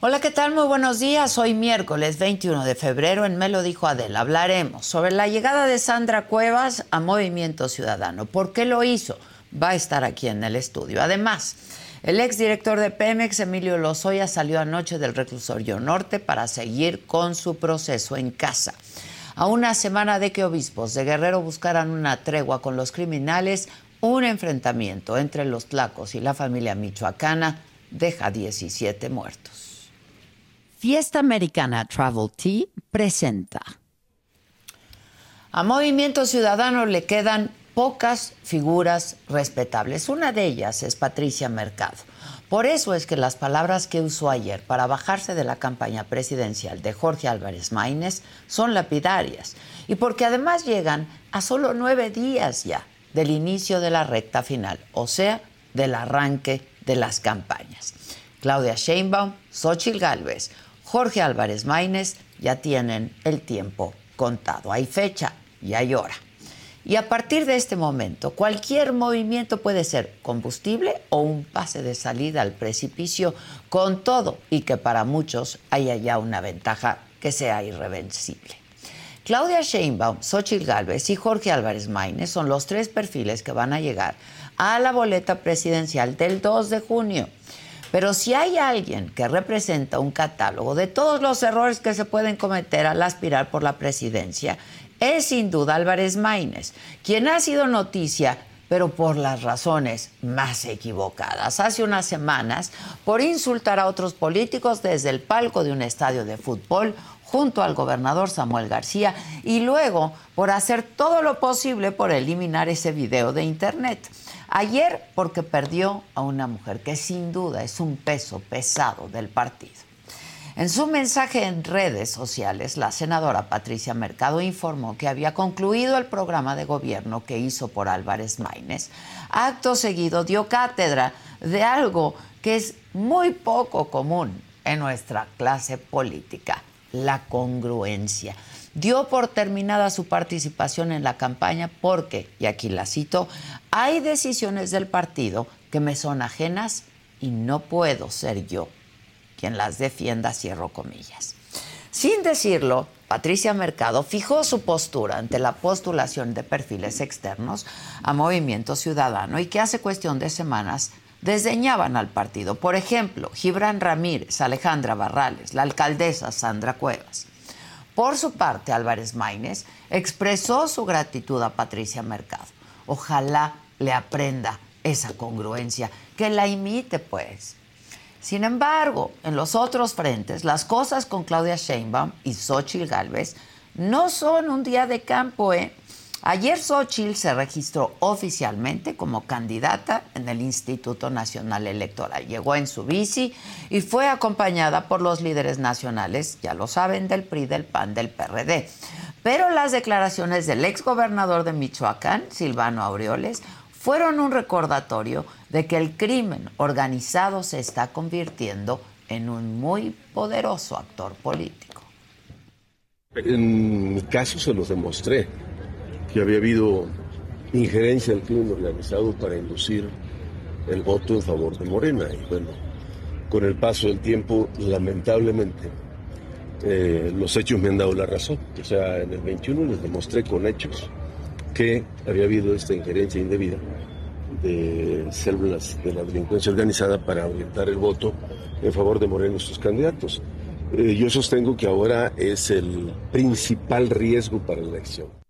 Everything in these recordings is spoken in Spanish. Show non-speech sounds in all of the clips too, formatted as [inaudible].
Hola, ¿qué tal? Muy buenos días. Hoy miércoles 21 de febrero en Me lo dijo Adela. Hablaremos sobre la llegada de Sandra Cuevas a Movimiento Ciudadano. ¿Por qué lo hizo? Va a estar aquí en el estudio. Además, el exdirector de Pemex, Emilio Lozoya, salió anoche del reclusorio norte para seguir con su proceso en casa. A una semana de que obispos de Guerrero buscaran una tregua con los criminales, un enfrentamiento entre los tlacos y la familia michoacana deja 17 muertos. Fiesta Americana Travel Tea presenta. A Movimiento Ciudadano le quedan pocas figuras respetables. Una de ellas es Patricia Mercado. Por eso es que las palabras que usó ayer para bajarse de la campaña presidencial de Jorge Álvarez Maínez son lapidarias. Y porque además llegan a solo nueve días ya del inicio de la recta final, o sea, del arranque de las campañas. Claudia Sheinbaum, Xochitl Gálvez, Jorge Álvarez Maínez ya tienen el tiempo contado. Hay fecha y hay hora. Y a partir de este momento, cualquier movimiento puede ser combustible o un pase de salida al precipicio con todo y que para muchos haya ya una ventaja que sea irreversible. Claudia Sheinbaum, Xochitl Gálvez y Jorge Álvarez Maínez son los tres perfiles que van a llegar a la boleta presidencial del 2 de junio. Pero si hay alguien que representa un catálogo de todos los errores que se pueden cometer al aspirar por la presidencia, es sin duda Álvarez Maínez, quien ha sido noticia pero por las razones más equivocadas. Hace unas semanas, por insultar a otros políticos desde el palco de un estadio de fútbol junto al gobernador Samuel García y luego por hacer todo lo posible por eliminar ese video de internet. Ayer porque perdió a una mujer que sin duda es un peso pesado del partido. En su mensaje en redes sociales, la senadora Patricia Mercado informó que había concluido el programa de gobierno que hizo por Álvarez Maínez. Acto seguido dio cátedra de algo que es muy poco común en nuestra clase política, la congruencia dio por terminada su participación en la campaña porque, y aquí la cito, hay decisiones del partido que me son ajenas y no puedo ser yo quien las defienda, cierro comillas. Sin decirlo, Patricia Mercado fijó su postura ante la postulación de perfiles externos a Movimiento Ciudadano y que hace cuestión de semanas desdeñaban al partido. Por ejemplo, Gibran Ramírez, Alejandra Barrales, la alcaldesa Sandra Cuevas. Por su parte, Álvarez Maínez expresó su gratitud a Patricia Mercado. Ojalá le aprenda esa congruencia, que la imite pues. Sin embargo, en los otros frentes, las cosas con Claudia Sheinbaum y Xochitl Gálvez no son un día de campo, ¿eh? Ayer Xochitl se registró oficialmente como candidata en el Instituto Nacional Electoral. Llegó en su bici y fue acompañada por los líderes nacionales, ya lo saben, del PRI, del PAN, del PRD. Pero las declaraciones del exgobernador de Michoacán, Silvano Aureoles, fueron un recordatorio de que el crimen organizado se está convirtiendo en un muy poderoso actor político. En mi caso se los demostré que había habido injerencia del crimen organizado para inducir el voto en favor de Morena. Y bueno, con el paso del tiempo, lamentablemente, eh, los hechos me han dado la razón. O sea, en el 21 les demostré con hechos que había habido esta injerencia indebida de células de la delincuencia organizada para orientar el voto en favor de Morena y sus candidatos. Eh, yo sostengo que ahora es el principal riesgo para la elección.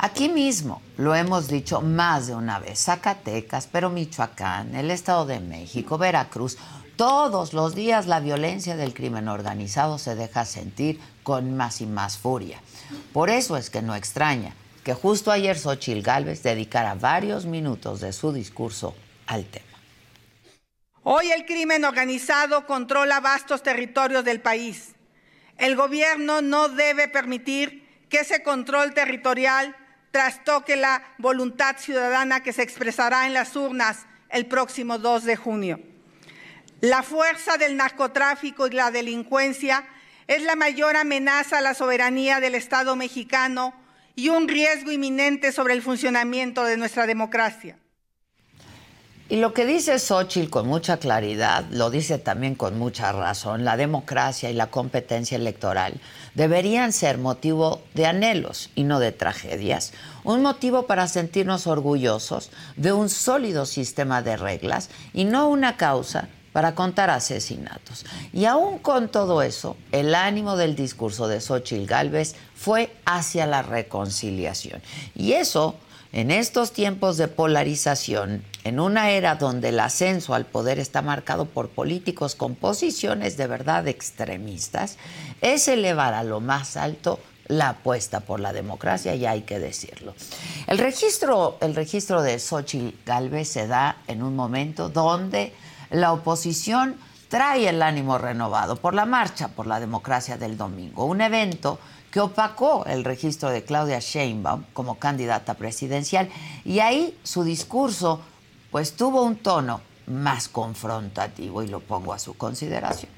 Aquí mismo lo hemos dicho más de una vez, Zacatecas, pero Michoacán, el Estado de México, Veracruz, todos los días la violencia del crimen organizado se deja sentir con más y más furia. Por eso es que no extraña que justo ayer Xochil Gálvez dedicara varios minutos de su discurso al tema. Hoy el crimen organizado controla vastos territorios del país. El gobierno no debe permitir que ese control territorial trastoque la voluntad ciudadana que se expresará en las urnas el próximo 2 de junio. La fuerza del narcotráfico y la delincuencia es la mayor amenaza a la soberanía del Estado mexicano y un riesgo inminente sobre el funcionamiento de nuestra democracia. Y lo que dice Xochitl con mucha claridad, lo dice también con mucha razón, la democracia y la competencia electoral deberían ser motivo de anhelos y no de tragedias, un motivo para sentirnos orgullosos de un sólido sistema de reglas y no una causa para contar asesinatos. Y aún con todo eso, el ánimo del discurso de Xochitl Gálvez fue hacia la reconciliación. Y eso en estos tiempos de polarización, en una era donde el ascenso al poder está marcado por políticos con posiciones de verdad extremistas, es elevar a lo más alto la apuesta por la democracia, y hay que decirlo. El registro, el registro de Xochitl Galvez se da en un momento donde la oposición trae el ánimo renovado por la marcha por la democracia del domingo, un evento que opacó el registro de Claudia Sheinbaum como candidata presidencial y ahí su discurso pues tuvo un tono más confrontativo y lo pongo a su consideración.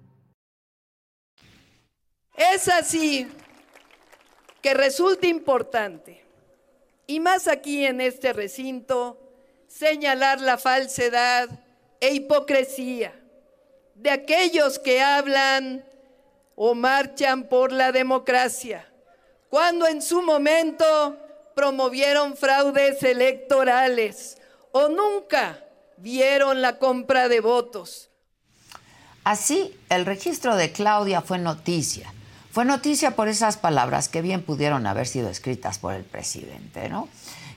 Es así que resulta importante, y más aquí en este recinto, señalar la falsedad e hipocresía de aquellos que hablan o marchan por la democracia, cuando en su momento promovieron fraudes electorales o nunca vieron la compra de votos. Así, el registro de Claudia fue noticia fue noticia por esas palabras que bien pudieron haber sido escritas por el presidente.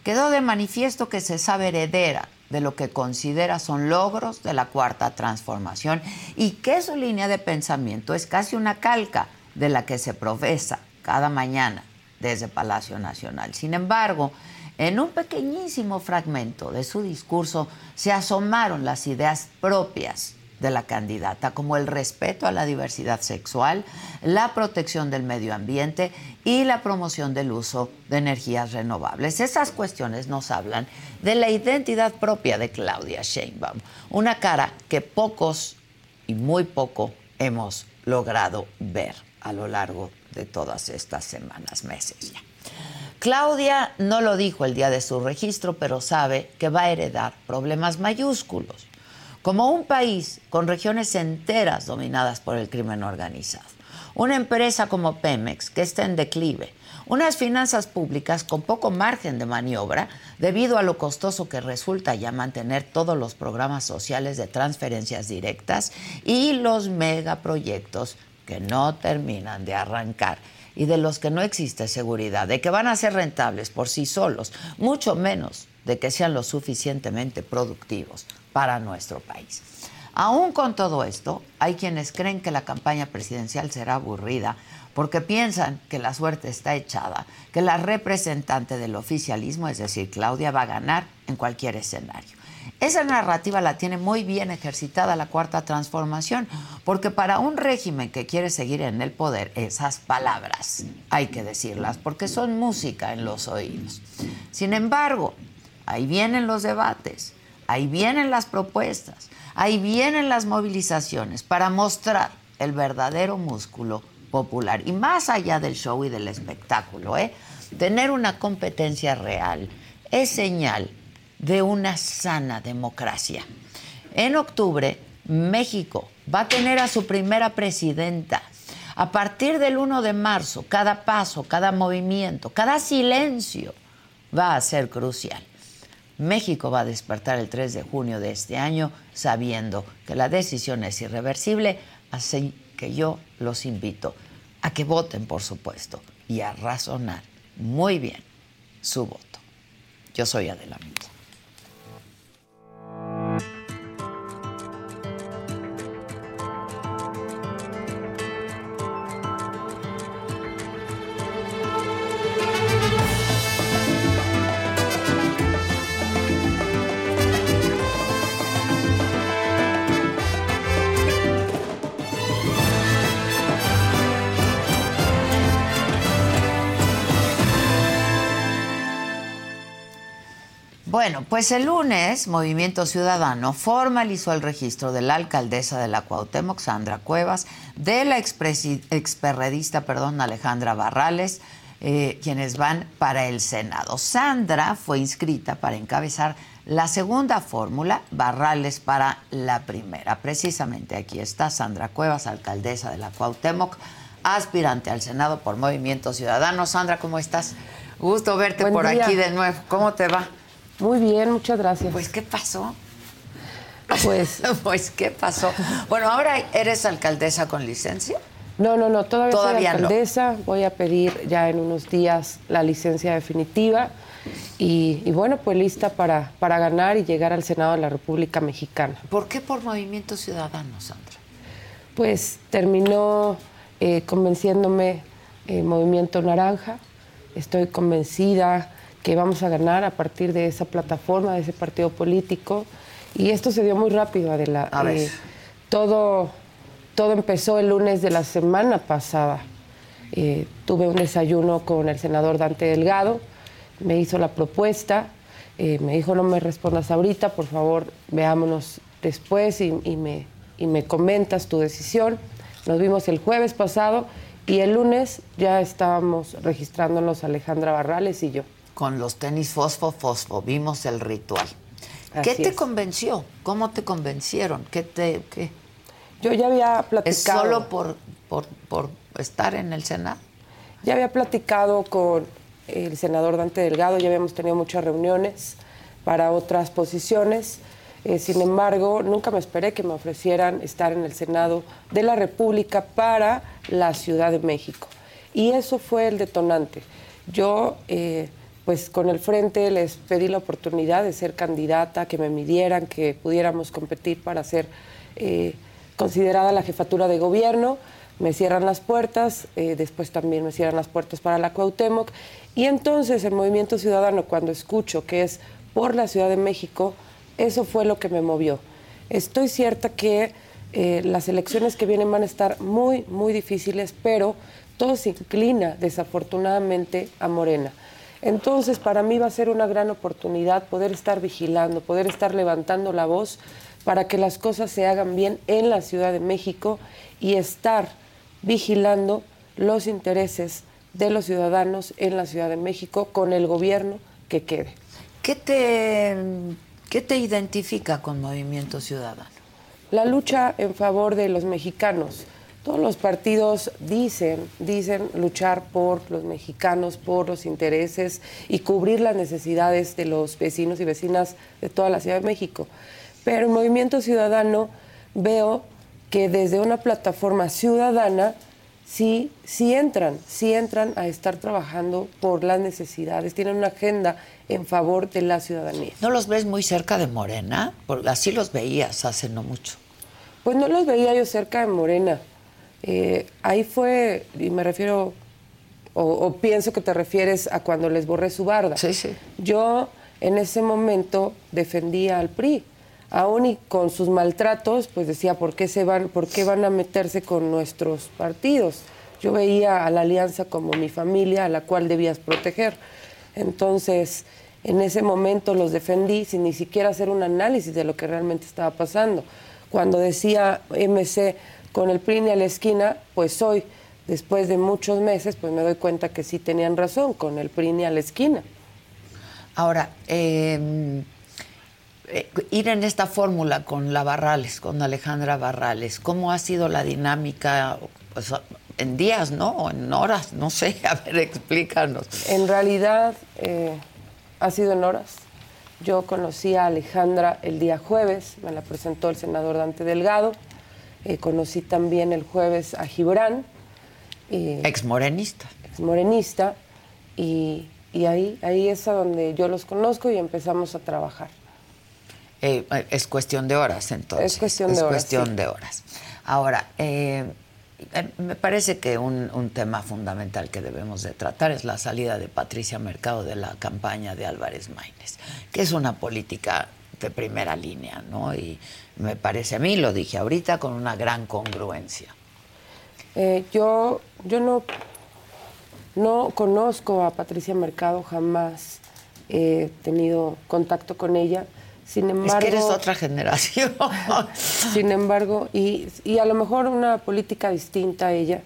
Quedó de manifiesto que se sabe heredera de lo que considera son logros de la cuarta transformación y que su línea de pensamiento es casi una calca de la que se profesa cada mañana desde Palacio Nacional. Sin embargo, en un pequeñísimo fragmento de su discurso se asomaron las ideas propias de la candidata, como el respeto a la diversidad sexual, la protección del medio ambiente y la promoción del uso de energías renovables. Esas cuestiones nos hablan de la identidad propia de Claudia Sheinbaum, una cara que pocos y muy poco hemos logrado ver a lo largo de todas estas semanas, meses ya. Claudia no lo dijo el día de su registro, pero sabe que va a heredar problemas mayúsculos como un país con regiones enteras dominadas por el crimen organizado, una empresa como Pemex que está en declive, unas finanzas públicas con poco margen de maniobra debido a lo costoso que resulta ya mantener todos los programas sociales de transferencias directas y los megaproyectos que no terminan de arrancar y de los que no existe seguridad de que van a ser rentables por sí solos, mucho menos de que sean lo suficientemente productivos para nuestro país. Aún con todo esto, hay quienes creen que la campaña presidencial será aburrida porque piensan que la suerte está echada, que la representante del oficialismo, es decir, Claudia, va a ganar en cualquier escenario. Esa narrativa la tiene muy bien ejercitada la cuarta transformación, porque para un régimen que quiere seguir en el poder, esas palabras hay que decirlas, porque son música en los oídos. Sin embargo, ahí vienen los debates, Ahí vienen las propuestas, ahí vienen las movilizaciones para mostrar el verdadero músculo popular. Y más allá del show y del espectáculo, ¿eh? tener una competencia real es señal de una sana democracia. En octubre, México va a tener a su primera presidenta. A partir del 1 de marzo, cada paso, cada movimiento, cada silencio va a ser crucial. México va a despertar el 3 de junio de este año sabiendo que la decisión es irreversible, así que yo los invito a que voten, por supuesto, y a razonar muy bien su voto. Yo soy Adela Bueno, pues el lunes Movimiento Ciudadano formalizó el registro de la alcaldesa de la Cuauhtémoc, Sandra Cuevas, de la experredista, perdón, Alejandra Barrales, eh, quienes van para el Senado. Sandra fue inscrita para encabezar la segunda fórmula, Barrales para la primera. Precisamente aquí está Sandra Cuevas, alcaldesa de la Cuauhtémoc, aspirante al Senado por Movimiento Ciudadano. Sandra, ¿cómo estás? Gusto verte por aquí de nuevo. ¿Cómo te va? Muy bien, muchas gracias. Pues, ¿qué pasó? Pues, [laughs] pues, ¿qué pasó? Bueno, ahora eres alcaldesa con licencia. No, no, no, todavía, soy alcaldesa. Voy a pedir ya en unos días la licencia definitiva y, bueno, pues lista para, para ganar y llegar al Senado de la República Mexicana. ¿Por qué por Movimiento Ciudadano, Sandra? Pues terminó eh, convenciéndome eh, Movimiento Naranja. Estoy convencida que vamos a ganar a partir de esa plataforma, de ese partido político. Y esto se dio muy rápido, Adela. A. Eh, todo, todo empezó el lunes de la semana pasada. Eh, tuve un desayuno con el senador Dante Delgado, me hizo la propuesta, eh, me dijo no me respondas ahorita, por favor veámonos después y, me, y me comentas tu decisión. Nos vimos el jueves pasado y el lunes ya estábamos registrándonos Alejandra Barrales y yo con los tenis fosfo fosfo, vimos el ritual. ¿Qué te convenció? ¿Cómo te convencieron? ¿Qué te qué? Yo ya había platicado. ¿Es solo por, por, estar en el Senado? Ya había platicado con el senador Dante Delgado, ya habíamos tenido muchas reuniones para otras posiciones. Eh, sin embargo, nunca me esperé que me ofrecieran estar en el Senado de la República para la Ciudad de México. Y eso fue el detonante. Yo eh, pues con el frente les pedí la oportunidad de ser candidata, que me midieran, que pudiéramos competir para ser eh, considerada la jefatura de gobierno. Me cierran las puertas, eh, después también me cierran las puertas para la Cuauhtémoc. Y entonces el Movimiento Ciudadano, cuando escucho que es por la Ciudad de México, eso fue lo que me movió. Estoy cierta que eh, las elecciones que vienen van a estar muy, muy difíciles, pero todo se inclina desafortunadamente a Morena. Entonces, para mí va a ser una gran oportunidad poder estar vigilando, poder estar levantando la voz para que las cosas se hagan bien en la Ciudad de México y estar vigilando los intereses de los ciudadanos en la Ciudad de México con el gobierno que quede. ¿Qué te, qué te identifica con Movimiento Ciudadano? La lucha en favor de los mexicanos, todos los partidos dicen, dicen luchar por los mexicanos, por los intereses y cubrir las necesidades de los vecinos y vecinas de toda la Ciudad de México. Pero en Movimiento Ciudadano veo que desde una plataforma ciudadana sí, sí entran, sí entran a estar trabajando por las necesidades, tienen una agenda en favor de la ciudadanía. ¿No los ves muy cerca de Morena? Porque así los veías hace no mucho. Pues no los veía yo cerca de Morena. Eh, ahí fue, y me refiero, o, pienso que te refieres a cuando les borré su barda. Sí, sí. Yo en ese momento defendía al PRI. Aún y con sus maltratos, pues decía, ¿por qué, se van, ¿por qué van a meterse con nuestros partidos? Yo veía a la alianza como mi familia a la cual debías proteger. Entonces, en ese momento los defendí sin ni siquiera hacer un análisis de lo que realmente estaba pasando. Cuando decía MC, con el PRI a la esquina, pues hoy, después de muchos meses, pues me doy cuenta que sí tenían razón, con el PRI a la esquina. Ahora, em, eh, ir en esta fórmula con la Barrales, con Alejandra Barrales, ¿cómo ha sido la dinámica? Pues, en días, ¿no? O en horas, no sé. [laughs] A ver, explícanos. En realidad, eh, ha sido en horas. Yo conocí a Alejandra el día jueves, me la presentó el senador Dante Delgado. Eh, conocí también el jueves a Gibran. Eh, ex morenista. Ex morenista. Y, ahí, ahí es a donde yo los conozco y empezamos a trabajar. Eh, es cuestión de horas, entonces. Es cuestión de horas. cuestión de horas. Ahora, eh, me parece que un, tema fundamental que debemos de tratar es la salida de Patricia Mercado de la campaña de Álvarez Maínez, que es una política de primera línea, ¿no? Y me parece a mí, lo dije ahorita, con una gran congruencia. Eh, yo, yo no, no conozco a Patricia Mercado, jamás he tenido contacto con ella. Sin embargo, es que eres otra generación. [laughs] sin embargo, y, a lo mejor una política distinta a ella.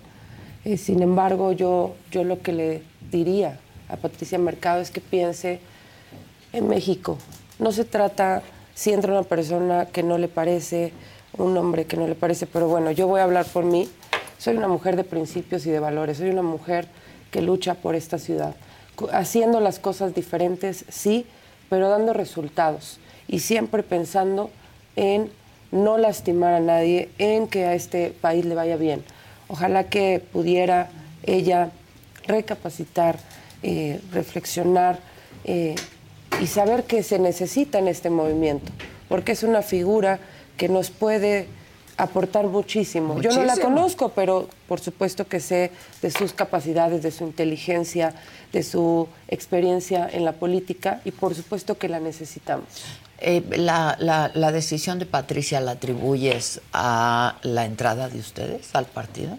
Eh, sin embargo, yo, yo lo que le diría a Patricia Mercado es que piense en México. No se trata si entra una persona que no le parece, un hombre que no le parece, pero bueno, yo voy a hablar por mí. Soy una mujer de principios y de valores, soy una mujer que lucha por esta ciudad, haciendo las cosas diferentes, sí, pero dando resultados y siempre pensando en no lastimar a nadie, en que a este país le vaya bien. Ojalá que pudiera ella recapacitar, eh, reflexionar eh, y saber que se necesita en este movimiento, porque es una figura que nos puede aportar muchísimo. Yo no la conozco, pero por supuesto que sé de sus capacidades, de su inteligencia, de su experiencia en la política y por supuesto que la necesitamos. Eh, la, la, decisión de Patricia la atribuyes a la entrada de ustedes al partido?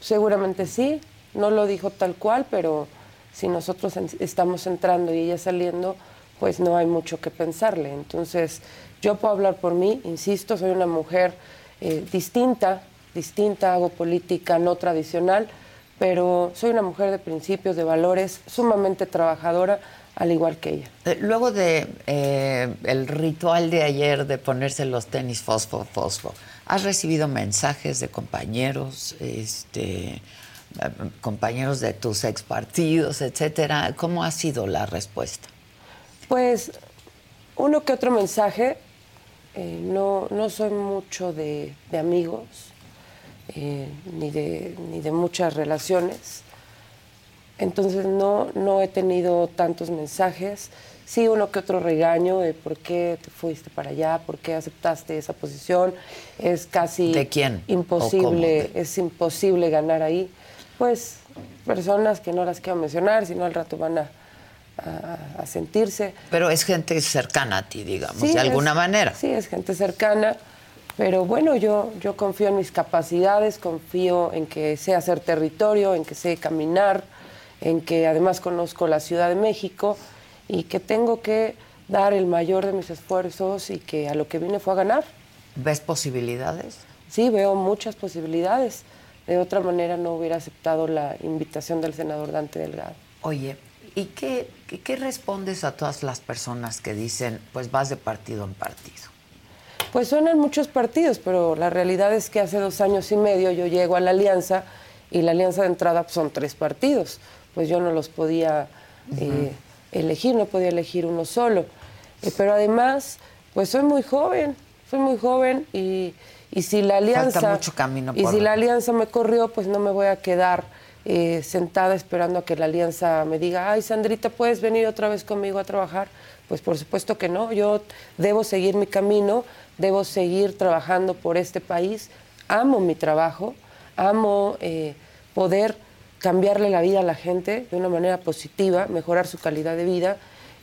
Seguramente sí, no lo dijo tal cual, pero si nosotros estamos entrando y ella saliendo, pues no hay mucho que pensarle. Entonces, yo puedo hablar por mí, insisto, soy una mujer eh, distinta, distinta, hago política no tradicional, pero soy una mujer de principios, de valores, sumamente trabajadora, al igual que ella. Eh, luego de eh, el ritual de ayer de ponerse los tenis fosfo, fosfo, ¿has recibido mensajes de compañeros, este, compañeros de tus ex partidos, etcétera? ¿Cómo ha sido la respuesta? Pues uno que otro mensaje. no, no soy mucho de, amigos, ni, de, ni de muchas relaciones. Entonces no, no he tenido tantos mensajes. Sí, uno que otro regaño de por qué te fuiste para allá, por qué aceptaste esa posición. Es casi ¿De quién? imposible, es imposible ganar ahí. Pues personas que no las quiero mencionar, sino al rato van a, a, sentirse. Pero es gente cercana a ti, digamos, de alguna manera. Sí, es gente cercana. Pero bueno, yo, yo confío en mis capacidades, confío en que sé hacer territorio, en que sé caminar, en que además conozco la Ciudad de México y que tengo que dar el mayor de mis esfuerzos y que a lo que vine fue a ganar. ¿Ves posibilidades? Sí, veo muchas posibilidades. De otra manera no hubiera aceptado la invitación del senador Dante Delgado. Oye, ¿y qué, qué respondes a todas las personas que dicen, pues vas de partido en partido? Pues suenan muchos partidos, pero la realidad es que hace dos años y medio yo llego a la alianza y la alianza de entrada son tres partidos pues yo no los podía eh, elegir, no podía elegir uno solo. Eh, pero además, pues soy muy joven, soy muy joven y, si la alianza... mucho camino y si la alianza me corrió, pues no me voy a quedar eh, sentada esperando a que la alianza me diga, ay Sandrita, ¿puedes venir otra vez conmigo a trabajar? Pues por supuesto que no, yo debo seguir mi camino, debo seguir trabajando por este país, amo mi trabajo, amo poder cambiarle la vida a la gente de una manera positiva, mejorar su calidad de vida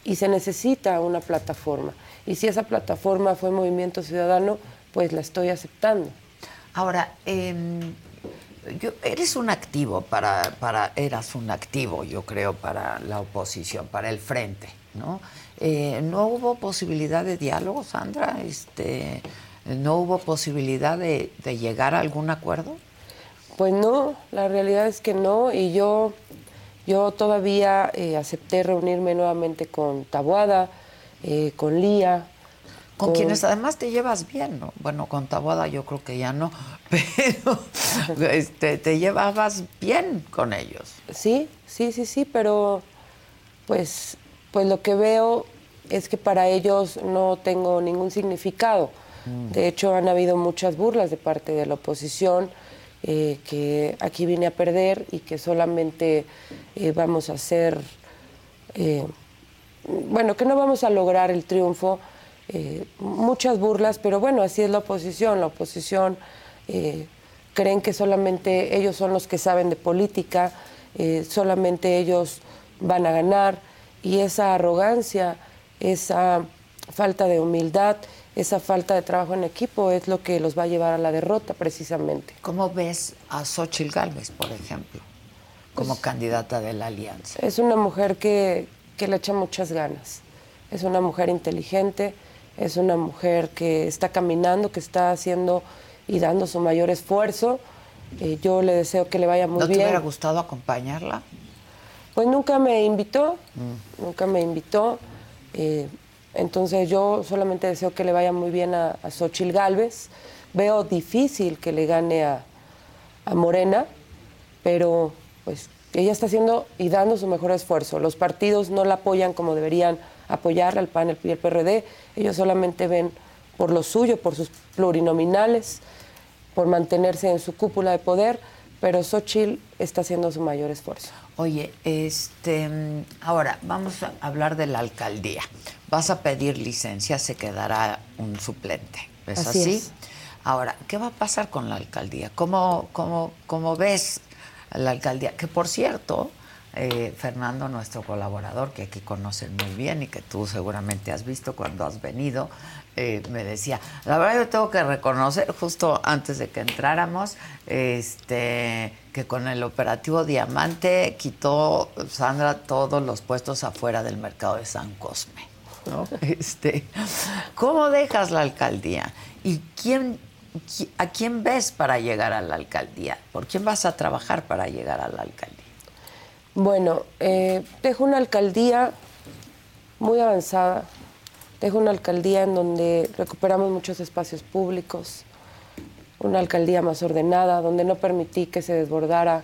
y se necesita una plataforma. Y si esa plataforma fue Movimiento Ciudadano, pues la estoy aceptando. Ahora, em, eres un activo para, para, eras un activo, yo creo, para la oposición, para el frente, ¿no? Eh, ¿No hubo posibilidad de diálogo, Sandra? Este, ¿No hubo posibilidad de llegar a algún acuerdo? Pues no, la realidad es que no, y yo, yo todavía eh, acepté reunirme nuevamente con Tabuada, eh, con Lía. Con, quienes además te llevas bien, ¿no? Bueno, con Tabuada yo creo que ya no, [laughs] pero este, te llevabas bien con ellos. Sí, sí, sí, sí, pero pues pues lo que veo es que para ellos no tengo ningún significado. De hecho, han habido muchas burlas de parte de la oposición, eh, que aquí vine a perder y que solamente eh, vamos a hacer, eh, bueno, que no vamos a lograr el triunfo. Muchas burlas, pero bueno, así es la oposición. La oposición creen que solamente ellos son los que saben de política, solamente ellos van a ganar y esa arrogancia, esa falta de humildad, esa falta de trabajo en equipo es lo que los va a llevar a la derrota precisamente. ¿Cómo ves a Xochitl Gálvez, por ejemplo, como pues, candidata de la alianza? Es una mujer que, que le echa muchas ganas, es una mujer inteligente, es una mujer que está caminando, que está haciendo y dando su mayor esfuerzo. Eh, yo le deseo que le vaya muy bien. ¿No te hubiera gustado acompañarla? Pues nunca me invitó, mm. nunca me invitó. Eh, entonces yo solamente deseo que le vaya muy bien a, a Xochil Gálvez. Veo difícil que le gane a, Morena, pero pues ella está haciendo y dando su mejor esfuerzo. Los partidos no la apoyan como deberían apoyar al PAN y el PRD. Ellos solamente ven por lo suyo, por sus plurinominales, por mantenerse en su cúpula de poder, pero Xochitl está haciendo su mayor esfuerzo. Oye, este, ahora vamos a hablar de la alcaldía. Vas a pedir licencia, se quedará un suplente. ¿Es así? Ahora, ¿qué va a pasar con la alcaldía? ¿Cómo, cómo, cómo ves la alcaldía? Que por cierto, eh, Fernando, nuestro colaborador, que aquí conocen muy bien y que tú seguramente has visto cuando has venido, eh, me decía, la verdad yo tengo que reconocer, justo antes de que entráramos, este, que con el operativo Diamante quitó Sandra todos los puestos afuera del mercado de San Cosme. [laughs] Este, ¿Cómo dejas la alcaldía? ¿Y quién, a quién ves para llegar a la alcaldía? ¿Por quién vas a trabajar para llegar a la alcaldía? Bueno, eh, dejo una alcaldía muy avanzada, dejo una alcaldía en donde recuperamos muchos espacios públicos, una alcaldía más ordenada, donde no permití que se desbordara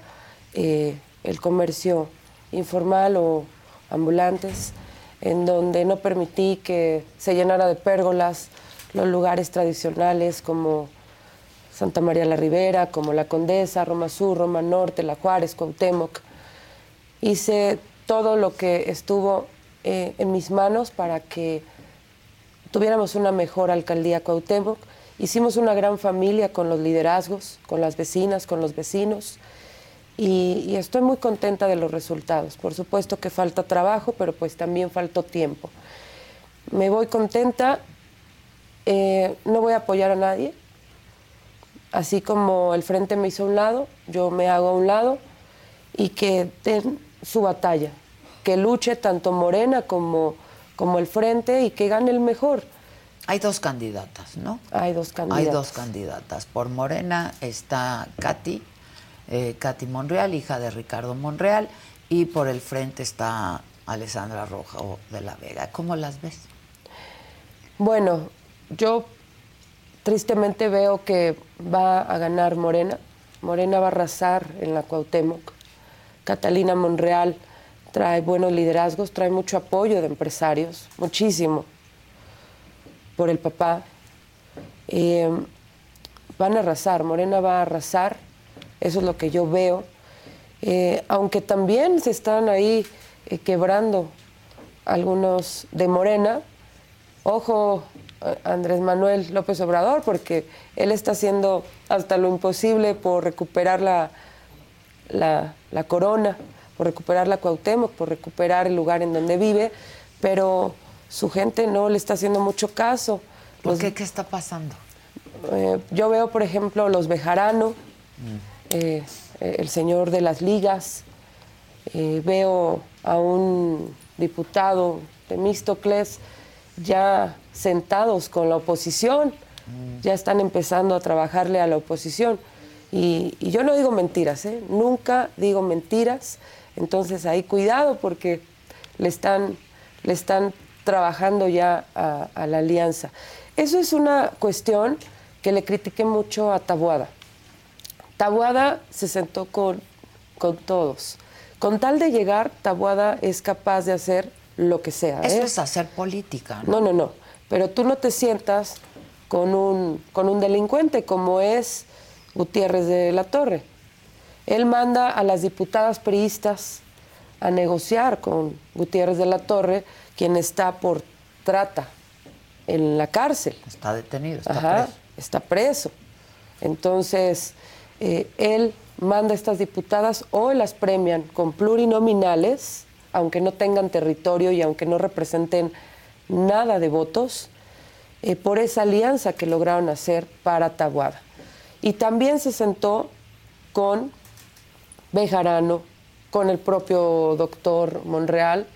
eh, el comercio informal o ambulantes en donde no permití que se llenara de pérgolas los lugares tradicionales como Santa María la Ribera, como La Condesa, Roma Sur, Roma Norte, La Juárez, Cuauhtémoc. Hice todo lo que estuvo eh, en mis manos para que tuviéramos una mejor alcaldía Cuauhtémoc. Hicimos una gran familia con los liderazgos, con las vecinas, con los vecinos y, estoy muy contenta de los resultados. Por supuesto que falta trabajo, pero pues también faltó tiempo. Me voy contenta, eh, no voy a apoyar a nadie, así como el frente me hizo a un lado, yo me hago a un lado y que den su batalla, que luche tanto Morena como, como el frente y que gane el mejor. Hay dos candidatas, ¿no? Hay dos candidatas. Hay dos candidatas. Por Morena está Katy eh, Katy Monreal, hija de Ricardo Monreal, y por el frente está Alessandra Rojo de la Vega. ¿Cómo las ves? Bueno, yo tristemente veo que va a ganar Morena. Morena va a arrasar en la Cuauhtémoc. Catalina Monreal trae buenos liderazgos, trae mucho apoyo de empresarios, muchísimo, por el papá. Eh, van a arrasar, Morena va a arrasar eso es lo que yo veo. Eh, aunque también se están ahí eh, quebrando algunos de Morena. Ojo, Andrés Manuel López Obrador, porque él está haciendo hasta lo imposible por recuperar la, la, corona, por recuperar la Cuauhtémoc, por recuperar el lugar en donde vive, pero su gente no le está haciendo mucho caso. ¿Por qué? ¿Qué está pasando? Eh, yo veo, por ejemplo, los Bejarano, mm. Eh, el señor de las ligas, eh, veo a un diputado de Místocles ya sentados con la oposición, mm. ya están empezando a trabajarle a la oposición. Y, yo no digo mentiras, ¿eh? nunca digo mentiras, entonces ahí cuidado porque le están, le están trabajando ya a, a la alianza. Eso es una cuestión que le critiqué mucho a Tabuada. Tabuada se sentó con, con todos. Con tal de llegar, Tabuada es capaz de hacer lo que sea. Eso ¿eh? es hacer política, ¿no? No, no, no. Pero tú no te sientas con un, con un delincuente como es Gutiérrez de la Torre. Él manda a las diputadas priistas a negociar con Gutiérrez de la Torre, quien está por trata en la cárcel. Está detenido, está Ajá, preso. está preso. Entonces, eh, él manda a estas diputadas o las premian con plurinominales, aunque no tengan territorio y aunque no representen nada de votos, eh, por esa alianza que lograron hacer para Taguada. Y también se sentó con Bejarano, con el propio doctor Monreal.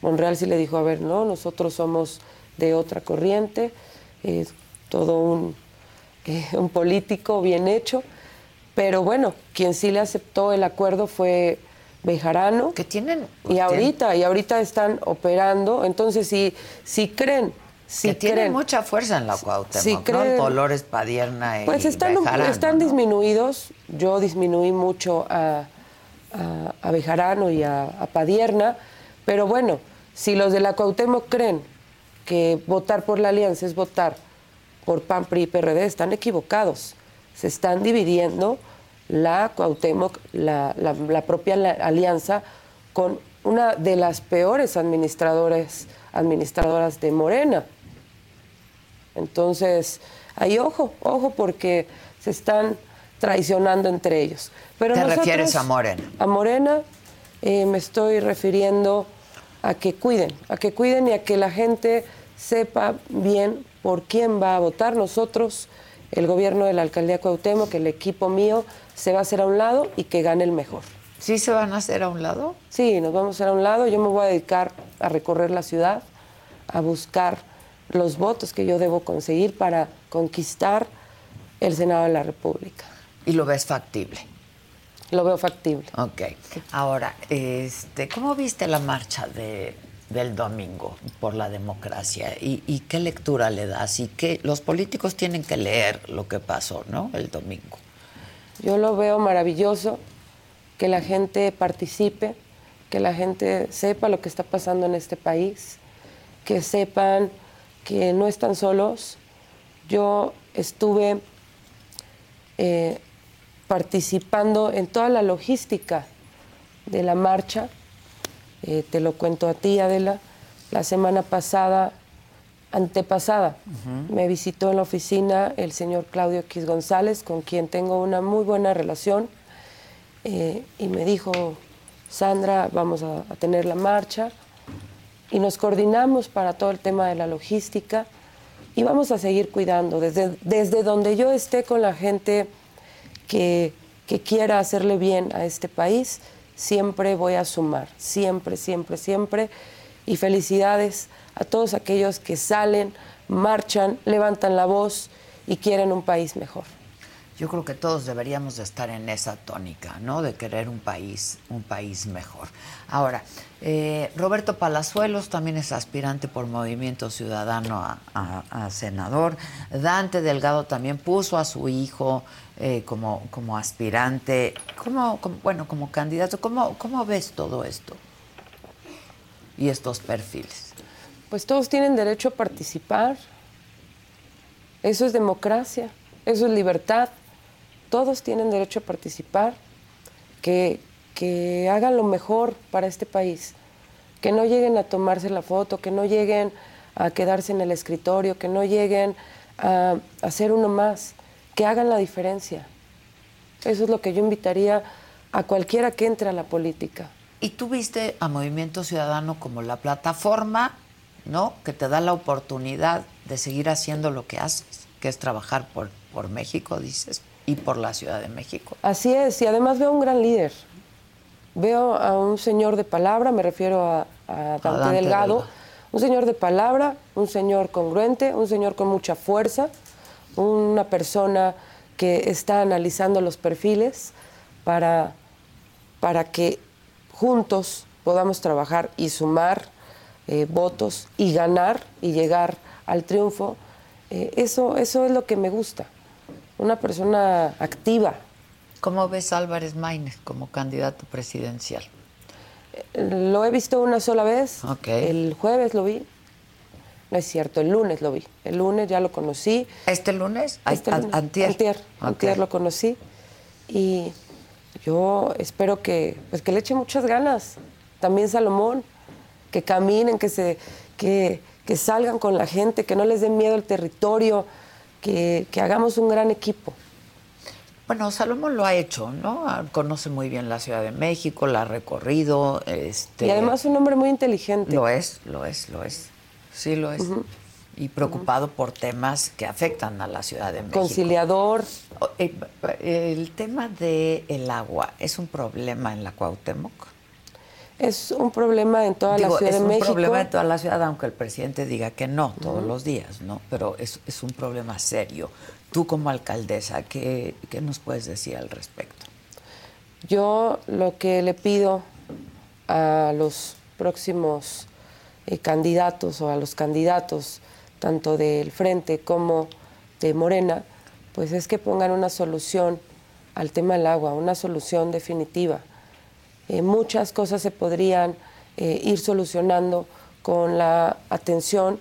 Monreal sí le dijo, a ver, no, nosotros somos de otra corriente, es todo un, eh, un político bien hecho, pero bueno, quien sí le aceptó el acuerdo fue Bejarano. Que tienen... Y ahorita, y ahorita están operando, entonces si, si creen, si que tienen creen, mucha fuerza en la Cuauhtémoc, ¿no? creen- Dolores Padierna y pues están, Bejarano, están ¿no? disminuidos. Yo disminuí mucho a, a, a Bejarano y a, a Padierna, pero bueno, si los de la Cuauhtémoc creen que votar por la alianza es votar por PAN, PRI y PRD, están equivocados. Se están dividiendo la Cuauhtémoc, la, la- la propia la- alianza, con una de las peores administradores, administradoras de Morena. Entonces, ahí ojo, ojo, porque se están traicionando entre ellos. Pero ¿Te nosotros- refieres a Morena? A Morena eh, me estoy refiriendo a que cuiden, a que cuiden y a que la gente sepa bien por quién va a votar. Nosotros, el gobierno de la alcaldía Cuauhtémoc, que el equipo mío se va a hacer a un lado y que gane el mejor. ¿Sí se van a hacer a un lado? Sí, nos vamos a hacer a un lado. Yo me voy a dedicar a recorrer la ciudad, a buscar los votos que yo debo conseguir para conquistar el Senado de la República. Y lo ves factible. Lo veo factible. Ok. Ahora, este, ¿cómo viste la marcha de, del domingo por la democracia? ¿Y, y qué lectura le das? Y que los políticos tienen que leer lo que pasó, ¿no? El domingo. Yo lo veo maravilloso, que la gente participe, que la gente sepa lo que está pasando en este país, que sepan que no están solos. Yo estuve eh, participando en toda la logística de la marcha. Eh, te lo cuento a ti, Adela. La semana pasada, antepasada, me visitó en la oficina el señor Claudio X González, con quien tengo una muy buena relación, eh, y me dijo, Sandra, vamos a, a tener la marcha, y nos coordinamos para todo el tema de la logística, y vamos a seguir cuidando, desde, desde donde yo esté con la gente que, que quiera hacerle bien a este país, siempre voy a sumar, siempre, siempre, siempre. Y felicidades a todos aquellos que salen, marchan, levantan la voz y quieren un país mejor. Yo creo que todos deberíamos de estar en esa tónica, ¿no? De querer un país, un país mejor. Ahora, eh, Roberto Palazuelos también es aspirante por Movimiento Ciudadano a, senador. Dante Delgado también puso a su hijo eh, como, como aspirante, como, como- bueno, como candidato. ¿Cómo, ¿Cómo ves todo esto? Y estos perfiles. Pues todos tienen derecho a participar. Eso es democracia, eso es libertad. Todos tienen derecho a participar, que, que hagan lo mejor para este país, que no lleguen a tomarse la foto, que no lleguen a quedarse en el escritorio, que no lleguen a hacer uno más, que hagan la diferencia. Eso es lo que yo invitaría a cualquiera que entre a la política. Y tú viste a Movimiento Ciudadano como la plataforma, ¿no? Que te da la oportunidad de seguir haciendo lo que haces, que es trabajar por, por México, dices, y por la Ciudad de México. Así es, y además veo un gran líder. Veo a un señor de palabra, me refiero a, a Dante, Dante Delgado, Delgado. un señor de palabra, un señor congruente, un señor con mucha fuerza, una persona que está analizando los perfiles para, para que juntos podamos trabajar y sumar eh, votos y ganar y llegar al triunfo. Eh, eso, eso es lo que me gusta. Una persona activa, ¿Cómo ves a Álvarez Maínez como candidato presidencial? Lo he visto una sola vez. Ok. El jueves lo vi. No es cierto, el lunes lo vi. El lunes ya lo conocí. ¿Este lunes? Este lunes. antier. Antier, antier lo conocí. Y yo espero que, pues que le eche muchas ganas. También Salomón, que caminen, que, se, que, que salgan con la gente, que no les dé miedo el territorio, que, que hagamos un gran equipo. Bueno, Salomón lo ha hecho, ¿no? Ah, Conoce muy bien la Ciudad de México, la ha recorrido. Este, Y además un hombre muy inteligente. Lo es, lo es, lo es. Sí, lo es. Y preocupado por temas que afectan a la Ciudad de México. conciliador. Eh, El tema del el agua es un problema en la Cuauhtémoc. Es un problema en toda Digo, la Ciudad es de un México. problema en toda la ciudad, aunque el presidente diga que no todos los días, ¿no? Pero es, es un problema serio. Tú como alcaldesa, ¿qué, qué nos puedes decir al respecto? Yo lo que le pido a los próximos eh, candidatos o a los candidatos, tanto del Frente como de Morena, pues es que pongan una solución al tema del agua, una solución definitiva. Eh, muchas cosas se podrían eh, ir solucionando con la atención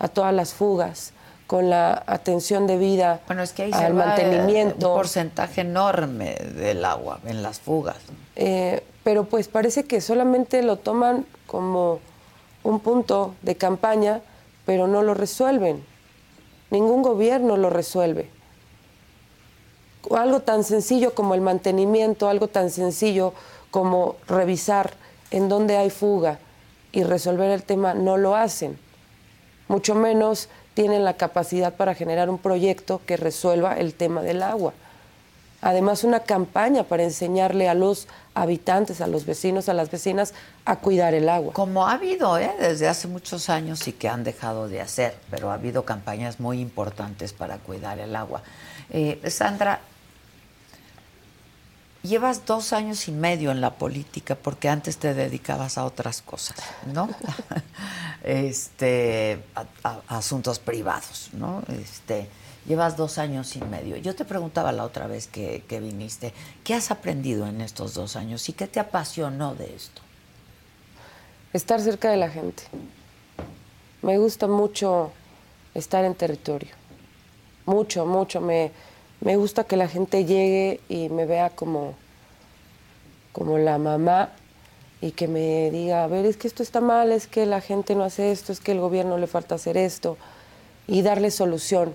a todas las fugas, con la atención debida Bueno, es que ahí se al va, eh, mantenimiento. un porcentaje enorme del agua en las fugas. Eh, pero pues parece que solamente lo toman como un punto de campaña, pero no lo resuelven. Ningún gobierno lo resuelve. Algo tan sencillo como el mantenimiento, algo tan sencillo como revisar en dónde hay fuga y resolver el tema, no lo hacen. Mucho menos tienen la capacidad para generar un proyecto que resuelva el tema del agua. Además, una campaña para enseñarle a los habitantes, a los vecinos, a las vecinas, a cuidar el agua. Como ha habido ¿eh? desde hace muchos años y que han dejado de hacer, pero ha habido campañas muy importantes para cuidar el agua. Eh, Sandra, llevas dos años y medio en la política porque antes te dedicabas a otras cosas, ¿no? [laughs] este, a, asuntos privados, ¿no? Este, llevas dos años y medio. Yo te preguntaba la otra vez que viniste, ¿qué has aprendido en estos dos años y qué te apasionó de esto? Estar cerca de la gente. Me gusta mucho estar en territorio. Mucho, mucho. Me, me gusta que la gente llegue y me vea como, como la mamá y que me diga, a ver, es que esto está mal, es que la gente no hace esto, es que el gobierno le falta hacer esto y darle solución.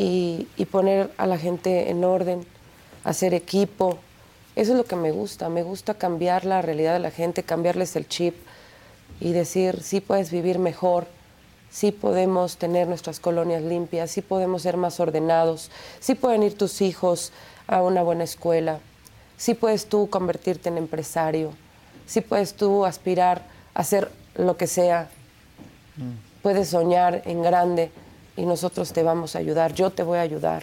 Y, y poner a la gente en orden, hacer equipo. Eso es lo que me gusta. Me gusta cambiar la realidad de la gente, cambiarles el chip y decir, sí puedes vivir mejor, sí podemos tener nuestras colonias limpias, sí podemos ser más ordenados, sí pueden ir tus hijos a una buena escuela, sí puedes tú convertirte en empresario, sí puedes tú aspirar a hacer lo que sea, puedes soñar en grande y nosotros te vamos a ayudar, yo te voy a ayudar.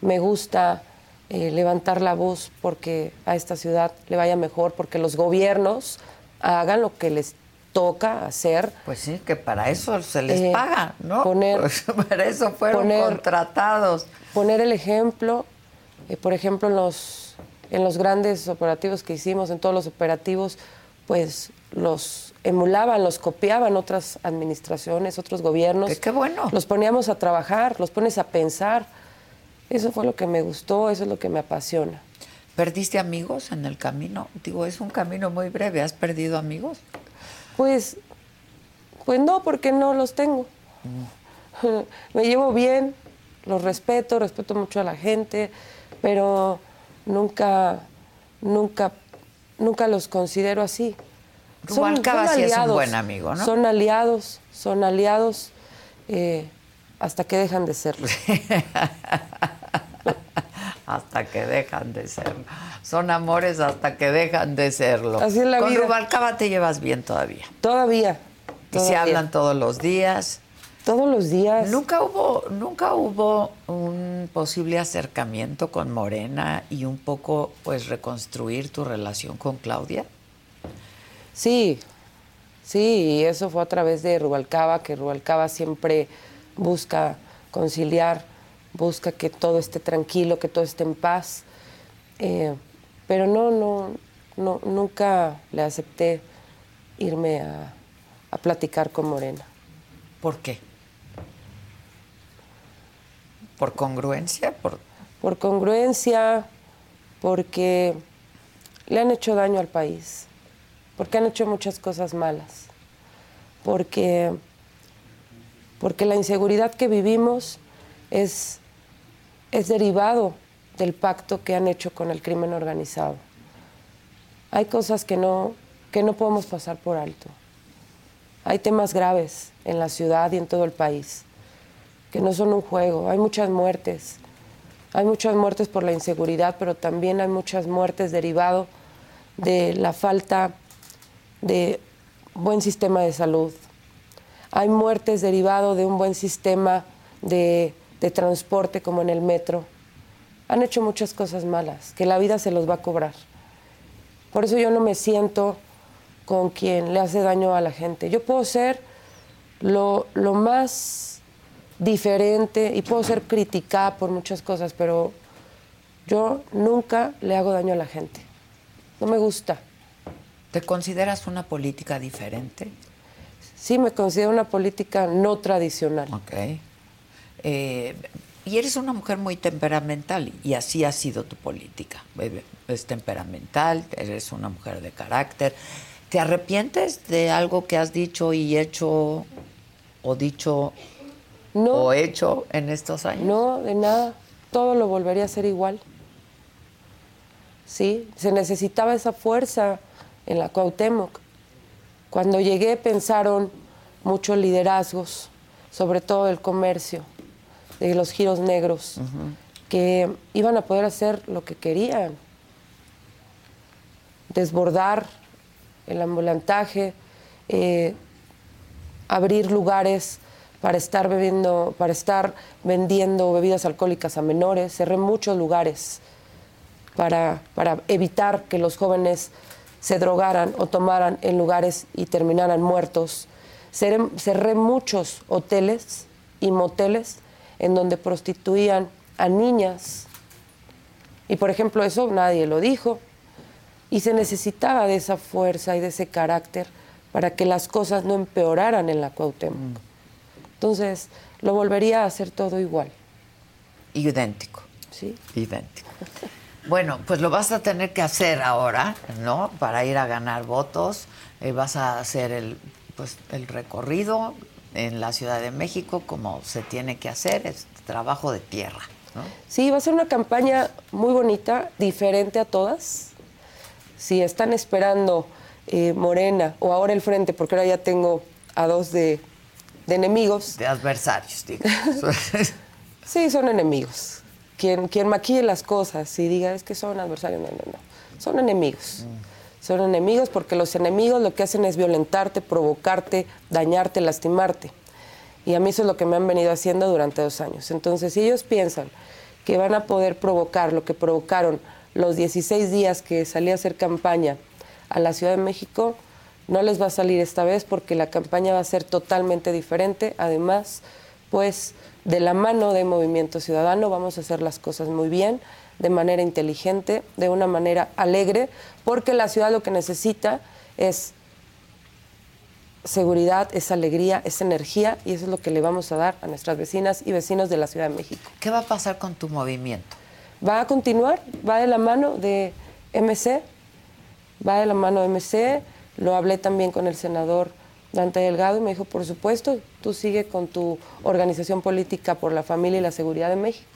Me gusta eh, levantar la voz porque a esta ciudad le vaya mejor, porque los gobiernos hagan lo que les toca hacer. Pues sí, que para eso se les Eh, paga, ¿no? poner- [laughs] Pues para eso fueron poner- contratados. Poner el ejemplo, eh, por ejemplo, en los, en los grandes operativos que hicimos, en todos los operativos, pues los emulaban, los copiaban otras administraciones, otros gobiernos. Que qué bueno. Los poníamos a trabajar, los pones a pensar. Eso fue lo que me gustó, eso es lo que me apasiona. ¿Perdiste amigos en el camino? Digo, es un camino muy breve. ¿Has perdido amigos? Pues, pues no, porque no los tengo. Me llevo bien, los respeto, respeto mucho a la gente, pero nunca, nunca, nunca los considero así. Rubalcaba sí es un buen amigo, ¿no? Son aliados, son aliados eh, hasta que dejan de serlo. [laughs] hasta que dejan de serlo. Son amores hasta que dejan de serlo. Así es la Con vida. Rubalcaba te llevas bien todavía. Todavía. Y se hablan todos los días. Todos los días. Nunca hubo, nunca hubo un posible acercamiento con Morena y un poco, pues, reconstruir tu relación con Claudia. Sí, sí, y eso fue a través de Rubalcaba, que Rubalcaba siempre busca conciliar, busca que todo esté tranquilo, que todo esté en paz. Eh, pero no, no, no, nunca le acepté irme a, a platicar con Morena. ¿Por qué? ¿Por congruencia? ¿Por Por congruencia, porque le han hecho daño al país, porque han hecho muchas cosas malas, porque, porque la inseguridad que vivimos es, es derivado del pacto que han hecho con el crimen organizado. Hay cosas que no, que no podemos pasar por alto. Hay temas graves en la ciudad y en todo el país, que no son un juego. Hay muchas muertes. Hay muchas muertes por la inseguridad, pero también hay muchas muertes derivado de la falta de buen sistema de salud. Hay muertes derivado de un buen sistema de, de transporte como en el metro. Han hecho muchas cosas malas, que la vida se los va a cobrar. Por eso yo no me siento con quien le hace daño a la gente. Yo puedo ser lo, lo más diferente y puedo ser criticada por muchas cosas, pero yo nunca le hago daño a la gente. No me gusta. ¿Te consideras una política diferente? Sí, me considero una política no tradicional. Ok. Eh, y eres una mujer muy temperamental y así ha sido tu política. Eh, Es temperamental, eres una mujer de carácter. ¿Te arrepientes de algo que has dicho y hecho o dicho No, o hecho en estos años? no, de nada. Todo lo volvería a ser igual. Sí, se necesitaba esa fuerza en la Cuauhtémoc. Cuando llegué pensaron muchos liderazgos, sobre todo del comercio, de los giros negros, que iban a poder hacer lo que querían. Desbordar el ambulantaje, eh, abrir lugares para estar bebiendo, para estar vendiendo bebidas alcohólicas a menores. Cerré muchos lugares para, para evitar que los jóvenes se drogaran o tomaran en lugares y terminaran muertos. Cerré, cerré muchos hoteles y moteles en donde prostituían a niñas. Y por ejemplo, eso nadie lo dijo. Y se necesitaba de esa fuerza y de ese carácter para que las cosas no empeoraran en la Cuauhtémoc. Entonces, lo volvería a hacer todo igual. Idéntico. ¿sí? Idéntico. [laughs] Bueno, pues lo vas a tener que hacer ahora, ¿no? Para ir a ganar votos. Eh, vas a hacer el, pues, el recorrido en la Ciudad de México como se tiene que hacer, es trabajo de tierra, ¿no? Sí, va a ser una campaña muy bonita, diferente a todas. Si están esperando eh, Morena o ahora el Frente, porque ahora ya tengo a dos de, de enemigos, De adversarios, digamos. [laughs] sí, son enemigos. Quien, quien maquille las cosas y diga es que son adversarios, no, no, no. Son enemigos. Son enemigos porque los enemigos lo que hacen es violentarte, provocarte, dañarte, lastimarte. Y a mí eso es lo que me han venido haciendo durante dos años. Entonces, si ellos piensan que van a poder provocar lo que provocaron los 16 días que salí a hacer campaña a la Ciudad de México, no les va a salir esta vez porque la campaña va a ser totalmente diferente. Además, pues de la mano de Movimiento Ciudadano vamos a hacer las cosas muy bien, de manera inteligente, de una manera alegre, porque la ciudad lo que necesita es seguridad, es alegría, es energía y eso es lo que le vamos a dar a nuestras vecinas y vecinos de la Ciudad de México. ¿Qué va a pasar con tu movimiento? Va a continuar, va de la mano de MC, va de la mano de MC, lo hablé también con el senador Dante Delgado y me dijo, por supuesto, tú sigue con tu organización política por la familia y la seguridad de México.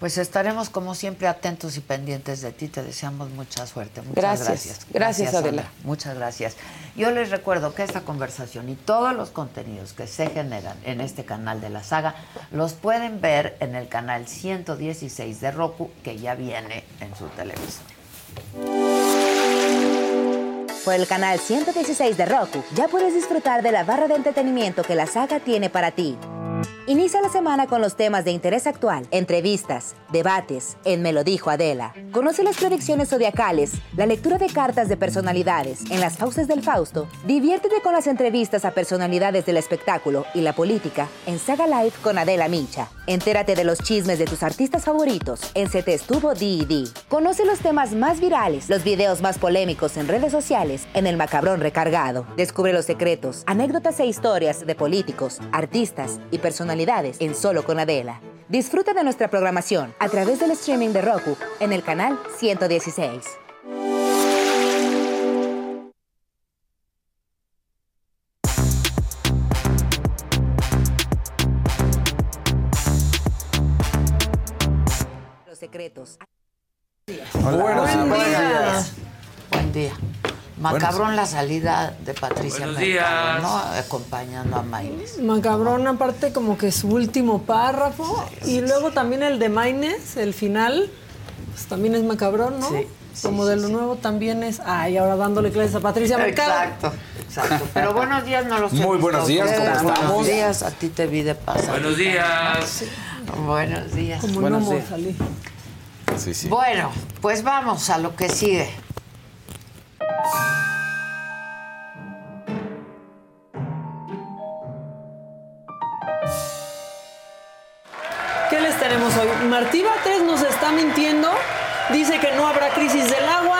Pues estaremos como siempre atentos y pendientes de ti. Te deseamos mucha suerte. Muchas Gracias. gracias. Gracias, Adela. Sandra. Muchas gracias. Yo les recuerdo que esta conversación y todos los contenidos que se generan en este canal de la saga los pueden ver en el canal 116 de Roku que ya viene en su televisor. Por el canal 116 de Roku ya puedes disfrutar de la barra de entretenimiento que la saga tiene para ti. Inicia la semana con los temas de interés actual, entrevistas, debates, en Me lo dijo Adela. Conoce las predicciones zodiacales, la lectura de cartas de personalidades, en las fauces del Fausto. Diviértete con las entrevistas a personalidades del espectáculo y la política en Saga Live con Adela Micha. Entérate de los chismes de tus artistas favoritos en Se te estuvo D&D. Conoce los temas más virales, los videos más polémicos en redes sociales en El Macabrón Recargado. Descubre los secretos, anécdotas e historias de políticos, artistas y personalidades en Solo con Adela. Disfruta de nuestra programación a través del streaming de Roku en el canal 116. Los secretos. Buen día. Buen día. Macabrón la salida de Patricia Buenos Mercado, días. ¿no? Acompañando a Maynes. Macabrón, aparte como que su último párrafo. y luego también el de Maines, el final, pues también es macabrón, ¿no? Sí, sí, como de lo sí. nuevo también es. Ay, ahora dándole clases a Patricia Mercado. Exacto, exacto. Pero buenos días, no los he Muy buenos días. ¿cómo estamos? Buenos días, a ti te vi de pasar. Buenos días. Buenos días. Como Buenos no días. salí. Sí, sí. Bueno, pues vamos a lo que sigue. ¿Qué les tenemos hoy? Martí Batres nos está mintiendo. Dice que no habrá crisis del agua.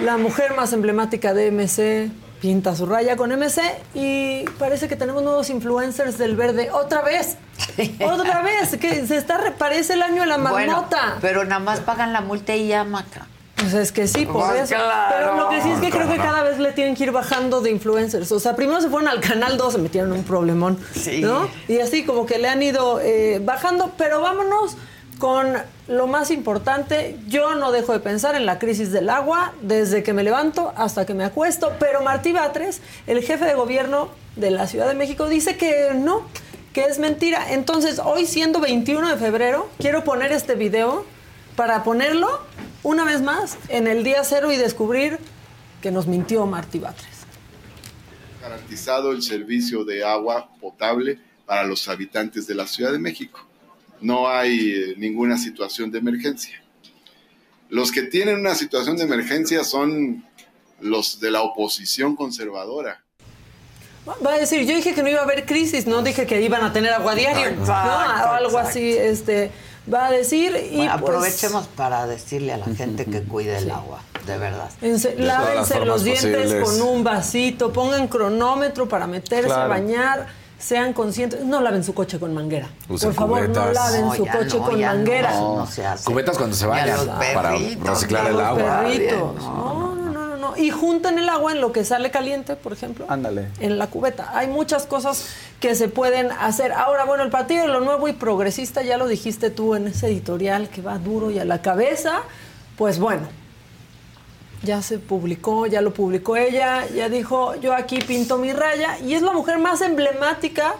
La mujer más emblemática de MC pinta su raya con MC. Y parece que tenemos nuevos influencers del verde. ¡Otra vez! [laughs] ¡Otra vez! Que se está, parece el año de la Bueno, marmota. pero nada más pagan la multa y ya, Maca. Pues es que sí, por Pues eso. claro. Pero lo que sí es que creo que cada vez le tienen que ir bajando de influencers. O sea, primero se fueron al canal 2, se metieron un problemón. Sí. ¿No? Y así como que le han ido eh, bajando. Pero vámonos con lo más importante. Yo no dejo de pensar en la crisis del agua desde que me levanto hasta que me acuesto. Pero Martí Batres, el jefe de gobierno de la Ciudad de México, dice que no, que es mentira. Entonces, hoy siendo 21 de febrero, quiero poner este video para ponerlo una vez más en el día cero y descubrir que nos mintió Martí Batres. garantizado el servicio de agua potable para los habitantes de la Ciudad de México. No hay eh, ninguna situación de emergencia. Los que tienen una situación de emergencia son los de la oposición conservadora. Va a decir, yo dije que no iba a haber crisis, no dije que iban a tener agua diario, ¿no? Algo así, este, va a decir y Bueno, pues, aprovechemos para decirle a la gente que [laughs] cuide el agua, de verdad. ense- lávense los dientes posibles. con un vasito, pongan cronómetro para meterse a bañar, sean conscientes, no laven su coche con manguera. Usen Por favor, no laven No, su coche no, con manguera. eso no se hace. Cubetas cuando se bañan, para reciclar el agua. perritos. No, Y junten el agua en lo que sale caliente, por ejemplo. Ándale. En la cubeta. Hay muchas cosas que se pueden hacer. Ahora, bueno, el partido de lo nuevo y progresista, ya lo dijiste tú en ese editorial que va duro y a la cabeza. Pues bueno, ya se publicó, ya lo publicó ella, ya dijo, yo aquí pinto mi raya, y es la mujer más emblemática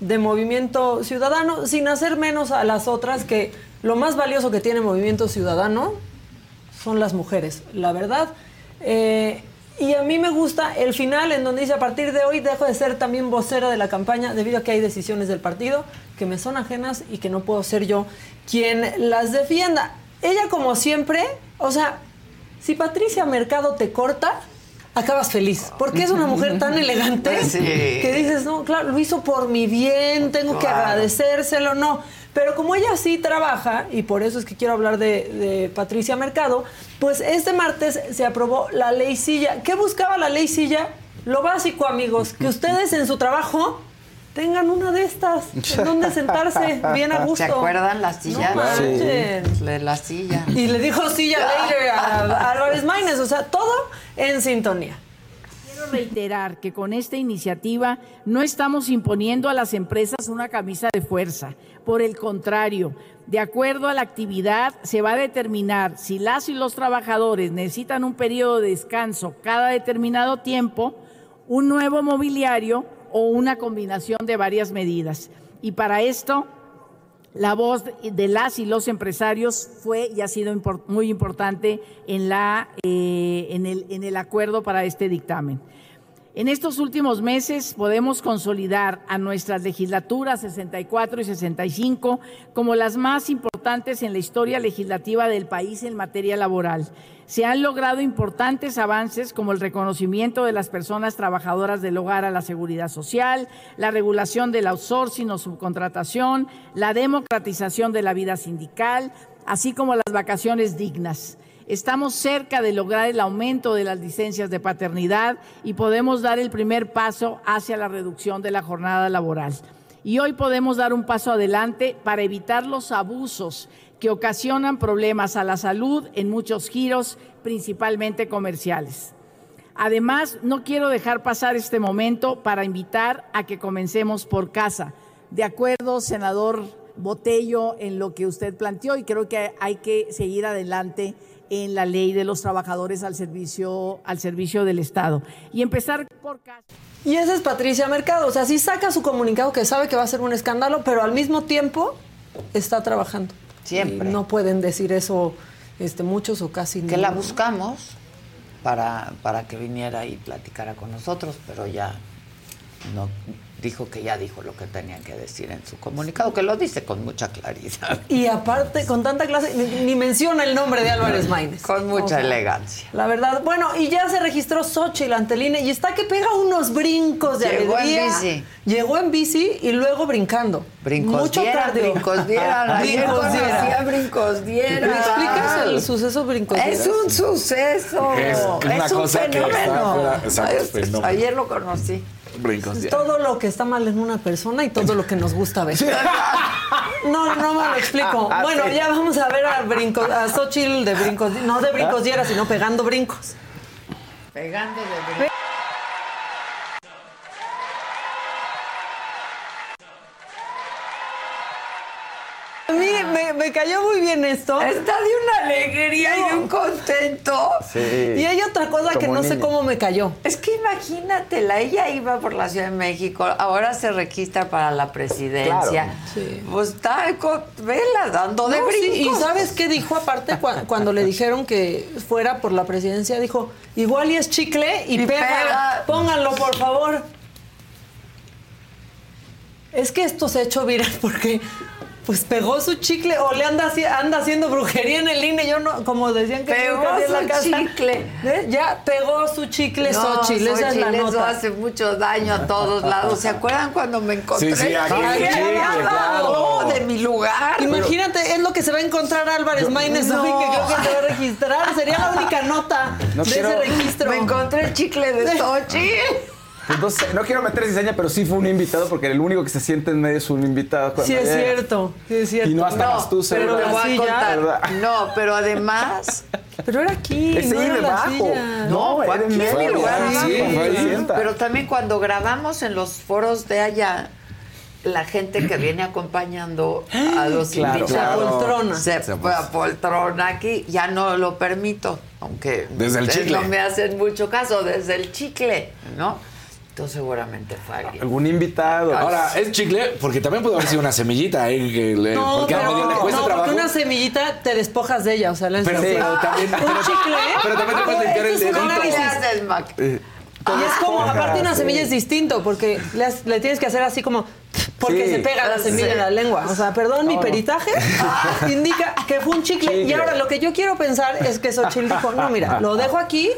de Movimiento Ciudadano, sin hacer menos a las otras, que lo más valioso que tiene Movimiento Ciudadano son las mujeres, la verdad. Eh, y a mí me gusta el final en donde dice, a partir de hoy dejo de ser también vocera de la campaña debido a que hay decisiones del partido que me son ajenas y que no puedo ser yo quien las defienda. Ella como siempre, o sea, si Patricia Mercado te corta, acabas feliz, porque es una mujer tan elegante [laughs] Sí. que dices, no, claro, lo hizo por mi bien, tengo que agradecérselo, no. Pero como ella sí trabaja, y por eso es que quiero hablar de, de Patricia Mercado, pues este martes se aprobó la ley Silla. ¿Qué buscaba la ley Silla? Lo básico, amigos, que ustedes en su trabajo tengan una de estas, en donde sentarse bien a [laughs] gusto. ¿Se acuerdan la silla? No. De la silla. Y le dijo Silla later a, a Álvarez Maínez, o sea, todo en sintonía. Reiterar que con esta iniciativa no estamos imponiendo a las empresas una camisa de fuerza. Por el contrario, de acuerdo a la actividad, se va a determinar si las y los trabajadores necesitan un periodo de descanso cada determinado tiempo, un nuevo mobiliario o una combinación de varias medidas. Y para esto, la voz de las y los empresarios fue y ha sido muy importante en, la, eh, en, el, en el acuerdo para este dictamen. En estos últimos meses podemos consolidar a nuestras legislaturas 64 y 65 como las más importantes en la historia legislativa del país en materia laboral. Se han logrado importantes avances como el reconocimiento de las personas trabajadoras del hogar a la seguridad social, la regulación del outsourcing o subcontratación, la democratización de la vida sindical, así como las vacaciones dignas. Estamos cerca de lograr el aumento de las licencias de paternidad y podemos dar el primer paso hacia la reducción de la jornada laboral. Y hoy podemos dar un paso adelante para evitar los abusos que ocasionan problemas a la salud en muchos giros, principalmente comerciales. Además, no quiero dejar pasar este momento para invitar a que comencemos por casa. De acuerdo, senador Botello, en lo que usted planteó y creo que hay que seguir adelante en la ley de los trabajadores al servicio, al servicio del Estado. Y empezar por casa. Y esa es Patricia Mercado. O sea, sí saca su comunicado que sabe que va a ser un escándalo, pero al mismo tiempo está trabajando. Siempre. no pueden decir eso este, muchos o casi Que la buscamos para, para que viniera y platicara con nosotros, pero ya no, dijo que ya dijo lo que tenía que decir en su comunicado, que lo dice con mucha claridad. Y aparte, con tanta clase, ni, menciona el nombre de Álvarez Maínez. Con mucha elegancia. La verdad. Bueno, y ya se registró Xochitl ante el INE y está que pega unos brincos de Llegó alegría. en bici. Llegó en bici y luego brincando. Brincos Mucho dieran, cardio. brincos [laughs] dieran. Ayer Brincos conocí dieran. a brincos dieran. ¿Me explicas el suceso brincos Es dieran? un suceso. Es una un cosa que está fenómeno. fuera- exacto, Ay, fenómeno. Ayer lo conocí. Brincos. Todo lo que está mal en una persona y todo lo que nos gusta ver. No, no me lo explico. Ah, Bueno, ya vamos a ver a brincos, a Xochitl de brincos, no de brincos diera, sino pegando brincos. Pegando de A mí me, me cayó muy bien esto. Está de una alegría y de un contento. Y hay otra cosa que no sé cómo me cayó. Es que imagínatela, ella iba por la Ciudad de México, ahora se registra para la presidencia. Claro. Sí. Pues está con vela dando de No, sí, brincos. y ¿sabes qué dijo aparte Cu- cuando le dijeron que fuera por la presidencia? Dijo, igual y es chicle y, Y pega. pega. Pónganlo, por favor. Es que esto se ha hecho viral porque pues pegó su chicle o le anda, anda haciendo brujería en el INE. Yo no, como decían que Pegó nunca hacía en la su casa. chicle. ¿Eh? Ya pegó su chicle No, Xochitl, esa es la eso hace mucho daño a todos lados. ¿Se acuerdan cuando me encontré? Sí, sí, aquí bárbaro, claro. de mi lugar. Imagínate, es lo que se va a encontrar Álvarez Maínez No. hoy, que creo que se va a registrar. Sería la única nota No de quiero- ese registro. Me encontré el chicle de [laughs] Xochitl. Pues no no quiero meter cizaña, pero sí fue un invitado, porque el único que se siente en medio es un invitado. Sí, es llega. cierto. Sí, es cierto. Y no hasta las tú, pero Te voy a contar. ¿verdad? No, pero además. [laughs] Pero era aquí, Ese no era debajo. silla. No, fue aquí en mi medio. lugar. Sí. Pero también cuando grabamos en los foros de allá, la gente que viene acompañando a los [gasps] Claro, invitados claro. poltrona. se Se fue a poltrona aquí. Ya no lo permito, aunque Desde el chicle. no me hacen mucho caso, desde el chicle, ¿no? Entonces seguramente fue alguien. Algún invitado. Ahora, es chicle, porque también puede haber sido una semillita ahí que le. No, porque pero, medio le cuesta no, trabajo. porque una semillita te despojas de ella, o sea, la Pero, Sí. pero también. un pero- chicle. Pero también te puedes limpiar el dedito. Eh, Y es como, esponjas, aparte una semilla es distinto, porque le tienes que hacer así como, porque Sí. se pega la Sí. semilla en la lengua. O sea, perdón, mi peritaje [laughs] indica que fue un chicle. Y ahora lo que yo quiero pensar es que Xochitl dijo, no, mira, lo dejo aquí,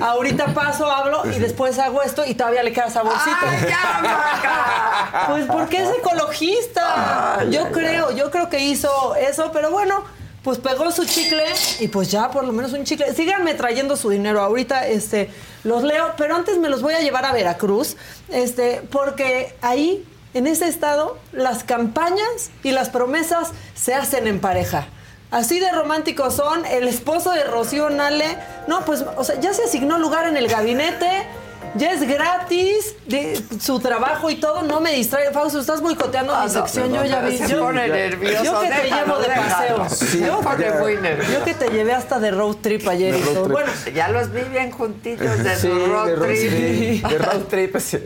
ahorita paso, hablo y después hago esto y todavía le queda saborcito. ¡Ay, ya! Pues porque es ecologista. yo creo, yo creo que hizo eso, pero bueno, pues pegó su chicle y pues ya por lo menos un chicle. Síganme trayendo su dinero ahorita, este, los leo, pero antes me los voy a llevar a Veracruz, este, porque ahí en ese estado las campañas y las promesas se hacen en pareja. Así de románticos son, el esposo de Rocío Nale, no, pues, o sea, ya se asignó lugar en el gabinete, ya es gratis, de, su trabajo y todo, no me distrae. Fausto, estás boicoteando Ah, mi no, sección, yo ya vi. se yo, pone nervioso, yo que te llevo de déjalo. paseo. Sí, yo, pone que- muy nervioso. yo que te llevé hasta de road trip ayer y todo. trip. Bueno, Ya los vi bien juntitos de [laughs] Sí, su road de road trip. trip. De road trip. sí.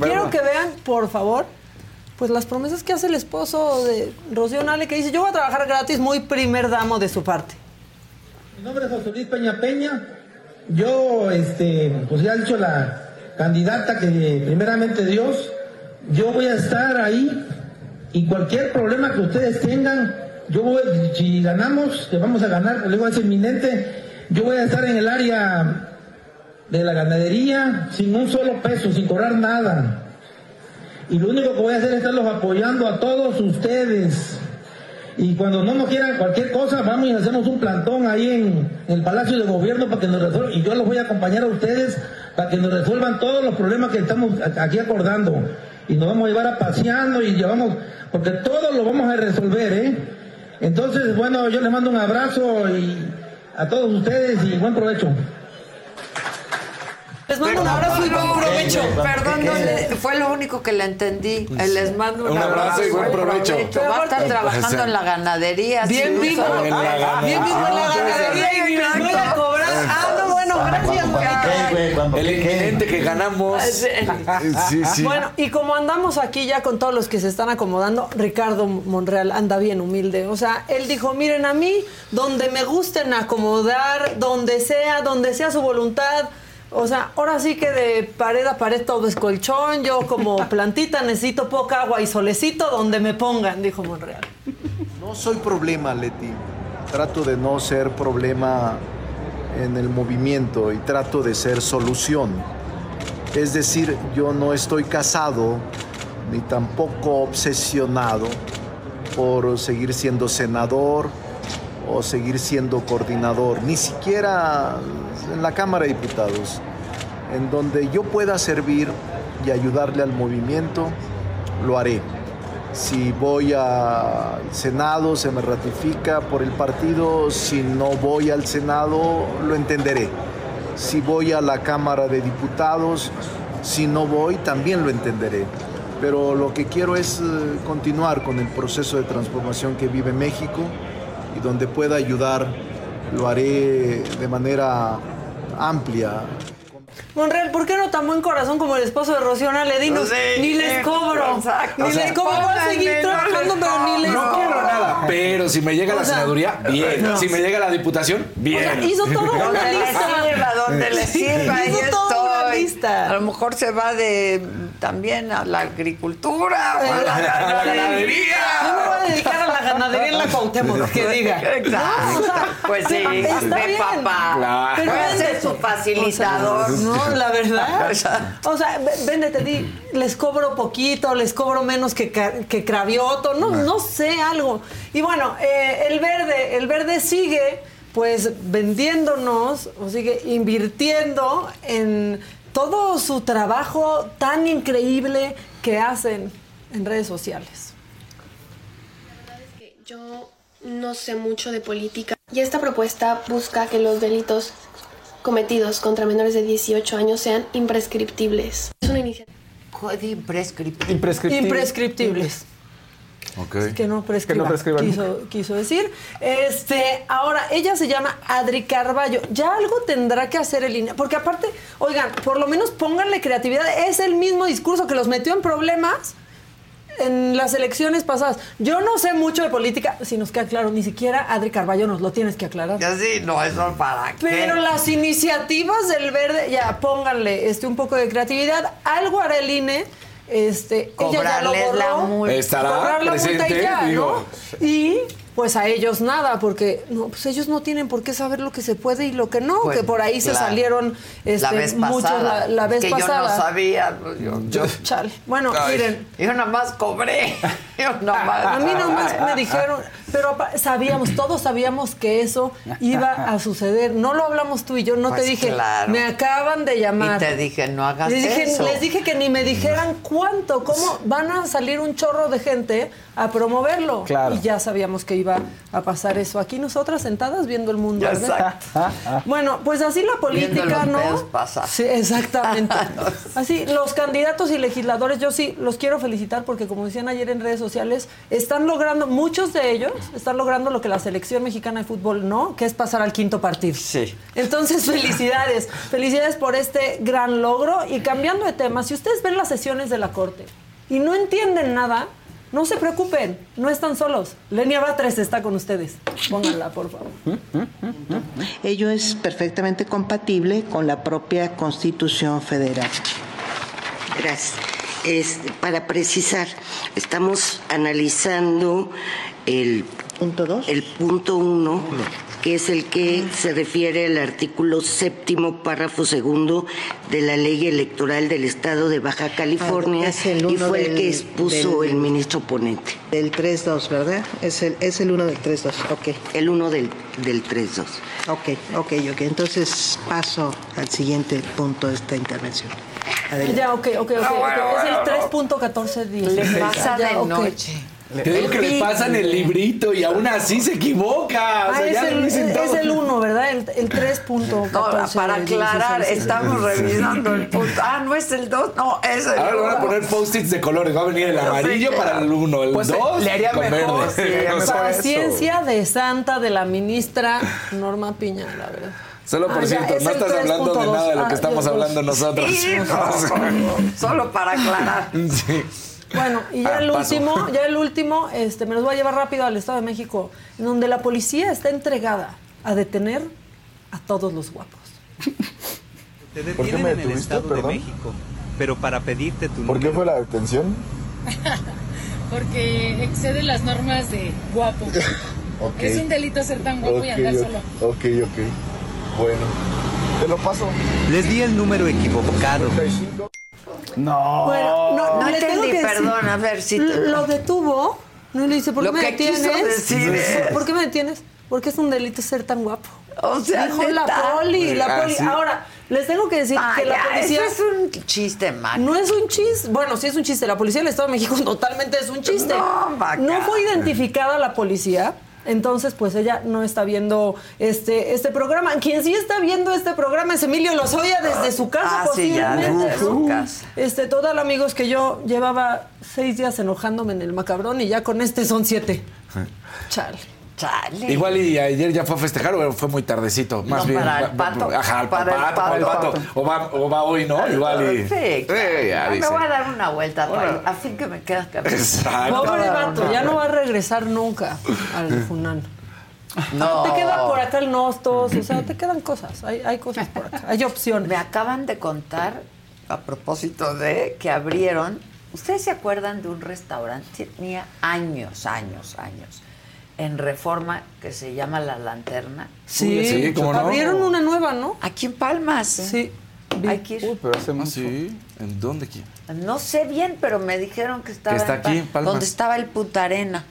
quiero que vean, por favor, pues las promesas que hace el esposo de Rocío Nale, que dice, yo voy a trabajar gratis, muy primer damo de su parte. Mi nombre es José Luis Peña Peña. Yo, este, pues ya ha dicho la candidata que primeramente Dios, yo voy a estar ahí y cualquier problema que ustedes tengan, yo voy, si ganamos, que vamos a ganar, luego es inminente, yo voy a estar en el área de la ganadería sin un solo peso, sin cobrar nada. Y lo único que voy a hacer es estarlos apoyando a todos ustedes. Y cuando no nos quieran cualquier cosa, vamos y hacemos un plantón ahí en, el Palacio de Gobierno para que nos resuelvan. Y yo los voy a acompañar a ustedes para que nos resuelvan todos los problemas que estamos aquí acordando. Y nos vamos a llevar a paseando y llevamos, porque todo lo vamos a resolver, ¿eh? Entonces, bueno, yo les mando un abrazo y a todos ustedes y buen provecho. Les mando un abrazo y buen provecho. Perdón, no le- fue lo único que le entendí. Eh, Les mando un, Un abrazo y buen provecho. Va a estar Pero trabajando en la ganadería. Bien vivo. En la. Bien vivo en la ganadería y les voy a cobrar. Ah, no, bueno, gracias, Mónica. El inminente que ganamos. Sí, sí. Bueno, y como andamos aquí ya con todos los que se están acomodando, Ricardo Monreal anda bien humilde. O sea, él dijo, miren a mí, donde me gusten acomodar, donde sea, donde sea su voluntad. O sea, ahora sí que de pared a pared todo es colchón. Yo como [laughs] plantita necesito poca agua y solecito donde me pongan, dijo Monreal. No soy problema, Leti. Trato de no ser problema en el movimiento y trato de ser solución. Es decir, yo no estoy casado ni tampoco obsesionado por seguir siendo senador o seguir siendo coordinador, ni siquiera en la Cámara de Diputados, en donde yo pueda servir y ayudarle al movimiento, lo haré. Si voy al Senado, se me ratifica por el partido. Si no voy al Senado, lo entenderé. Si voy a la Cámara de Diputados, si no voy, también lo entenderé. Pero lo que quiero es eh, continuar con el proceso de transformación que vive México y donde pueda ayudar, lo haré de manera amplia, Monreal, ¿por qué no tan buen corazón como el esposo de Rocío Nale? Dinos, Sí, ni les cobro. exacto. Ni O sea, les cobro. Voy a seguir no trabajando, pero ni les No cobro. cobro nada, pero si me llega la sea, senaduría, bien. no. Si me llega la diputación, bien. O sea, hizo todo una Donde le lista. sirva, donde le sirva, hizo toda A lo mejor se va de también a la agricultura o a la A la ganadería. Yo me voy a dedicar a la ganadería en la Cuauhtémoc, que [laughs] diga. Exacto. No, o sea, Pues sí, está de bien. papá. Claro. Voy a ser su facilitador. O sea, no, la verdad. [laughs] O sea, vé- véndete, di, les cobro poquito, les cobro menos que, que Cravioto, no, no sé, algo. Y bueno, eh, el verde, el verde sigue pues vendiéndonos o sigue invirtiendo en todo su trabajo tan increíble que hacen en redes sociales. Yo no sé mucho de política y esta propuesta busca que los delitos cometidos contra menores de 18 años sean imprescriptibles. Es una iniciativa. Imprescriptible. Imprescriptible. Imprescriptibles. Ok. Que no prescriba, Que no prescriba quiso, quiso decir. Este, ahora, ella se llama Adri Carballo. Ya algo tendrá que hacer el INE. Porque aparte, oigan, por lo menos pónganle creatividad. Es el mismo discurso que los metió en problemas en las elecciones pasadas. Yo no sé mucho de política, si nos queda claro, ni siquiera Adri Carballo nos lo tienes que aclarar. Sí, no, eso para qué. Pero las iniciativas del verde, ya pónganle este un poco de creatividad. Algo hará el INE. Este, ella ya lo Cobrarles la borró. multa. Estará Cobrar la multa y presente, ya, ¿no? digo. Y pues a ellos nada, porque no, pues ellos no tienen por qué saber lo que se puede y lo que no, Pues, que por ahí se claro. salieron este, la vez muchos pasada. la, la vez que pasada. yo no sabía. pues, yo, yo- Chale. Bueno, Ay, miren, Yo nada más cobré. [laughs] A mí nomás me dijeron, pero sabíamos, todos sabíamos que eso iba a suceder. No lo hablamos tú y yo, no Pues te dije, claro. me acaban de llamar. Y te dije, no hagas les dije, eso. Les dije que ni me dijeran cuánto, cómo van a salir un chorro de gente a promoverlo. Claro. Y ya sabíamos que iba a pasar eso. Aquí nosotras sentadas viendo el mundo. ¿verdad? [laughs] Bueno, pues así la Viendo política, los ¿no? pasar. Sí, exactamente. [laughs] Así, los candidatos y legisladores, yo sí los quiero felicitar porque, como decían ayer en redes sociales, están logrando, muchos de ellos están logrando lo que la selección mexicana de fútbol no, que es pasar al quinto partido. Sí. Entonces, [laughs] felicidades. Felicidades por este gran logro. Y cambiando de tema, si ustedes ven las sesiones de la Corte y no entienden nada, no se preocupen, no están solos. Lenia Batres está con ustedes. Pónganla, por favor. Ello es perfectamente compatible con la propia Constitución Federal. Gracias. Este, para precisar, estamos analizando el punto 2, el punto 1, que es el que se refiere al artículo séptimo, párrafo segundo de la ley electoral del Estado de Baja California, Ah, es el y uno fue el del- que expuso del- el ministro ponente. Del 3-2, ¿verdad? Es el, es el 1 del 3-2, ok. El 1 del, del 3-2. Ok, ok, ok. Entonces paso al siguiente punto de esta intervención. Adelante. Ya, ok, ok, ok. Ah, es el 3.1410. Le pasa de noche. Te digo que le pasan el librito y aún así se equivoca. O Ah, sea, es, ya el, es todo. el 1, ¿verdad? El, el 3.14. No, para aclarar, 16. estamos revisando el punto. Ah, no es el 2, no, es el Ahora le van a poner post-its de colores. Va a venir el amarillo Sí, para el 1, el 2 Pues, eh, le haría con mejor, verde. sí. [laughs] Paciencia de santa de la ministra Norma Piña, la verdad. Solo por Ah, ya, cierto, es no estás hablando de 3.2. nada de lo Ah, que estamos Dios. hablando nosotros. Sí, no, [laughs] solo para aclarar. [laughs] Sí. Bueno, y ya Ah, el paso. último, ya el último, este, me los voy a llevar rápido al Estado de México, en donde la policía está entregada a detener a todos los guapos. Te ¿Por qué detienen me en el detuviste, Estado perdón? de México, pero para pedirte tu ¿Por qué fue la detención? [laughs] Porque excede las normas de guapo. Es un delito ser tan guapo y andar solo. Ok, ok. Bueno. Te lo paso. Les di el número equivocado. No. Bueno, no, No le tengo entendí, que decir- perdón, a ver si te- Lo detuvo, no le dice, ¿por qué Lo me que quiso detienes? decir es- ¿Por qué me detienes? Porque es un delito ser tan guapo. O sea, Dijo la poli, la poli. sí. Ahora, les tengo que decir que la policía... eso es un chiste, man. No es un chiste. Bueno, sí es un chiste. La policía del Estado de México [laughs] totalmente es un chiste. No, vaca. No fue identificada la policía. Entonces, pues ella no está viendo este, este programa. Quien sí está viendo este programa es Emilio Lozoya desde su casa, Ah, sí, ya, posiblemente. desde su casa. Este, total, amigos, que yo llevaba seis días enojándome en el macabrón y ya con este son siete. Chale. Chale. Igual y ayer ya fue a festejar o fue muy tardecito. Más No, bien. para el pato. Ajá, el Para el pato, para el pato. O va, o va hoy, ¿no? Igual y. Sí, claro. ya Ah, me voy a dar una vuelta para así que me queda que Exacto. Pobre vato, ya no va a regresar nunca al [laughs] Funan. No. Te queda por acá el Nostos, o sea, te quedan cosas, hay, hay cosas por acá, hay opciones. Me acaban de contar, a propósito de que abrieron. ¿Ustedes se acuerdan de un restaurante? Tenía años, años, años. En Reforma, que se llama La Lanterna. Sí, Sí, ¿cómo no? abrieron una nueva, ¿no? Aquí en Palmas. ¿eh? Sí. Hay que ir. Uy, pero hace Ah, mucho. sí. ¿En dónde aquí? No sé bien, pero me dijeron que estaba Que está en aquí, en Palmas. donde estaba el Putarena.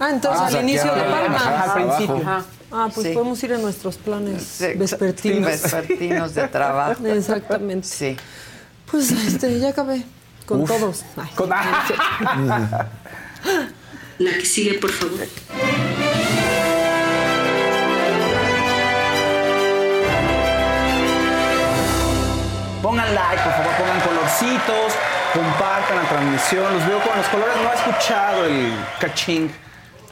Ah, entonces Ah, al o sea, inicio de ahora- Palma. ajá, al principio. Ajá. Ah, pues Sí. podemos ir en nuestros planes Sí, vespertinos. vespertinos de trabajo. [laughs] Exactamente. Sí. Pues este, ya acabé con Uf. todos. Ay, Con- [laughs] La que sigue, por favor. Pongan like, por favor, pongan colorcitos, compartan la transmisión. Los veo con los colores. No he escuchado el caching,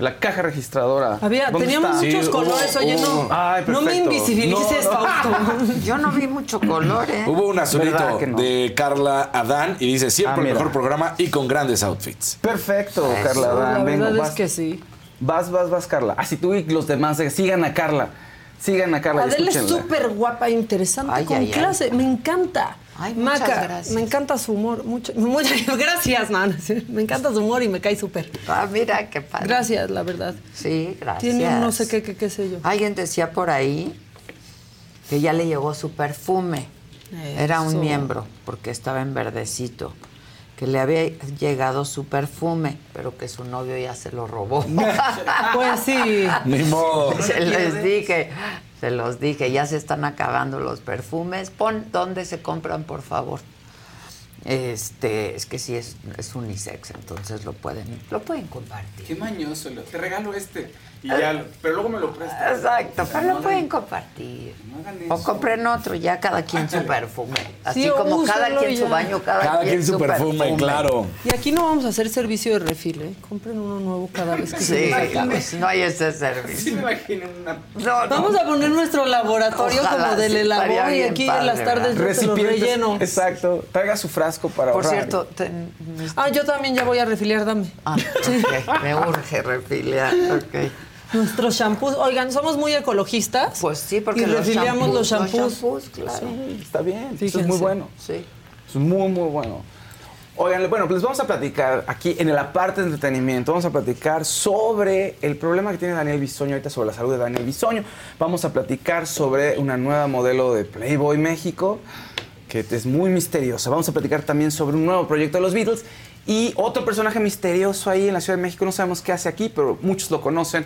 la caja registradora. Había, ¿Dónde teníamos está? muchos Sí, colores, oye, no, hubo- Ay, no me invisibilices, No, no. Fausto. [laughs] Yo no vi mucho color, ¿eh? Hubo un azulito de Carla Adán y dice siempre Ah, el mira. mejor programa y con grandes outfits. Perfecto, Eso, Carla. La Dan, vengo, verdad vas, es que sí. Vas, vas, vas, Carla. Así tú y los demás, eh, sigan a Carla. Sigan a Carla. y Adela es súper guapa, interesante, Ay, con ay, ay. clase. Me encanta. Ay, muchas Maca, gracias. me encanta su humor. Mucho, [laughs] muchas gracias, man. Me encanta su humor y me cae súper. Ah, mira, qué padre. Gracias, la verdad. Sí, gracias. Tiene un no sé qué, qué, qué sé yo. Alguien decía por ahí que ya le llegó su perfume. Era un miembro, porque estaba en verdecito. que le había llegado su perfume, pero que su novio ya se lo robó. [laughs] Pues sí. Ni modo. Se les dije, se los dije, ya se están acabando los perfumes. Pon dónde se compran, por favor. Este, es que sí es, es unisex, entonces lo pueden, lo pueden compartir. Qué mañoso. Te regalo este. Y ya, pero luego me lo prestas. Exacto, pero No lo pueden compartir. no hagan O compren otro, ya cada quien su perfume. Así Sí, como cada úsenlo quien su ya. baño, cada, Cada quien su perfume, claro. Y aquí no vamos a hacer servicio de refil, ¿eh? Compren uno nuevo cada vez que Sí, se les acabe. pues, no hay ese Sí servicio. me imagino una... No, no. Vamos a poner nuestro laboratorio Ojalá, como del sí, elabor y bien aquí padre, en las tardes yo te lo Recipientes. relleno. Exacto. Traiga su frasco para Por ahorrar. cierto, te- Ah, yo también ya voy a refiliar, dame. ah, ok, me urge refiliar. ok. Nuestros shampoos. Oigan, somos muy ecologistas. Pues sí, porque y los refiliamos los shampoos, los shampoos, claro. Sí, está bien. Eso es Fíjense. muy bueno. Sí. Es muy, muy bueno. Oigan, bueno, pues les vamos a platicar aquí en la parte de entretenimiento, vamos a platicar sobre el problema que tiene Daniel Bisoño ahorita sobre la salud de Daniel Bisoño. Vamos a platicar sobre una nueva modelo de Playboy México, que es muy misteriosa. Vamos a platicar también sobre un nuevo proyecto de los Beatles y otro personaje misterioso ahí en la Ciudad de México. No sabemos qué hace aquí, pero muchos lo conocen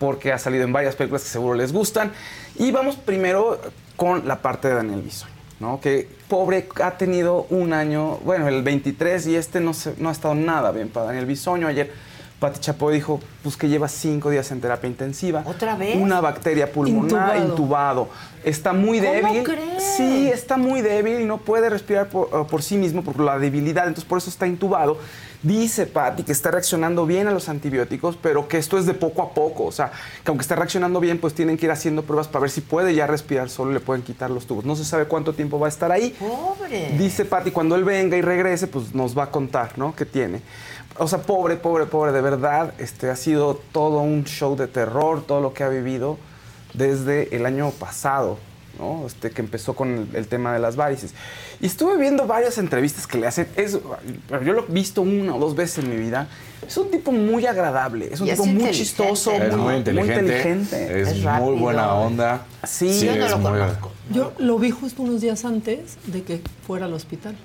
porque ha salido en varias películas que seguro les gustan. Y vamos primero con la parte de Daniel Bisoño, ¿no? Que pobre ha tenido un año, bueno, el 23 y este no, se- no ha estado nada bien para Daniel Bisoño. Ayer Pati Chapoy dijo pues, que lleva cinco días en terapia intensiva. ¿Otra vez? Una bacteria pulmonar Intubado. intubado. Está muy ¿Cómo débil. crees? Sí, está muy débil y no puede respirar por, uh, por sí mismo por la debilidad, entonces por eso está intubado. Dice Patty que está reaccionando bien a los antibióticos, pero que esto es de poco a poco, o sea, que aunque está reaccionando bien, pues tienen que ir haciendo pruebas para ver si puede ya respirar solo y le pueden quitar los tubos. No se sabe cuánto tiempo va a estar ahí. Pobre. Dice Patty, cuando él venga y regrese, pues nos va a contar, ¿no? ¿Qué tiene? O sea, pobre, pobre, pobre, de verdad, este ha sido todo un show de terror, todo lo que ha vivido desde el año pasado, ¿no? Este, que empezó con el, el tema de las varices. Y estuve viendo varias entrevistas que le hacen. Es, yo lo he visto una o dos veces en mi vida. Es un tipo muy agradable, es un Y es tipo muy inteligente. chistoso, Es muy, muy inteligente. inteligente. Es, Es muy buena onda. Sí, Yo no es lo muy- conozco. Yo lo vi justo unos días antes de que fuera al hospital.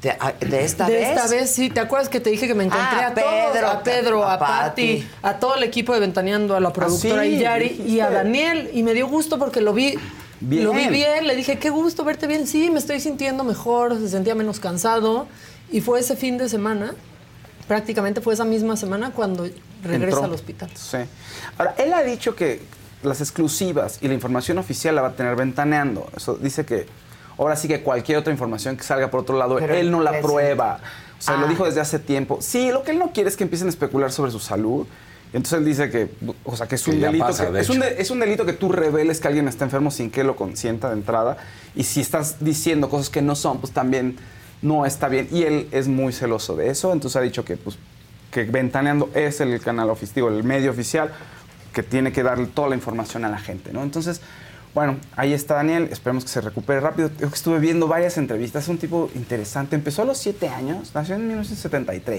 ¿De, a- de esta de vez? esta vez, sí. ¿Te acuerdas que te dije que me encontré Ah, a todos? Pedro, a Pedro, a a, Patti, Patti. a todo el equipo de Ventaneando, a la productora sí, Iyari dijiste. y a Daniel. Y me dio gusto porque lo vi Bien. Lo vi bien, le dije, qué gusto verte bien. Sí, me estoy sintiendo mejor, se sentía menos cansado. Y fue ese fin de semana, prácticamente fue esa misma semana cuando regresa Entró. al hospital. Sí. Ahora, él ha dicho que las exclusivas y la información oficial la va a tener ventaneando. Eso dice que ahora sí que cualquier otra información que salga por otro lado, Pero él no la prueba. O sea, lo Ah. dijo desde hace tiempo. Sí, lo que él no quiere es que empiecen a especular sobre su salud. Entonces él dice que, o sea, que es un delito. pasa, que- de es, un hecho. de- es un delito que tú reveles que alguien está enfermo sin que lo consienta de entrada. Y si estás diciendo cosas que no son, pues también no está bien. Y él es muy celoso de eso. Entonces ha dicho que, pues, que Ventaneando es el canal oficial, el medio oficial que tiene que darle toda la información a la gente, ¿no? Entonces, bueno, ahí está Daniel, esperemos que se recupere rápido. Yo estuve viendo varias entrevistas, es un tipo interesante. Empezó a los 7 años, nació en 1973.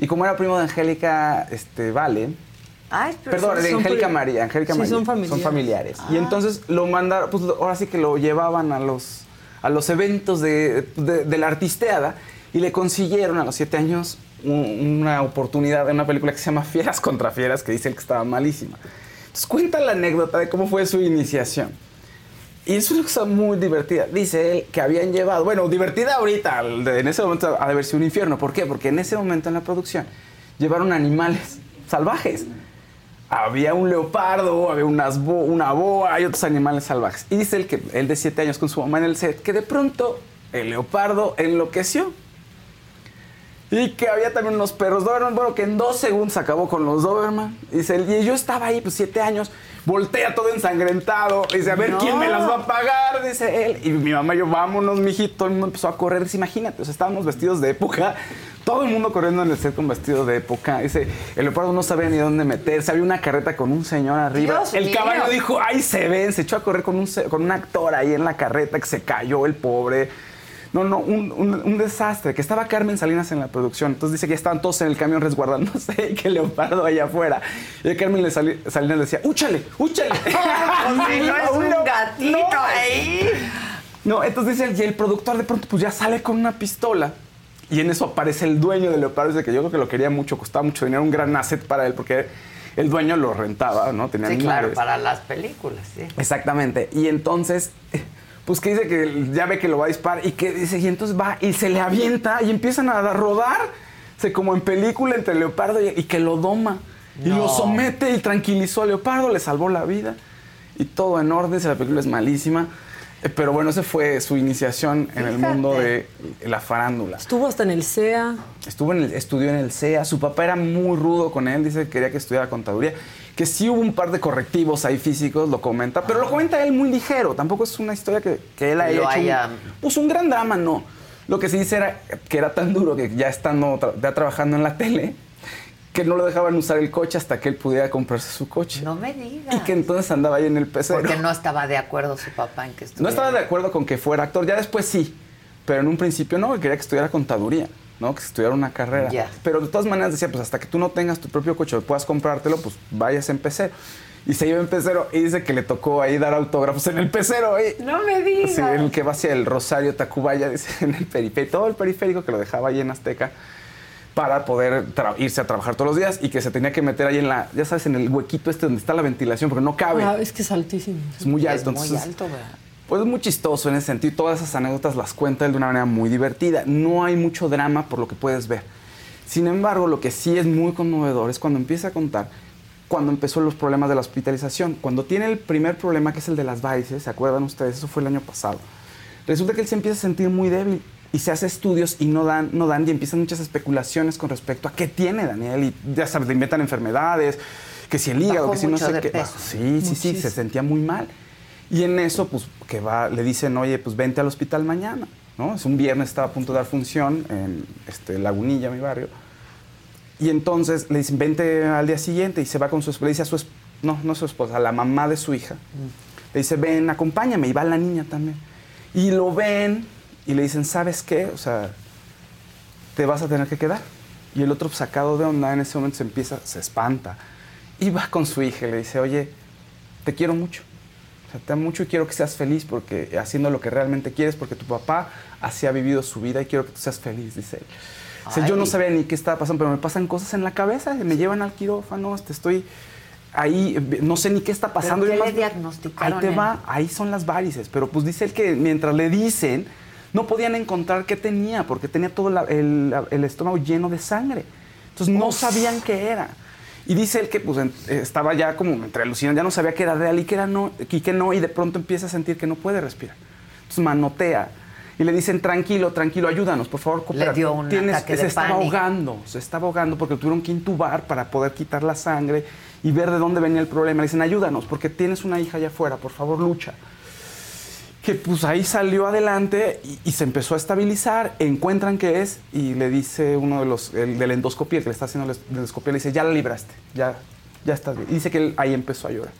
Y como era primo de Angélica este, Vale, Ay, pero Perdón, son- de son Angélica María, Angélica Sí, María. son familiares. familiares. Ah. Y entonces lo mandaron, pues ahora sí que lo llevaban a los, a los eventos de, de- de la artisteada y le consiguieron a los siete años un- una oportunidad en una película que se llama Fieras contra Fieras, que dicen que estaba malísima. Entonces cuenta la anécdota de cómo fue su iniciación. Y es una cosa muy divertida. Dice él que habían llevado, bueno, divertida ahorita, en ese momento ha de un infierno. ¿Por qué? Porque en ese momento en la producción llevaron animales salvajes. Había un leopardo, había unas una boa y otros animales salvajes. Y dice él que él de siete años con su mamá en el set, que de pronto el leopardo enloqueció. Y que había también unos perros Doberman, bueno, que en dos segundos acabó con los Doberman. Dice, él, y yo estaba ahí, pues siete años, voltea todo ensangrentado. Dice, a ver, No. ¿quién me las va a pagar? Dice él. Y mi mamá y yo, vámonos, mijito. Todo el mundo empezó a correr. Dice, imagínate, o sea, estábamos vestidos de época. Todo el mundo corriendo en el set con vestido de época. Dice, el leopardo no sabía ni dónde meterse. Había una carreta con un señor arriba. Dios el mío. caballo dijo, ahí se ven. Se echó a correr con un, con un actor ahí en la carreta que se cayó el pobre. No, no, un, un- un desastre. Que estaba Carmen Salinas en la producción. Entonces dice que estaban todos en el camión resguardándose [laughs] y que leopardo allá afuera. Y Carmen le sali- Salinas le decía, úchale, úchale. [laughs] Si no es un gatito No. ahí. No, entonces dice, y el productor de pronto pues ya sale con una pistola. Y en eso aparece el dueño del leopardo. Dice que yo creo que lo quería mucho, costaba mucho dinero, un gran asset para él, porque el dueño lo rentaba, ¿no? Tenía Sí, claro, para las películas, sí. Exactamente. Y entonces, pues que dice que ya ve que lo va a disparar y que dice, y entonces va y se le avienta y empiezan a rodar, se como en película entre leopardo y, y que lo doma. Y lo somete y tranquilizó a leopardo, le salvó la vida. Y todo en orden, si la película es malísima. Eh, Pero bueno, esa fue su iniciación en el mundo de la farándula. Estuvo hasta en el CEA. Estuvo en el, estudió en el CEA. Su papá era muy rudo con él. Dice que quería que estudiara contaduría. Que sí hubo un par de correctivos ahí físicos, lo comenta. Pero lo comenta él muy ligero. Tampoco es una historia que, que él haya Lo hecho. un- haya- pues un gran drama, no. Lo que sí dice era que era tan duro que ya estando, tra- ya trabajando en la tele, que no lo dejaban usar el coche hasta que él pudiera comprarse su coche. No me digas. Y que entonces andaba ahí en el pecero. Porque no estaba de acuerdo su papá en que estuviera. No estaba de acuerdo con que fuera actor, ya después sí, pero en un principio no, que quería que estudiara contaduría, ¿no? Que estudiara una carrera. Ya. Pero de todas maneras decía, pues hasta que tú no tengas tu propio coche o puedas comprártelo, pues vayas en pecero. Y se iba en pecero y dice que le tocó ahí dar autógrafos en el pecero. ¿eh? No me digas. Sí, el que va hacia el Rosario Tacubaya, dice, en el periférico, todo el periférico que lo dejaba ahí en Azteca para poder irse a trabajar todos los días y que se tenía que meter ahí en la, ya sabes, en el huequito este donde está la ventilación, porque no cabe. Ah, es que es altísimo. Es muy alto. Es muy entonces, alto, ¿verdad? Pues es muy chistoso en ese sentido. Todas esas anécdotas las cuenta él de una manera muy divertida. No hay mucho drama por lo que puedes ver. Sin embargo, lo que sí es muy conmovedor es cuando empieza a contar cuando empezó los problemas de la hospitalización. Cuando tiene el primer problema, que es el de las varices, ¿se acuerdan ustedes? Eso fue el año pasado. Resulta que él se empieza a sentir muy débil y se hace estudios y no dan, no dan y empiezan muchas especulaciones con respecto a qué tiene Daniel y ya sabes, le inventan enfermedades, que si el hígado, Bajó que si no sé de qué. peso. Sí, sí, sí, se sentía muy mal. Y en eso, pues, que va, le dicen, oye, pues vente al hospital mañana, ¿no? Es un viernes, estaba a punto de dar función en este, Lagunilla, mi barrio. Y entonces le dicen, vente al día siguiente y se va con su esposa. Le dice a su esposa, no, no a su esposa, a la mamá de su hija. Le dice, ven, acompáñame. Y va la niña también. Y lo ven y le dicen, ¿sabes qué? O sea, te vas a tener que quedar. Y el otro pues, sacado de onda en ese momento se empieza, se espanta. Y va con su hija y le dice, oye, te quiero mucho. O sea, te amo mucho y quiero que seas feliz porque haciendo lo que realmente quieres, porque tu papá así ha vivido su vida y quiero que tú seas feliz, dice él. Dice, yo no sabía ni qué estaba pasando, pero me pasan cosas en la cabeza, me llevan al quirófano, este, estoy ahí, no sé ni qué está pasando. ¿Pero y qué además, le diagnosticaron Ahí te va, ahí son las varices, pero pues dice él que mientras le dicen, no podían encontrar qué tenía, porque tenía todo la- el, el estómago lleno de sangre. Entonces no sabían qué era. Y dice él que pues, estaba ya como entre alucinando, ya no sabía qué era real y qué era no, y qué no, y de pronto empieza a sentir que no puede respirar. Entonces manotea. Y le dicen, tranquilo, tranquilo, ayúdanos, por favor, coopera. dio un ataque se de estaba pánico. ahogando, se estaba ahogando porque tuvieron que intubar para poder quitar la sangre y ver de dónde venía el problema. Le dicen, ayúdanos, porque tienes una hija allá afuera, por favor, lucha. Que pues ahí salió adelante y, y se empezó a estabilizar, encuentran qué es y le dice uno de los, el de la endoscopía, el que le está haciendo la es- endoscopía, le dice, ya la libraste, ya, ya estás bien. Y dice que él ahí empezó a llorar.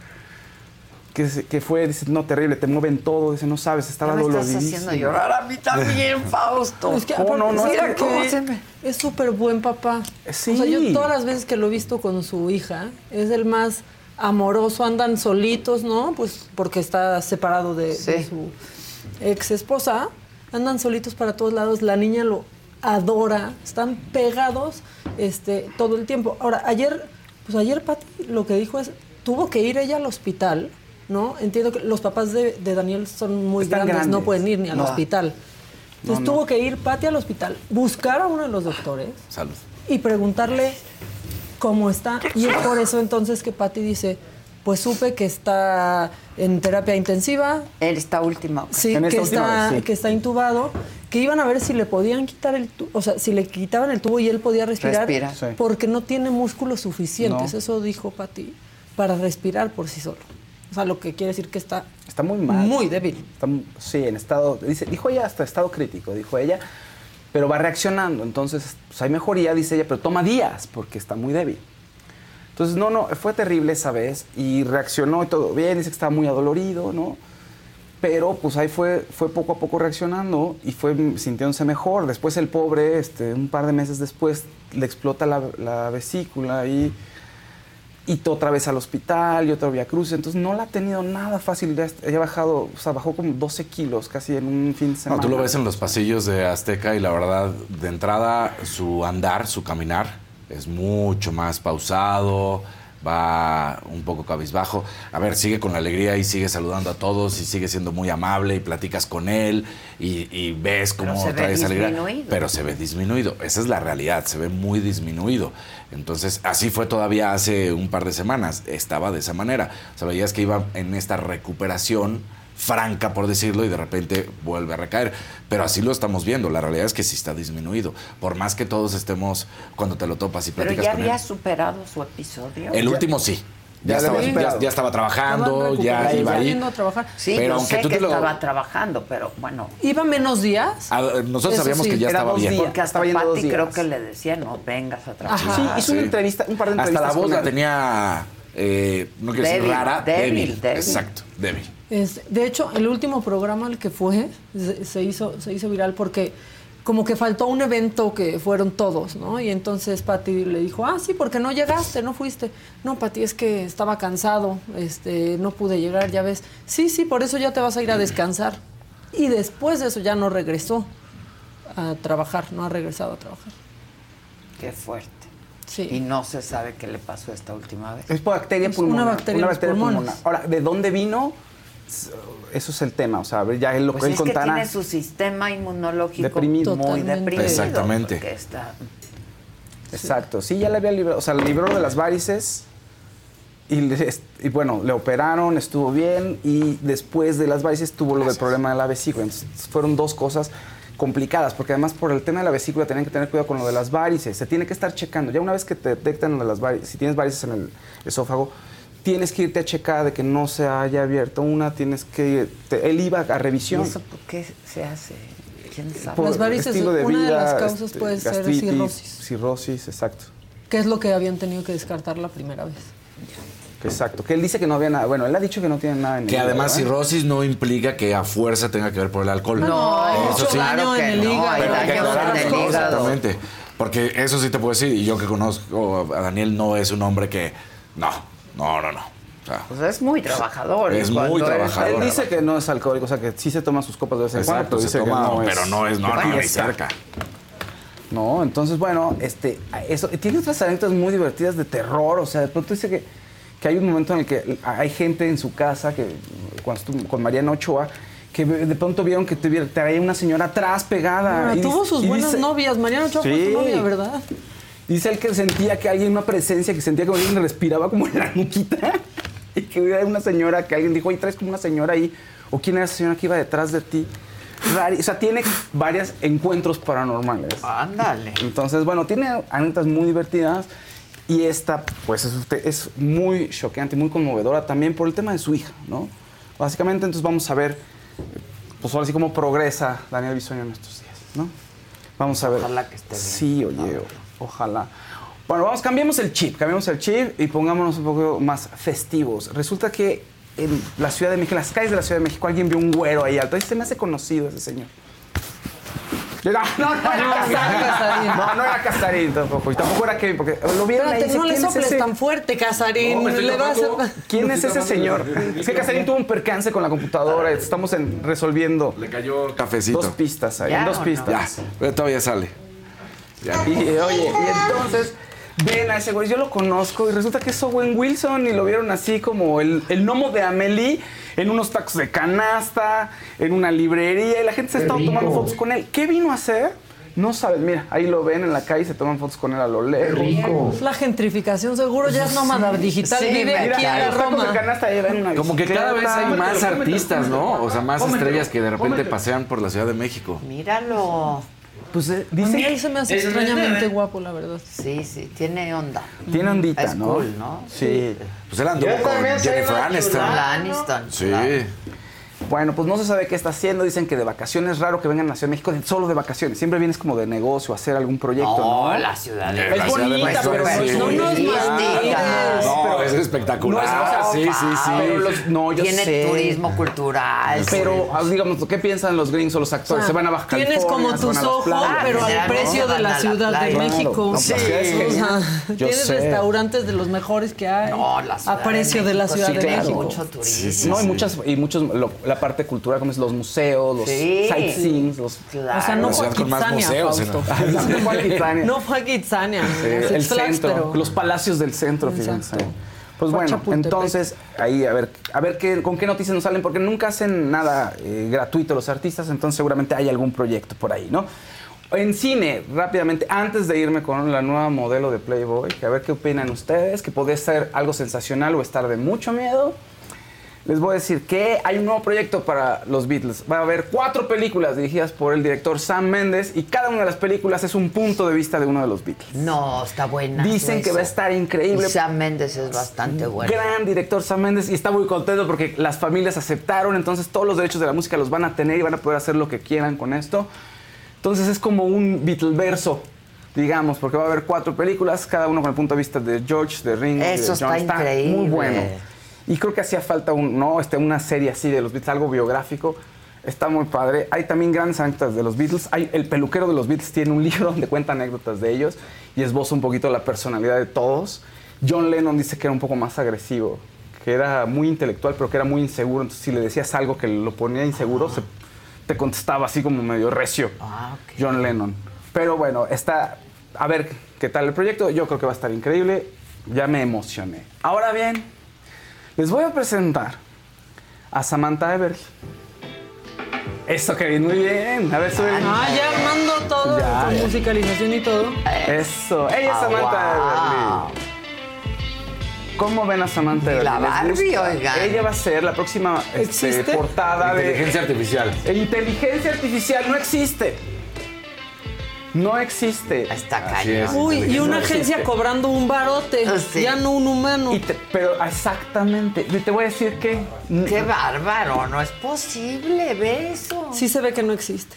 Que, que fue, dice, no, terrible, te mueven todo, dice, no sabes, estaba Ya me estás haciendo llorar a mí también, [laughs] Fausto. Es que ¿Cómo no? No, es mira que- cómo que- se me- es súper buen papá. Sí. O sea, yo todas las veces que lo he visto con su hija, es el más amoroso, andan solitos, ¿no? Pues porque está separado de, su ex esposa, andan solitos para todos lados, la niña lo adora, están pegados este, todo el tiempo. Ahora, ayer, pues ayer Pati lo que dijo es, tuvo que ir ella al hospital, ¿no? Entiendo que los papás de, de Daniel son muy grandes, no pueden ir ni al No. hospital. Entonces No, no. tuvo que ir Pati al hospital, buscar a uno de los doctores Salud. y preguntarle cómo está. Y es por eso entonces que Pati dice, pues supe que está en terapia intensiva, En esta última. sí, En que, última está, vez, sí. que está intubado que iban a ver si le podían quitar el tubo, o sea, si le quitaban el tubo y él podía respirar, Respira. Sí. porque no tiene músculos suficientes, No. eso dijo Pati, para respirar por sí solo. O sea, lo que quiere decir que está Está muy mal. muy débil. Está sí, en estado, dice, dijo ella hasta estado crítico, dijo ella, pero va reaccionando. Entonces, pues hay mejoría, dice ella, pero toma días porque está muy débil. Entonces, no, no, fue terrible esa vez y reaccionó y todo bien, dice que estaba muy adolorido, ¿no? Pero pues ahí fue, fue poco a poco reaccionando y fue sintiéndose mejor. Después el pobre, este, un par de meses después, le explota la, la vesícula y, y otra vez al hospital y otra vía cruz. Entonces no la ha tenido nada fácil. Ya bajado, o sea, bajó como 12 kilos casi en un fin de No, semana. tú lo ves en los pasillos de Azteca y la verdad, de entrada, su andar, su caminar es mucho más pausado, va un poco cabizbajo. A ver, sigue con la alegría y sigue saludando a todos y sigue siendo muy amable y platicas con él y, y ves Pero cómo ve trae esa alegría. Pero se ve disminuido. Esa es la realidad, se ve muy disminuido. Entonces, así fue todavía hace un par de semanas. Estaba de esa manera. O sea, veías que iba en esta recuperación franca, por decirlo, y de repente vuelve a recaer. Pero así lo estamos viendo. La realidad es que sí está disminuido. Por más que todos estemos, cuando te lo topas y Pero platicas ya con había él. superado su episodio. El último sí. Ya, Ya estaba, ya, ya estaba trabajando, ya iba ahí. yendo a trabajar. Sí, Pero aunque sé tú que te lo- estaba trabajando, pero bueno. ¿Iba menos días? Ah, Nosotros Eso sabíamos sí. que ya estaba bien. días. Porque hasta días. creo que le decía, no vengas a trabajar. Sí, hizo una entrevista, un par de Hasta entrevistas. la voz la tenía, eh, no quiero decir rara, débil, débil. débil. Exacto, débil. Es- de hecho, el último programa al que fue se, se hizo, se hizo viral porque como que faltó un evento que fueron todos, ¿no? Y entonces Pati le dijo, ah, sí, porque no llegaste, no fuiste. No, Pati, es que estaba cansado, este, no pude llegar, ya ves. Sí, sí, por eso ya te vas a ir a descansar. Y después de eso ya no regresó a trabajar, no ha regresado a trabajar. Qué fuerte. Sí. Y no se sabe qué le pasó esta última vez. Es por bacteria Es pulmonar. una bacteria los pulmones. pulmonar. Ahora, ¿de dónde vino? Eso es el tema. O sea, ya él lo Pues que él es que contará. tiene su sistema inmunológico Deprimido. muy deprimido. Exactamente. está- Exacto, sí, ya le había librado, o sea, le libró de las varices y, le- y bueno, le operaron, estuvo bien y después de las varices tuvo lo del problema de la vesícula. Entonces, fueron dos cosas complicadas, porque además por el tema de la vesícula tenían que tener cuidado con lo de las varices, se tiene que estar checando. Ya una vez que te detectan lo de las varices, si tienes varices en el esófago, tienes que irte a checar de que no se haya abierto una, tienes que... te- él iba a ¿Y revisión. eso por qué se hace? ¿Quién sabe? por Las varices, estilo de una de las causas este, puede ser gastritis, cirrosis. Cirrosis, exacto. Que es lo que habían tenido que descartar la primera vez. Exacto, que él dice que no había nada. Bueno, él ha dicho que no tiene nada en el Que hígado, además ¿eh? cirrosis no implica que a fuerza tenga que ver por el alcohol. No, eso sí. claro que no, hay Pero hay que en el. Exactamente. Porque eso sí te puedo decir, y yo que conozco a Daniel no es un hombre que. No, no, no, no. O sea, Pues es muy trabajador. Es cuando muy trabajador. Él dice que no es alcohólico, o sea, que sí se toma sus copas de vez en cuando, dice toma, que no es. pero no es, no, no, ni cerca. No, entonces, bueno, este, eso, tiene otras anécdotas muy divertidas de terror, o sea, de pronto dice que, que hay un momento en el que hay gente en su casa, que cuando estuvo con Mariana Ochoa, que de pronto vieron que tuviera- traía una señora atrás pegada. Ah, y tuvo sus y buenas dice- novias. Mariana Ochoa fue Sí. su novia, ¿verdad? Dice él que sentía que alguien, una presencia, que sentía que alguien respiraba como en la nuquita. [laughs] Y que era una señora, que alguien dijo, oye, traes como una señora ahí. ¿O quién era esa señora que iba detrás de ti? O sea, tiene varios encuentros paranormales. Ándale. Entonces, bueno, tiene anécdotas muy divertidas. Y esta, pues, es, usted- es muy choqueante, muy conmovedora también por el tema de su hija, ¿no? Básicamente, entonces vamos a ver, pues ahora sí cómo progresa Daniel Bisoño en estos días, ¿no? Vamos a ver. Ojalá que esté bien. Sí, oye, ojalá. Bueno, vamos, cambiemos el chip, cambiemos el chip y pongámonos un poco más festivos. Resulta que en la Ciudad de México, en las calles de la Ciudad de México, alguien vio un güero ahí alto. Ahí se me hace conocido ese señor. No, [laughs] no, no era Casarín. No, no era Casarín tampoco. Y tampoco era Kevin, porque lo vieron ahí. Espérate, dice, no le "¿Quién es soples ese?". tan fuerte, Casarín. No, Le vas a-. ¿Quién es ese señor? Es que Casarín tuvo un percance con la computadora. Estamos en- resolviendo Le cayó cafecito. dos pistas ahí. ¿Ya dos o no? pistas. Ya, todavía sale. Y eh, oye, y entonces ven a ese güey, yo lo conozco y resulta que es Owen Wilson y lo vieron así como el, el gnomo de Amelie en unos tacos de canasta, en una librería y la gente se estaba tomando fotos con él. ¿Qué vino a hacer? No saben, mira, ahí lo ven en la calle, se toman fotos con él a lo lejos. La gentrificación seguro ya es nómada digital. Sí, Vive mira, aquí en la los tacos Roma. de canasta una Como que cada vez hay más artistas, ¿no? O sea, más Cómetelo, estrellas que de repente cómetelo. pasean por la Ciudad de México. Míralo. Pues eh, A mí dice él se me hace Es- extrañamente guapo, la verdad. Sí, sí, tiene onda. Tiene ondita, Es ¿no? cool, ¿no? Sí. Pues él anduvo con Jennifer Aniston. Aniston. Sí. Bueno, pues no se sabe qué está haciendo. Dicen que de vacaciones es raro que vengan a la Ciudad de México solo de vacaciones. Siempre vienes como de negocio, a hacer algún proyecto, ¿no? No, la Ciudad de Es Ciudad de bonita, México, pero no sí. es No nos maldigas. No, es espectacular. No es- o sea, sí, sí, sí. Pero los- no, yo Tiene sé. turismo cultural. Pero, ah, digamos, ¿qué piensan los gringos o los actores? O sea, se van a Baja Tienes California, como se van tus ojos, playas. pero al precio de la Ciudad de. México. Pues, Sí. es tienes restaurantes de los mejores que hay. No, la Ciudad a precio de, la México Ciudad de México. mucho turismo. No, y muchas, y muchos, la parte cultural, como es los museos, los Sí. sightseeing, los... Claro. O sea, no fue a ciudad con más Kitsania, museos, Fausto. No fue a Kitsania. No fue a Kitsania. Sí, el centro, pero- los palacios del centro, fíjense. Pues bueno, entonces ahí a ver, a ver qué, con qué noticias nos salen, porque nunca hacen nada eh, gratuito los artistas, entonces seguramente hay algún proyecto por ahí, ¿no? En cine, rápidamente, antes de irme con la nueva modelo de Playboy, que a ver qué opinan ustedes, que puede ser algo sensacional o estar de mucho miedo. Les voy a decir que hay un nuevo proyecto para los Beatles. Va a haber cuatro películas dirigidas por el director Sam Mendes y cada una de las películas es un punto de vista de uno de los Beatles. No, está buena. Dicen que va a estar increíble. Y Sam Méndez es bastante bueno. Gran director Sam Mendes y está muy contento porque las familias aceptaron, entonces todos los derechos de la música los van a tener y van a poder hacer lo que quieran con esto. Entonces es como un Beatleverso, digamos, porque va a haber cuatro películas, cada uno con el punto de vista de George, de Ringo, y de Eso John. está increíble. muy bueno. Y creo que hacía falta un, no, este, una serie así de los Beatles, algo biográfico. Está muy padre. Hay también grandes anécdotas de los Beatles. Hay, el peluquero de los Beatles tiene un [laughs] libro donde cuenta anécdotas de ellos y esboza un poquito la personalidad de todos. John Lennon dice que era un poco más agresivo, que era muy intelectual, pero que era muy inseguro. Entonces, si le decías algo que lo ponía inseguro, se- te contestaba así como medio recio. Ah, ok. John Lennon. Pero bueno, está. A ver qué tal el proyecto. Yo creo que va a estar increíble. Ya me emocioné. Ahora bien, les voy a presentar a Samantha Everly. Eso, Kevin, muy bien. A ver, sube. Ah, ya armando todo, Ya, con ya. musicalización y todo. Eso. Ella es Ah, Samantha wow. Everly. ¿Cómo ven a Samantha Everly? La ¿Les Barbie, oigan. Ella va a ser la próxima este, portada de. Inteligencia artificial. Inteligencia artificial no existe. No existe. Está cañón. Uy, y una No agencia existe. cobrando un barote. Ah, sí. Ya no un humano. Y te- pero exactamente. Y te voy a decir que. Qué bárbaro, no es posible, ve eso. Sí se ve que no existe.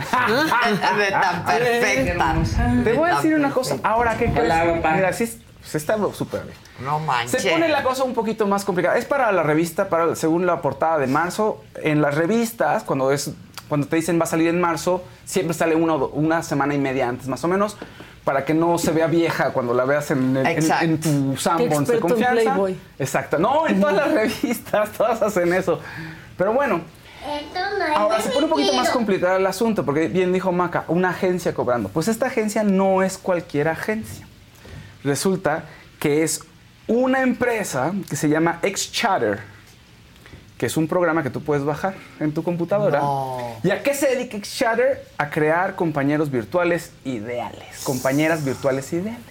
[laughs] Ve tan perfecta. Te voy a decir una cosa. Ahora, ¿qué crees? Mira, sí, se está súper bien. No manches. Se pone la cosa un poquito más complicada. Es para la revista, para según la portada de marzo. En las revistas, cuando es cuando te dicen va a salir en marzo, siempre sale una, una semana y media antes, más o menos, para que no se vea vieja cuando la veas en, el- en- en tu Sanborns de en confianza. Playboy. Exacto. No, en todas las [laughs] revistas, todas hacen eso. Pero bueno, Ahora se pone un poquito más complicado el asunto, porque bien dijo Maca, una agencia cobrando. Pues esta agencia no es cualquier agencia. Resulta que es una empresa que se llama XChatter, que es un programa que tú puedes bajar en tu computadora. No. ¿Y a qué se dedica XChatter? A crear compañeros virtuales ideales, compañeras virtuales ideales.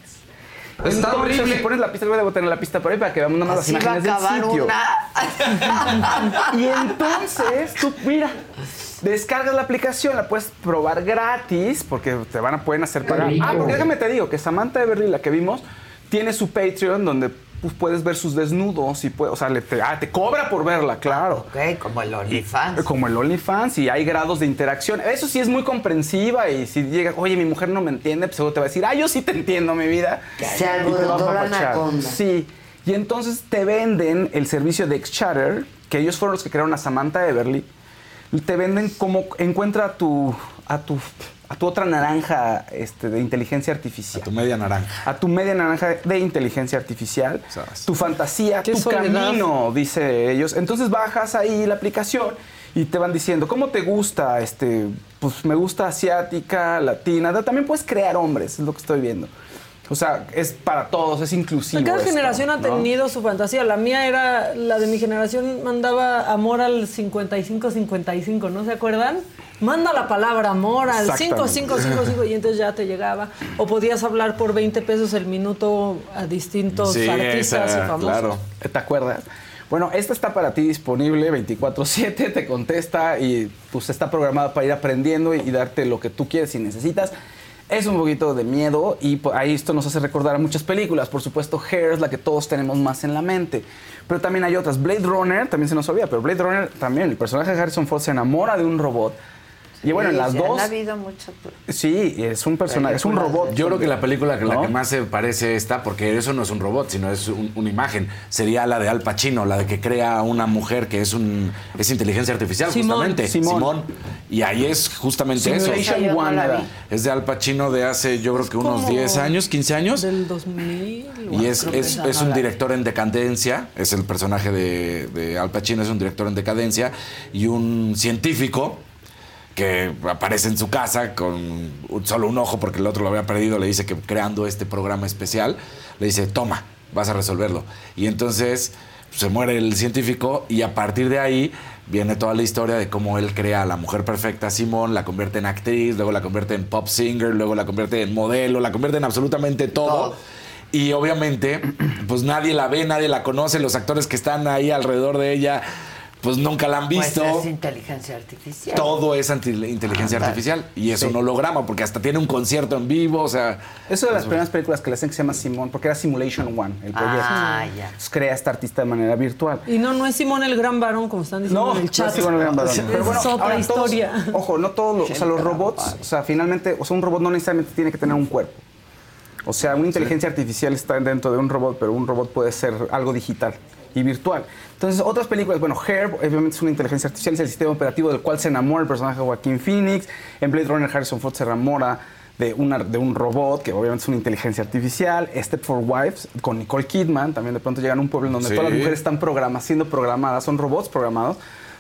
Está Entonces, horrible. Si pones la pista, voy a tener la pista por ahí para que veamos nada más Así las va a imágenes del sitio. una. [laughs] Y entonces tú, mira, descargas la aplicación, la puedes probar gratis porque te van a pueden hacer pagar. Ah, porque déjame te digo que Samantha Everly, la que vimos, tiene su Patreon donde pues, puedes ver sus desnudos y puede, o sea, le, te, ah, te cobra por verla, claro. Ok, como el OnlyFans. Como el OnlyFans y hay grados de interacción. Eso sí es muy comprensiva y si llega, oye, mi mujer no me entiende, pues seguro te va a decir, ah, yo sí te entiendo, mi vida. Se alborotó la anaconda. Sí. Y entonces te venden el servicio de XChatter, que ellos fueron los que crearon a Samantha Everly. Y te venden como encuentra a tu, a tu, a tu otra naranja este, de inteligencia artificial. Tu media naranja. A tu media naranja de inteligencia artificial. Sabes. Tu fantasía, tu soledad. camino, dice ellos. Entonces bajas ahí la aplicación y te van diciendo, ¿cómo te gusta? Este, pues me gusta asiática, latina. También puedes crear hombres, es lo que estoy viendo. O sea, es para todos, es inclusivo. Cada esto, generación ha ¿no? tenido su fantasía. La mía era, la de mi generación mandaba amor al 55-55, ¿no se acuerdan? Manda la palabra amor al Exactamente. 5555 y entonces ya te llegaba. O podías hablar por 20 pesos el minuto a distintos Sí, artistas esa, y famosos. ¿Te acuerdas? Bueno, esta está para ti disponible 24/7, te contesta y pues está programada para ir aprendiendo y, y darte lo que tú quieres y necesitas. Es un poquito de miedo y pues, ahí esto nos hace recordar a muchas películas. Por supuesto, Hair es la que todos tenemos más en la mente. Pero también hay otras. Blade Runner, también se nos olvida, pero Blade Runner también, el personaje de Harrison Ford se enamora de un robot. Y bueno, en las Sí, dos... Han habido muchos. Sí, es un personaje, es un robot. Yo creo que la película que la ¿No? que más se parece esta, porque eso no es un robot, sino es un- una imagen, sería la de Al Pacino, la de que crea a una mujer que es un es inteligencia artificial, Simón, justamente. Simón. Y ahí es justamente eso. Simulation no. Es de Al Pacino de hace, yo creo que unos como 10 años, 15 años. Del 2000. Y es, es, es no un director en decadencia, es el personaje de, de Al Pacino, es un director en decadencia y un científico que aparece en su casa con solo un ojo porque el otro lo había perdido, le dice que creando este programa especial, le dice, toma, vas a resolverlo. Y entonces se muere el científico y a partir de ahí viene toda la historia de cómo él crea a la mujer perfecta, Simón, la convierte en actriz, luego la convierte en pop singer, luego la convierte en modelo, la convierte en absolutamente todo. Y obviamente, pues nadie la ve, nadie la conoce, los actores que están ahí alrededor de ella, pues nunca la han visto. Pues es inteligencia artificial. Todo es anti- inteligencia artificial y es Sí. un holograma porque hasta tiene un concierto en vivo, o sea, Eso de las primeras películas que le hacen que se llama Simón, porque era Simulation One, el proyecto. Ah, ya. Entonces crea esta artista de manera virtual. Y no, no es Simón el gran varón, como están diciendo No, en el no chat. es Simón el gran varón. [laughs] Es Pero bueno, otra ahora todos- historia. ojo, no todos los, o sea, los robots, o sea, finalmente, o sea, un robot no necesariamente tiene que tener un cuerpo. O sea, una inteligencia artificial está dentro de un robot, pero un robot puede ser algo digital y virtual. Entonces, otras películas, bueno, Herb obviamente es una inteligencia artificial, es el sistema operativo del cual se enamora el personaje de Joaquín Phoenix. En Blade Runner, Harrison Ford se enamora de, una, de un robot, que obviamente es una inteligencia artificial. Step for Wives, con Nicole Kidman, también de pronto llegan a un pueblo en donde Sí. todas las mujeres están programadas, siendo programadas, son robots programados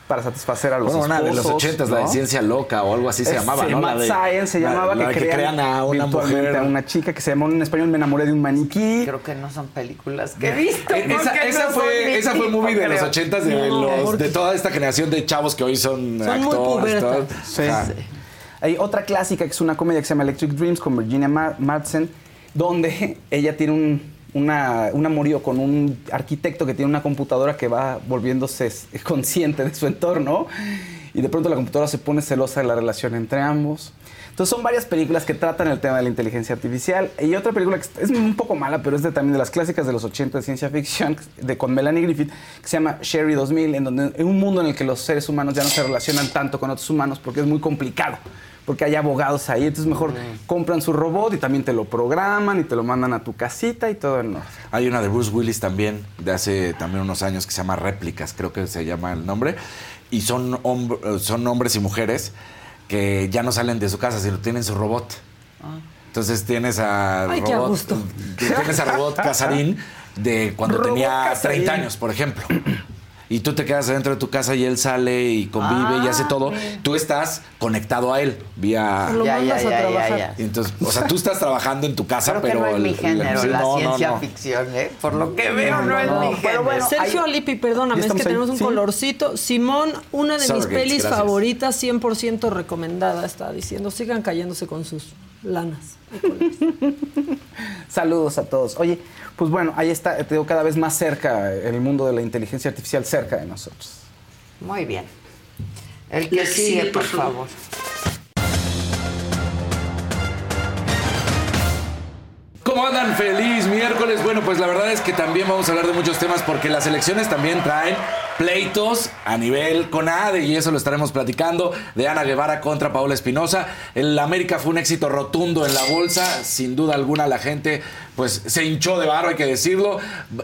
para satisfacer a los bueno, una de los esposos, 80 la de ¿no? ciencia loca o algo así se Es- llamaba, ¿no? Mad La de- Science se la- llamaba, la que, que crean crean a una mujer. a una chica que se llamó en español Me enamoré de un maniquí. Creo que no son películas que he visto. Eh, Esa, no fue, esa fue movie de los. 80 de, No, los, de toda esta generación de chavos que hoy son, Son muy actores. Sí. Ajá. Hay otra clásica que es una comedia que se llama Electric Dreams con Virginia Ma- Madsen, donde ella tiene un, una, un amorío con un arquitecto que tiene una computadora que va volviéndose s- consciente de su entorno y de pronto la computadora se pone celosa de la relación entre ambos. Entonces son varias películas que tratan el tema de la inteligencia artificial. Y otra película que es un poco mala, pero es también de las clásicas de los 80 de ciencia ficción, de, con Melanie Griffith, que se llama Sherry 2000, en donde en un mundo en el que los seres humanos ya no se relacionan tanto con otros humanos porque es muy complicado. Porque hay abogados ahí, entonces mejor compran su robot y también te lo programan y te lo mandan a tu casita y todo en orden. Hay una de Bruce Willis también, de hace también unos años, que se llama Réplicas, creo que se llama el nombre. Y son, son hombres y mujeres que ya no salen de su casa, sino tienen su robot. Entonces tienes a Ay, robot, gusto. tienes a robot [laughs] Casarín de cuando Robot tenía Casarín. 30 años, por ejemplo. [clears throat] Y tú te quedas dentro de tu casa y él sale y convive y hace todo. Tú estás conectado a él vía. Lo Ya, mandas ya, a ya, Entonces, o sea, tú estás trabajando en tu casa, Creo que pero no es el- mi el- género, la no, no, ciencia no. ficción, ¿eh? Por lo que veo, no, es no, mi pero género. bueno, Sergio hay- Alipi, perdóname, es que ahí, tenemos un sí. colorcito. Simón, una de mis pelis gracias. favoritas, 100% recomendada, está diciendo. Sigan cayéndose con sus lanas. [laughs] Saludos a todos. Oye, pues bueno, ahí está, te digo, cada vez más cerca el mundo de la inteligencia artificial cerca de nosotros. Muy bien. El que sigue, sigue, por por favor. ¿Cómo andan? Feliz miércoles. Bueno, pues la verdad es que también vamos a hablar de muchos temas porque las elecciones también traen pleitos a nivel CONADE y eso lo estaremos platicando de Ana Guevara contra Paola Espinosa. El América fue un éxito rotundo en la bolsa, sin duda alguna la gente pues se hinchó de barro, hay que decirlo.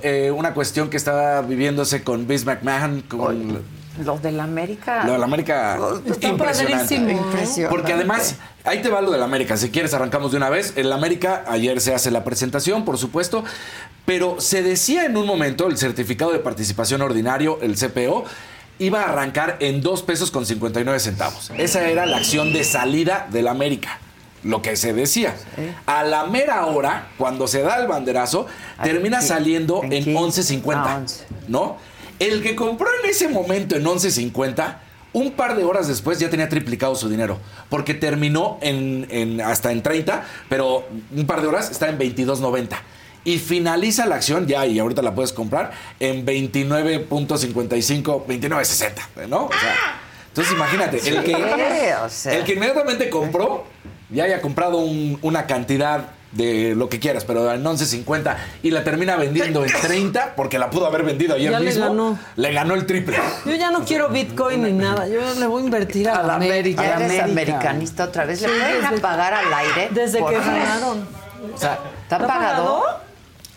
Eh, una cuestión que estaba viviéndose con Vince McMahon, con... Los de la América. Lo de la América Está impresionante. Impresionante. Porque además, ahí te va lo del América. Si quieres, arrancamos de una vez. El América, ayer se hace la presentación, por supuesto. Pero se decía en un momento, el certificado de participación ordinario, el CPO, iba a arrancar en 2 pesos con 59 centavos. Esa era la acción de salida del América. lo que se decía. A la mera hora, cuando se da el banderazo, termina ¿en saliendo en ¿En qué? 11.50, Ah, 11. ¿no? El que compró en ese momento en 11.50, un par de horas después ya tenía triplicado su dinero, porque terminó en, en- hasta en 30, pero un par de horas está en 22.90. Y finaliza la acción ya, y ahorita la puedes comprar, en 29.55, 29.60, ¿no? O sea, entonces imagínate, el, que, Sí, o sea. el que inmediatamente compró, ya haya comprado un- una cantidad de lo que quieras, pero en 11.50 y la termina vendiendo en 30 porque la pudo haber vendido ayer Ya le mismo. ganó. Le ganó el triple. Yo ya no quiero Bitcoin ni nada. Yo le voy a invertir a, la América. Ya A la eres América. americanista otra vez. ¿Le Sí, pueden desde- apagar al aire? Desde que ganaron. O sea, ¿Está apagado?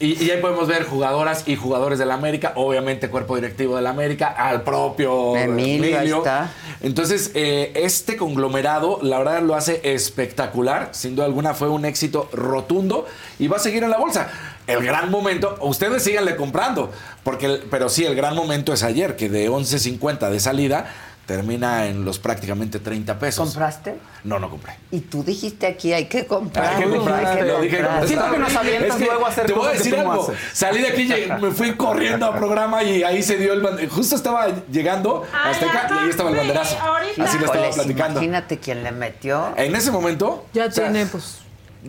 Y, y ahí podemos ver jugadoras y jugadores de la América, obviamente cuerpo directivo de la América, al propio Emilio, ahí está. Entonces, eh, este conglomerado, la verdad, lo hace espectacular. Sin duda alguna fue un éxito rotundo y va a seguir en la bolsa. El gran momento, ustedes síganle comprando, porque el- pero sí, el gran momento es ayer, que de 11.50 de salida termina en los prácticamente 30 pesos. ¿Compraste? No, no compré. Y tú dijiste aquí hay que comprar. Hay que comprar, hay que lo dije comprar. como Siento que nos avientas Es que luego a hacer Te voy a decir algo. haces. Salí de aquí, me fui corriendo al programa y ahí se dio el band- Justo estaba llegando a Azteca y ahí estaba el banderazo. Así lo estaba platicando. Imagínate quién le metió. En ese momento. Ya o sea, tiene, pues.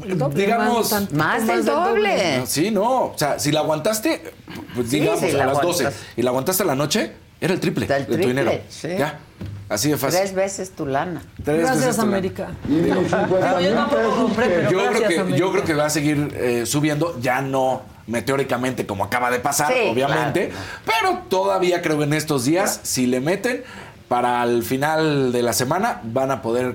el doble, digamos- tantito Más del doble. No, sí, no. O sea, si la aguantaste, pues Sí, digamos, la a las 12 aguantas. y la aguantaste a la noche, era el triple el de tu dinero. sí. Ya. Así de fácil. Tres veces tu lana. Tres veces Gracias, tu lana. América. Digo, yo tampoco compré, pero yo gracias, creo que América. yo creo que va a seguir eh, subiendo ya no meteóricamente como acaba de pasar Sí, obviamente pero todavía creo que en estos días si le meten para el final de la semana van a poder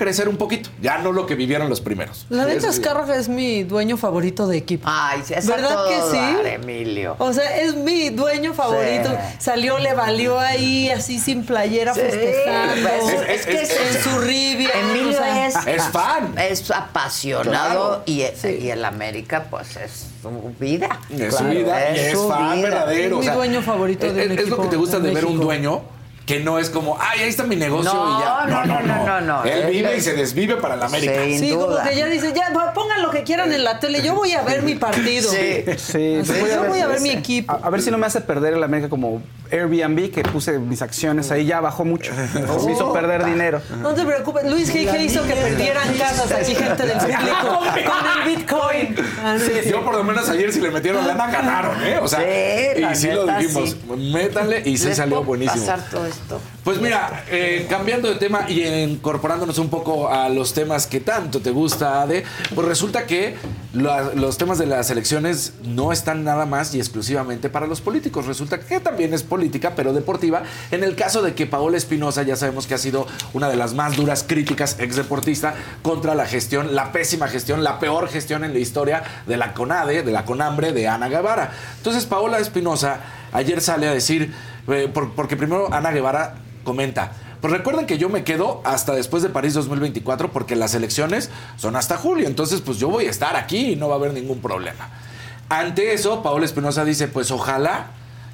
crecer un poquito ya no lo que vivieron los primeros La neta. Azcárraga es mi dueño favorito de equipo. Ay, sí, es ¿Verdad todo que sí? dar, Emilio. O sea, es mi dueño favorito. Sí. Salió, le valió ahí así sin playera Sí, festejando. pues, Es- es, que es- es- en su ribia. Emilio o sea, es, Es fan. Es apasionado y, y el América, pues es su vida. es su vida y es su fan vida. verdadero Es mi o sea, dueño favorito es, del es lo equipo que te gusta de de ver un dueño que no es como ay ahí está mi negocio No, y ya no, no, no, no, no. él Él vive y se desvive para la América Sí. Como que ya dice, ya pongan lo que quieran en la tele, yo voy a ver mi partido. Sí. Sí, yo ver- voy a ver mi equipo. A, a ver si no me hace perder el América como Airbnb, que puse mis acciones ahí, ya bajó mucho. [laughs] Me hizo perder dinero. No te preocupes, Luis G.G. hizo que perdieran casas aquí gente del [laughs] público con el Bitcoin. Ah. Yo por lo menos ayer si le metieron lana ganaron, ¿eh? O sea, y sí lo dijimos, sí. métanle y ¿Les salió buenísimo. pasar todo esto? Pues mira, eh, cambiando de tema y incorporándonos un poco a los temas que tanto te gusta, Ade, pues resulta que la- los temas de las elecciones no están nada más y exclusivamente para los políticos. Resulta que también es política, pero deportiva. En el caso de que Paola Espinosa, ya sabemos que ha sido una de las más duras críticas ex deportista contra la gestión, la pésima gestión, la peor gestión en la historia de la CONADE, de la CONAMBRE, de Ana Guevara. Entonces Paola Espinosa ayer sale a decir, eh, por- porque primero Ana Guevara comenta. Pues recuerden que yo me quedo hasta después de París 2024 porque las elecciones son hasta julio. Entonces, pues yo voy a estar aquí y no va a haber ningún problema. Ante eso, Paola Espinosa dice, pues ojalá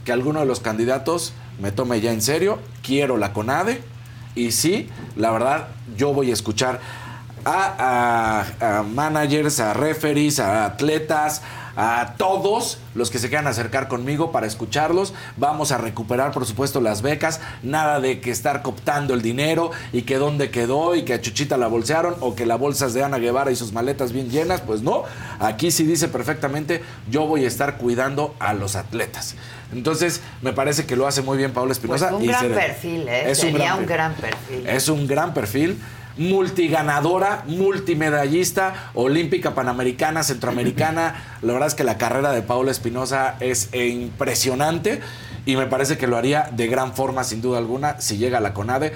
que alguno de los candidatos me tome ya en serio. Quiero la CONADE. Y sí, la verdad, yo voy a escuchar a, a- a managers, a referees, a atletas, a todos los que se quieran acercar conmigo para escucharlos. Vamos a recuperar, por supuesto, las becas. Nada de que estar cooptando el dinero y que dónde quedó y que a Chuchita la bolsearon o que la bolsa es de Ana Guevara y sus maletas bien llenas. Pues no, aquí sí dice perfectamente, yo voy a estar cuidando a los atletas. Entonces, me parece que lo hace muy bien Paula Pues Espinosa. un y gran perfil, ¿eh? Es un Sería un gran perfil. Es un gran perfil. Multiganadora, multimedallista, olímpica, panamericana, centroamericana. [laughs] La verdad es que la carrera de Paula Espinosa es impresionante y me parece que lo haría de gran forma, sin duda alguna, si llega a la CONADE,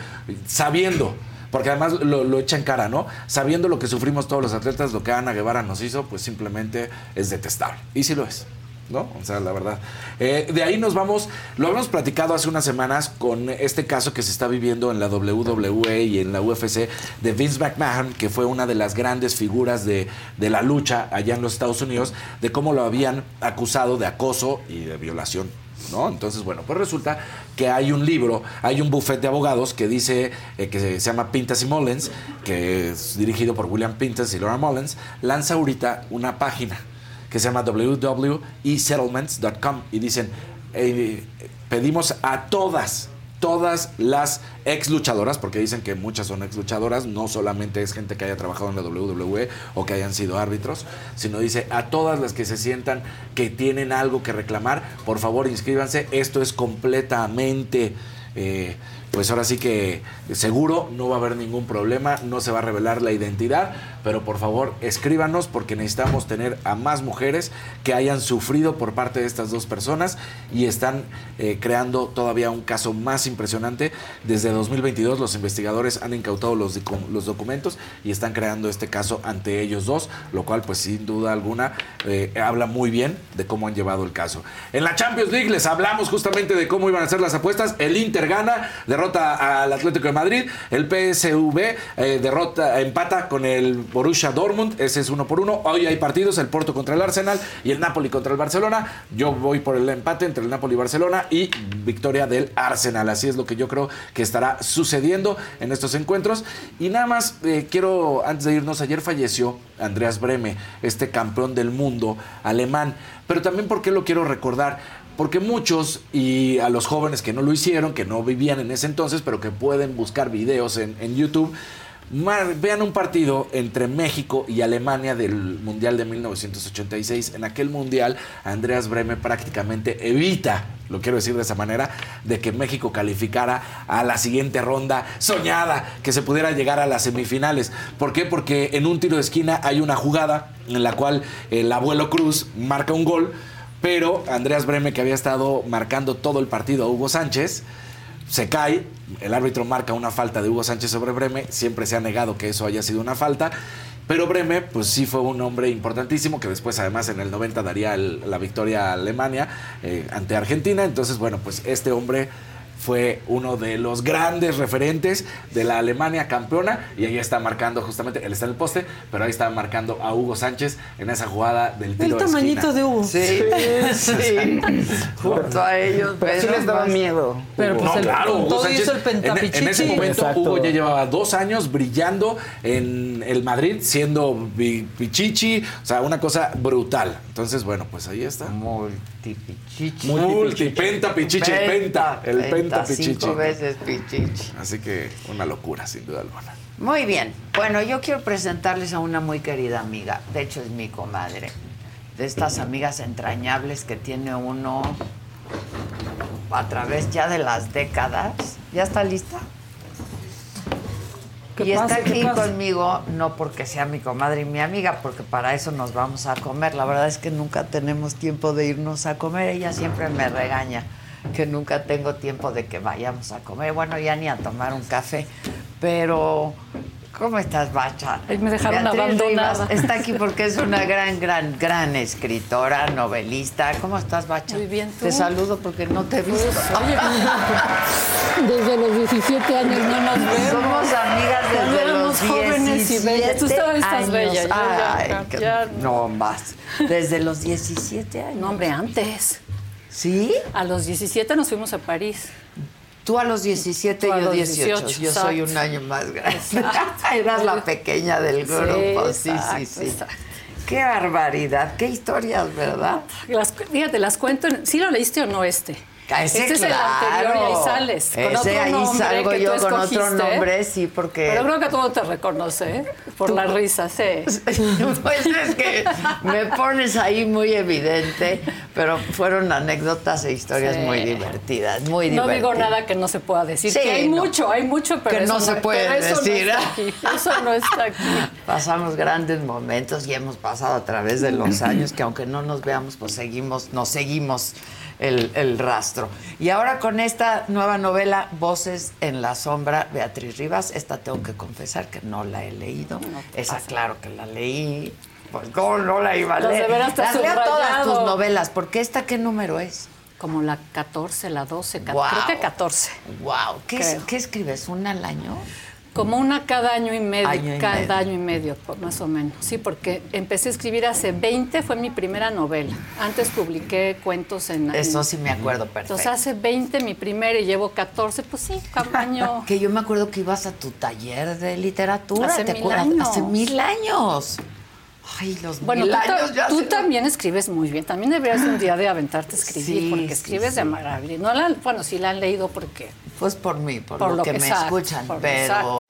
sabiendo. Porque además lo, lo echa en cara, ¿no? Sabiendo lo que sufrimos todos los atletas, lo que Ana Guevara nos hizo, pues simplemente es detestable. Y sí lo es. ¿No? O sea, la verdad. Eh, de ahí nos vamos, lo habíamos platicado hace unas semanas con este caso que se está viviendo en la WWE y en la UFC de Vince McMahon, que fue una de las grandes figuras de, de la lucha allá en los Estados Unidos, de cómo lo habían acusado de acoso y de violación ¿no? Entonces, bueno, pues resulta que hay un libro, hay un buffet de abogados que dice, eh, que se, llama Pintas y Mullins, que es dirigido por William Pintas y Laura Mullins, lanza ahorita una página que se llama www.esettlements.com y dicen, eh, pedimos a todas, todas las ex luchadoras, porque dicen que muchas son ex luchadoras, no solamente es gente que haya trabajado en la WWE o que hayan sido árbitros, sino dice a todas las que se sientan que tienen algo que reclamar, por favor inscríbanse, esto es completamente... eh, pues ahora sí que seguro no va a haber ningún problema, no se va a revelar la identidad, pero por favor escríbanos porque necesitamos tener a más mujeres que hayan sufrido por parte de estas dos personas y están eh, creando todavía un caso más impresionante. Desde 2022 los investigadores han incautado los, los documentos y están creando este caso ante ellos dos, lo cual pues sin duda alguna eh, habla muy bien de cómo han llevado el caso. En la Champions League les hablamos justamente de cómo iban a ser las apuestas. El Inter gana, derrota al Atlético de Madrid. El PSV eh, derrota, empata con el Borussia Dortmund. Ese es uno por uno. Hoy hay partidos, el Porto contra el Arsenal y el Napoli contra el Barcelona. Yo voy por el empate entre el Napoli y Barcelona y victoria del Arsenal. Así es lo que yo creo que estará sucediendo en estos encuentros. Y nada más eh, quiero, antes de irnos, ayer falleció Andreas Breme, este campeón del mundo alemán. Pero también porque lo quiero recordar. Porque muchos, y a los jóvenes que no lo hicieron, que no vivían en ese entonces, pero que pueden buscar videos en, YouTube, mar- vean un partido entre México y Alemania del Mundial de 1986. En aquel Mundial, Andreas Breme prácticamente evita, lo quiero decir de esa manera, de que México calificara a la siguiente ronda soñada, que se pudiera llegar a las semifinales. ¿Por qué? Porque en un tiro de esquina hay una jugada en la cual el abuelo Cruz marca un gol, pero Andreas Breme, que había estado marcando todo el partido a Hugo Sánchez, se cae, el árbitro marca una falta de Hugo Sánchez sobre Breme, siempre se ha negado que eso haya sido una falta, pero Breme pues sí fue un hombre importantísimo que después además en el 90 daría la victoria a Alemania eh, ante Argentina, entonces bueno pues este hombre fue uno de los grandes referentes de la Alemania campeona y ahí está marcando justamente, él está en el poste, pero ahí está marcando a Hugo Sánchez en esa jugada del El tiro de tamañito esquina. de Hugo. Sí, [laughs] sí. Junto a ellos. Pero sí les daba más- miedo. Pero pues no, el, claro, Hugo todo Sánchez, hizo el en, en pentapichichi. ese momento Exacto. Hugo ya llevaba dos años brillando en el Madrid, siendo pichichi, o sea, una cosa brutal. Entonces, bueno, pues ahí está. Multipichichi. Multi, penta, pichichi, el penta, el penta, pichichi. Cinco veces pichichi. Así que una locura, sin duda alguna. Muy bien. Bueno, yo quiero presentarles a una muy querida amiga. De hecho, es mi comadre. De estas amigas entrañables que tiene uno a través ya de las décadas. ¿Ya está lista? ¿Qué y está ¿Qué aquí conmigo, no porque sea mi comadre y mi amiga, porque para eso nos vamos a comer. La verdad es que nunca tenemos tiempo de irnos a comer. Ella siempre me regaña que nunca tengo tiempo de que vayamos a comer. Bueno, ya ni a tomar un café. Pero, ¿cómo estás, Bacha? Me dejaron Beatriz abandonada. Rivas está aquí porque es una gran, gran, gran escritora, novelista. ¿Cómo estás, Bacha? Muy bien, ¿tú? Te saludo porque no te he visto. [laughs] Desde los 17 años no nos vemos. Somos amigas desde éramos los jóvenes y bellas. Tú 17 todavía estás bella. Ay, ya- que- ya- no más. Desde los 17 años. No, hombre, antes. ¿Sí? A los 17 nos fuimos a París. Tú a los 17 Tú a yo los 18. 18, yo soy un año más grande. [laughs] Eras la pequeña del grupo. Sí, sí, exacto, sí. exacto. Qué barbaridad. Qué historias, ¿verdad? Las, fíjate, las cuento. En, ¿Sí lo leíste o no este? Ese, este es claro. el anterior y ahí sales. Con Ese otro ahí nombre salgo que tú yo con otro nombre, sí, porque... Pero creo que todo te reconoce, ¿eh? Por la risa, [laughs] sí. Pues es que me pones ahí muy evidente, pero fueron anécdotas e historias Sí. muy divertidas, muy No divertidas. digo nada que no se pueda decir. Sí, que hay no. mucho, hay mucho, pero Que eso no se puede pero eso decir. No está aquí. Eso no está aquí. [laughs] Pasamos grandes momentos y hemos pasado a través de los [laughs] años que aunque no nos veamos, pues seguimos, nos seguimos el, el rastro. Y ahora con esta nueva novela, Voces en la Sombra, Beatriz Rivas, esta tengo que confesar que no la he leído. Esa claro que la leí. Pues cómo no la iba a leer. Las leo todas tus novelas, porque esta qué número es? Como la 14, la 12, ca- Guau. creo que 14. Wow, ¿qué, es-. ¿qué escribes? ¿Una al año? Como una cada año y medio, Año y cada medio. año y medio, más o menos. Sí, porque empecé a escribir hace 20, fue mi primera novela. Antes publiqué cuentos en... Eso sí me acuerdo perfecto. Entonces hace 20 mi primera y llevo 14, pues sí, cada año. [laughs] Que yo me acuerdo que ibas a tu taller de literatura, Hace ¿te mil acuerdas? años. Hace mil años. Ay, los Bueno, mil tú, años ya tú se- también escribes muy bien. También deberías un día de aventarte a escribir, Sí, porque escribes sí. de maravilla. No la, bueno, sí la han leído porque... Pues por mí, por, Por lo, lo que, que me escuchan, pero...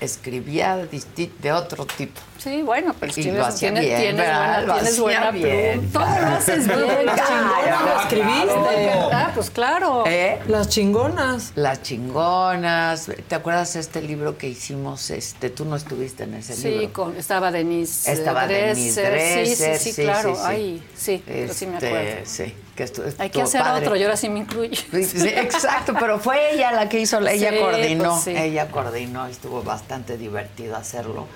Escribía disti- de otro tipo. Sí, bueno, pero Y escribes, lo hacía tienes, bien, tienes ¿verdad? buena, Lo tienes buena bien, pluma. Todo lo haces [laughs] bien. Las chingonas lo escribiste. Ah, pues claro. ¿Eh? Las chingonas. Las chingonas. ¿Te acuerdas de este libro que hicimos? Este, tú no estuviste en ese Sí, libro. con, estaba Denise Estaba Denise Dresser, Sí, sí, sí, claro. Ay, sí, pero sí me Este, acuerdo. Sí, que Hay que hacer padre. otro y ahora sí me. Sí, sí, exacto, pero fue ella la que hizo, ella Sí, coordinó, pues sí. ella coordinó, y estuvo bastante divertido hacerlo.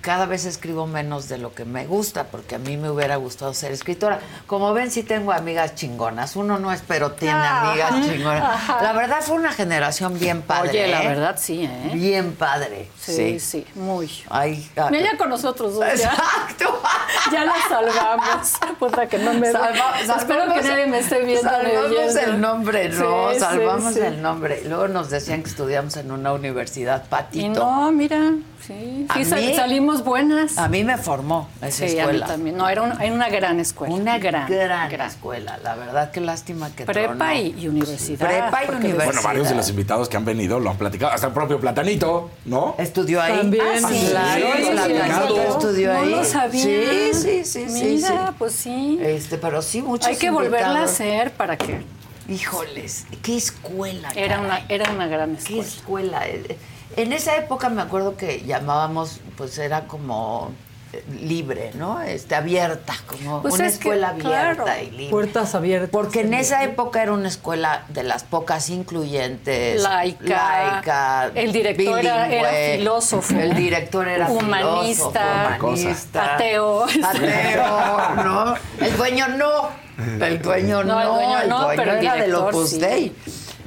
Cada vez escribo menos de lo que me gusta, porque a mí me hubiera gustado ser escritora. Como ven, sí tengo amigas chingonas. Uno no es, pero tiene Ah, amigas chingonas. La verdad fue una generación bien padre. Oye, la ¿eh? verdad sí, ¿eh? Bien padre. Sí, Sí, sí, muy. Ay, ah, Mira ya con nosotros dos. Exacto. [laughs] Ya la salvamos. [laughs] Puta que no me Salva- [laughs] Espero que nadie me esté viendo. Salvamos el nombre, no, Sí, salvamos sí. el nombre. Luego nos decían que estudiamos en una universidad Y patito. no, mira, sí, A sí sal- mí- salimos buenas. A mí me formó esa sí, a mí escuela. también. No, era una, era una gran escuela. Una gran, gran, escuela. La verdad, qué lástima que Prepa tronó. y, universidad. Prepa y universidad. Bueno, varios de los invitados que han venido lo han platicado. Hasta el propio Platanito, ¿no? Estudió ahí. También. Ah, sí, claro, sí, Platanito estudió No ahí. lo sabía. Sí, sí, sí, sí. Mira, sí. pues sí. Este, pero sí, muchos Hay que volverla a hacer para que Híjoles, qué escuela. era caray. una, era una gran ¿Qué escuela. En esa época me acuerdo que llamábamos, pues era como eh, libre, ¿no? Este, abierta, como Pues una es que, escuela abierta claro. y libre. Puertas abiertas. Porque en esa época era una escuela de las pocas incluyentes, Laica. laica, El director era- filósofo. El director era Humanista. filósofo, humanista, Ateo. ateo, ¿no? El dueño no, el dueño no, No, el dueño el no, dueño pero el era del sí.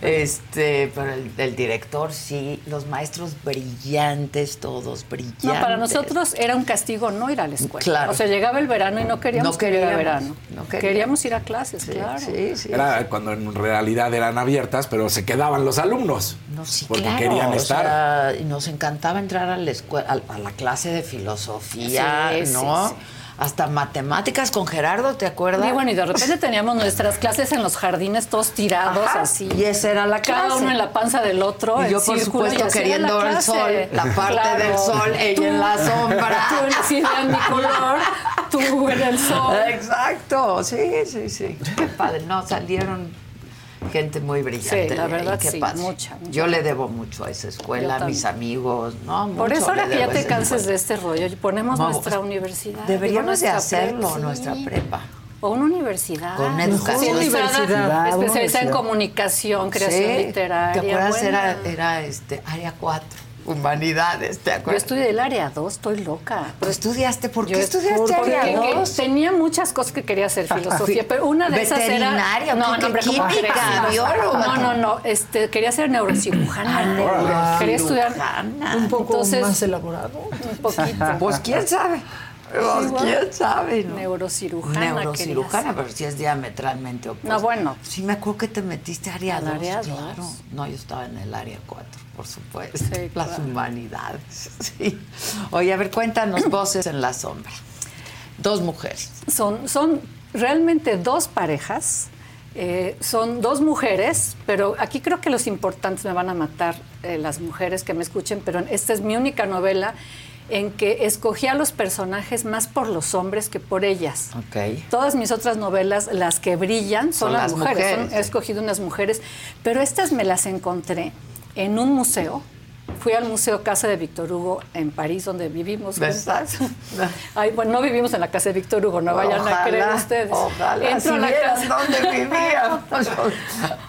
Este, pero el, el director sí, los maestros brillantes, todos brillantes. No, para nosotros era un castigo no ir a la escuela. Claro. O sea, llegaba el verano y no queríamos, No que llegara queríamos, verano. no queríamos. queríamos. ir a clases, Sí, claro. sí, sí. Era cuando en realidad eran abiertas, pero se quedaban los alumnos. No, sí, porque claro, querían o estar. sea, y nos encantaba entrar a la escuela, a, a la clase de filosofía, Sí, sí, ¿no? Hasta matemáticas con Gerardo, ¿te acuerdas? Y bueno, y de repente teníamos nuestras clases en los jardines todos tirados Ajá, así. y esa era la Cada clase. uno en la panza del otro. Y en yo, por supuesto, queriendo el sol, la parte del sol, ella en la sombra. [laughs] Tú en mi [laughs] color, tú en el sol. Exacto, sí, sí, sí. Qué padre. No, salieron gente muy brillante. Sí, la verdad qué sí, mucha, mucha. Yo le debo mucho a esa escuela, a mis amigos, ¿no? Por eso ahora que ya te canses escuela. de este rollo, ponemos Vamos. nuestra universidad. Deberíamos de hacerlo, prepa, nuestra sí. prepa. O una universidad. Con una educación. Universidad. especializada en comunicación, creación Sí, literaria. ¿Te acuerdas? buena. Era, era este, área 4, humanidades, ¿te Yo acuerdas? estudié del área 2, estoy loca. ¿Tú estudiaste? ¿Por qué Yo estudiaste área que- 2? Tenía muchas cosas que quería hacer [laughs] filosofía, pero una de esas era Veterinaria, no, ¿qué- no, hombre, ¿cómo química, bióloga? No, no, no, este quería ser neurocirujana. Ah, quería estudiar neurocirujana. Un poco Entonces- más elaborado. un poquito. Pues quién sabe. Quién sabe, ¿no? Neurocirujana. Neurocirujana, pero sí es diametralmente opuesto. No, bueno. Sí me acuerdo que te metiste a área Al 2, área claro. dos. No, yo estaba en el área 4, por supuesto. Sí, Las claro. humanidades, [laughs] sí. Oye, a ver, cuéntanos voces en la sombra. Dos mujeres. Son, son realmente dos parejas. eh, son dos mujeres, pero aquí creo que los importantes me van a matar eh, las mujeres que me escuchen, pero esta es mi única novela en que escogí a los personajes más por los hombres que por ellas. Ok. Todas mis otras novelas, las que brillan, son, Son las, las mujeres. mujeres, son- he escogido unas mujeres, pero estas me las encontré en un museo. Fui al Museo Casa de Víctor Hugo en París, donde vivimos juntas. [laughs] Ay, bueno, no vivimos en la casa de Víctor Hugo, no vayan a creer ustedes. ojalá, Entro si a la casa. dónde [laughs] vivíamos.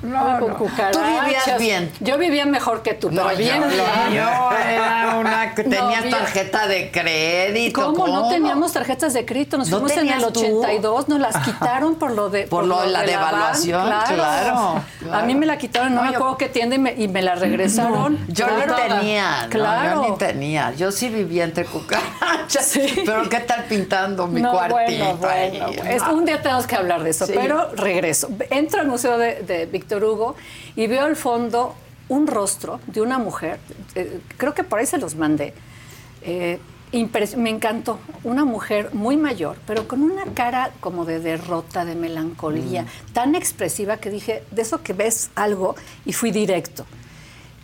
No, con no. Tú vivías bien. Yo vivía mejor que tú, No, pero bien, yo, bien. yo era una [laughs] que No, tenías bien. tarjeta de crédito. ¿Cómo? no teníamos tarjetas de crédito? Nos ¿No fuimos en el tenías tú? 82, nos las quitaron por lo de Por lo de la devaluación, claro, A mí me la quitaron, no, No, me acuerdo qué tienda y me, la regresaron. Yo Toda. Tenía, no, Claro. yo ni tenía. Yo sí vivía entre cucarachas. Pero ¿qué tal pintando mi no, cuartito? Bueno, bueno, bueno. Es- un día tenemos que hablar de eso, Sí. pero regreso. Entro al Museo de, de Víctor Hugo y veo al fondo un rostro de una mujer, eh, creo que por ahí se los mandé. eh, me encantó, una mujer muy mayor, pero con una cara como de derrota, de melancolía, tan expresiva que dije, de eso que ves algo, y fui directo.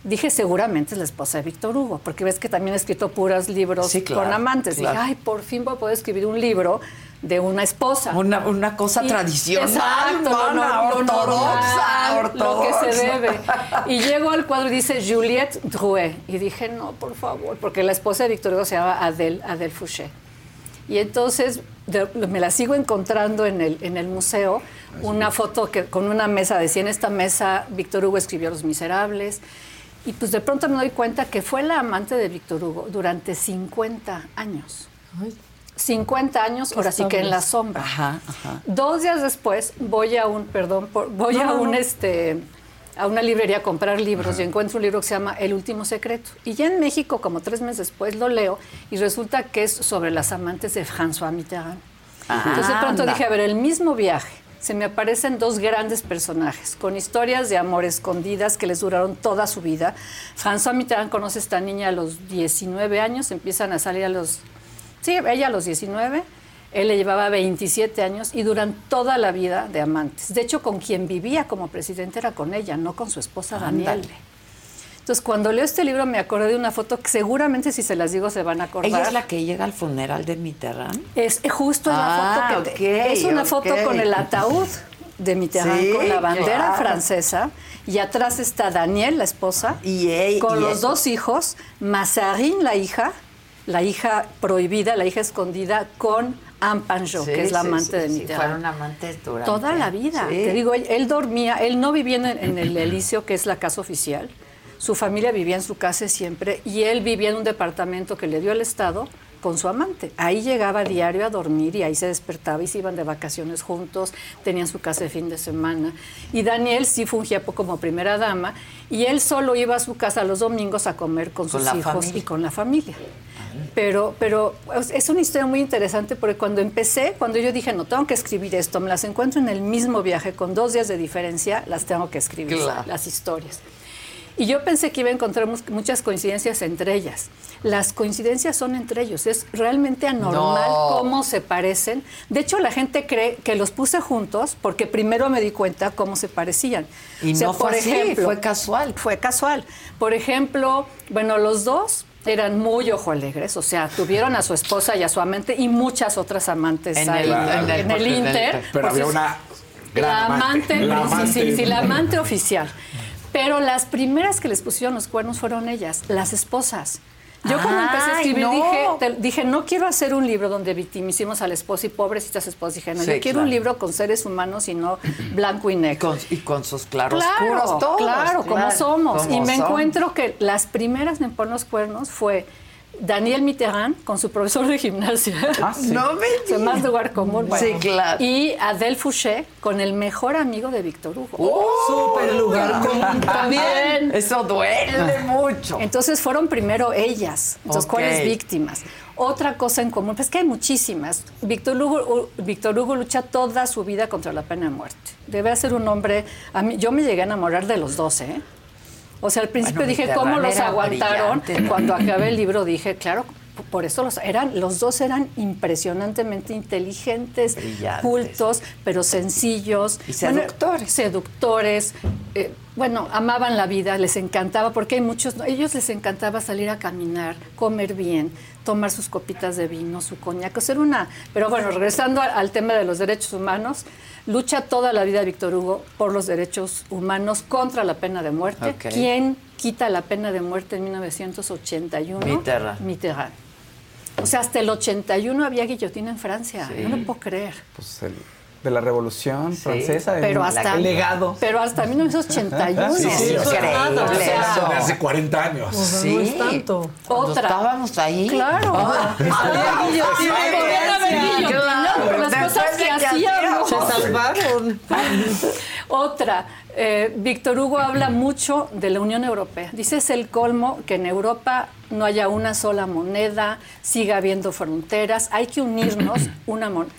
Dije, seguramente es la esposa de Víctor Hugo, porque ves que también ha escrito puros libros Sí, claro, con amantes. claro. Dije, ay, por fin voy a poder escribir un libro de una esposa. Una, una cosa Y- tradicional, Exacto, lo mana, nor- lo ortodoxa, normal, Lo que se ortodoxa. debe. [laughs] Y llego al cuadro y dice Juliette Drouet. Y dije, no, por favor, porque la esposa de Víctor Hugo se llama Adele, Adele Fouché. Y entonces de- me la sigo encontrando en el, en el museo, una foto que, con una mesa, decía, en esta mesa Víctor Hugo escribió Los Miserables. Y pues de pronto me doy cuenta que fue la amante de Víctor Hugo durante 50 años. 50 años, ahora sí que en la sombra. Ajá, ajá. Dos días después voy a un, perdón, por- voy No, a un no. este a una librería a comprar libros y encuentro un libro que se llama El último secreto. Y ya en México, como tres meses después, lo leo y resulta que es sobre las amantes de François Mitterrand. Entonces de pronto Anda. dije, a ver, el mismo viaje, se me aparecen dos grandes personajes con historias de amor escondidas que les duraron toda su vida. François Mitterrand conoce a esta niña a los 19 años, empiezan a salir a los... Sí, ella a los 19, él le llevaba 27 años y duran toda la vida de amantes. De hecho, con quien vivía como presidente era con ella, no con su esposa Daniel. Ándale. Entonces, cuando leo este libro me acordé de una foto que seguramente si se las digo se van a acordar. ¿Ella es la que llega al funeral de Mitterrand? Es eh, justo Ah, la foto que te- ok, es una foto con el ataúd de Mitterrand Sí, con la bandera claro. francesa y atrás está Daniel, la esposa, Y ella- con y los él. dos hijos, Mazarine, la hija, la hija prohibida, la hija escondida, con Anne Panjot, Sí, que es la sí, amante de sí, Mitterrand. fueron amantes durante... Toda la vida. Te digo, él, él dormía, él no vivía en, en el [clears throat] Elíseo, que es la casa oficial. Su familia vivía en su casa siempre y él vivía en un departamento que le dio el Estado con su amante. Ahí llegaba diario a dormir y ahí se despertaba y se iban de vacaciones juntos, tenían su casa de fin de semana. Y Daniel sí fungía como primera dama y él solo iba a su casa los domingos a comer con Con sus hijos familia. y con la familia. Pero, pero es- es una historia muy interesante porque cuando empecé, cuando yo dije, no, tengo que escribir esto, me las encuentro en el mismo viaje, con dos días de diferencia, las tengo que escribir, Claro. las historias. Y yo pensé que iba a encontrar muchas coincidencias entre ellas. Las coincidencias son entre ellos. Es realmente anormal No. cómo se parecen. De hecho, la gente cree que los puse juntos porque primero me di cuenta cómo se parecían. Y no fue así, fue casual. Fue casual. Por ejemplo, bueno, los dos eran muy ojo alegres, o sea, tuvieron a su esposa y a su amante y muchas otras amantes En ahí el- en, el- en el en el- Inter. Pero Pues había es- una gran la amante. amante, La sí, sí, amante. sí, la amante oficial. Pero las primeras que les pusieron los cuernos fueron ellas, las esposas. Yo cuando empecé a escribir no. dije, te- dije, no quiero hacer un libro donde victimicemos a la esposa y pobrecitas esposas. Dije, no, Sí, yo quiero un libro con seres humanos y no blanco y negro. Con- y con sus claros Claro, oscuros todos. claro, como somos. como y me son. encuentro que las primeras en poner los cuernos fue Daniel Mitterrand con su profesor de gimnasia. Ah, sí. No me [laughs] O sea, más lugar común. Sí, claro. Y Adele Fouché con el mejor amigo de Víctor Hugo. ¡Oh! Súper lugar común También. [laughs] Eso duele mucho. Entonces fueron primero ellas. Entonces, Ok. ¿cuáles víctimas? Otra cosa en común, pues que hay muchísimas. Víctor Hugo, Víctor Hugo lucha toda su vida contra la pena de muerte. Debe ser un hombre. A mí, yo me llegué a enamorar de los dos, ¿eh? O sea, al principio Bueno, dije, ¿cómo los aguantaron? Cuando acabé el libro dije, claro, por eso los eran, los dos eran impresionantemente inteligentes, Brillantes. cultos, pero sencillos. Y Bueno, seductores. seductores. eh, bueno, amaban la vida, les encantaba, porque hay muchos, ellos les encantaba salir a caminar, comer bien, tomar sus copitas de vino, su coñac, hacer una... Pero bueno, regresando al, al tema de los derechos humanos, lucha toda la vida Víctor Hugo por los derechos humanos contra la pena de muerte. ¿Quién quita la pena de muerte en 1981? Mitterrand. Mitterrand. O sea, hasta el 81 había guillotina en Francia. Sí. No lo puedo creer. Pues el- de la Revolución Francesa, Pero el, hasta, el legado. pero hasta 1981. Sí, sí, O o sea, sea, nada, o sea, eso. Hace 40 años. Sí. No es tanto. Otra. estábamos ahí. Claro. Ah. Guillotina, Sí, haber sí, guillotinado claro. por las cosas hacíamos. Se salvaron. Otra, eh, Víctor Hugo habla mucho de la Unión Europea. Dice es el colmo que en Europa no haya una sola moneda, siga habiendo fronteras, hay que unirnos [clears throat] una moneda.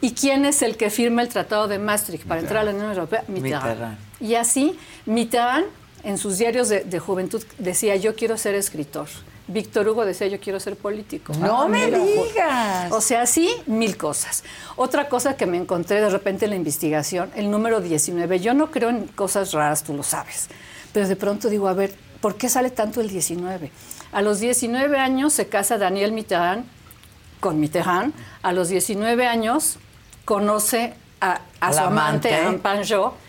¿Y quién es el que firma el Tratado de Maastricht para entrar a la Unión Europea? Mitterrand. Mitterrand. Y así, Mitterrand en sus diarios de, de juventud decía, yo quiero ser escritor. Víctor Hugo decía, yo quiero ser político. No Ah, me mira, digas. O sea, sí, mil cosas. Otra cosa que me encontré de repente en la investigación, el número 19. Yo no creo en cosas raras, tú lo sabes. Pero de pronto digo, a ver, ¿por qué sale tanto el 19? A los 19 años se casa Daniel Mitterrand con Mitterrand. A los 19 años conoce a, su amante, amante. Anne Panjot.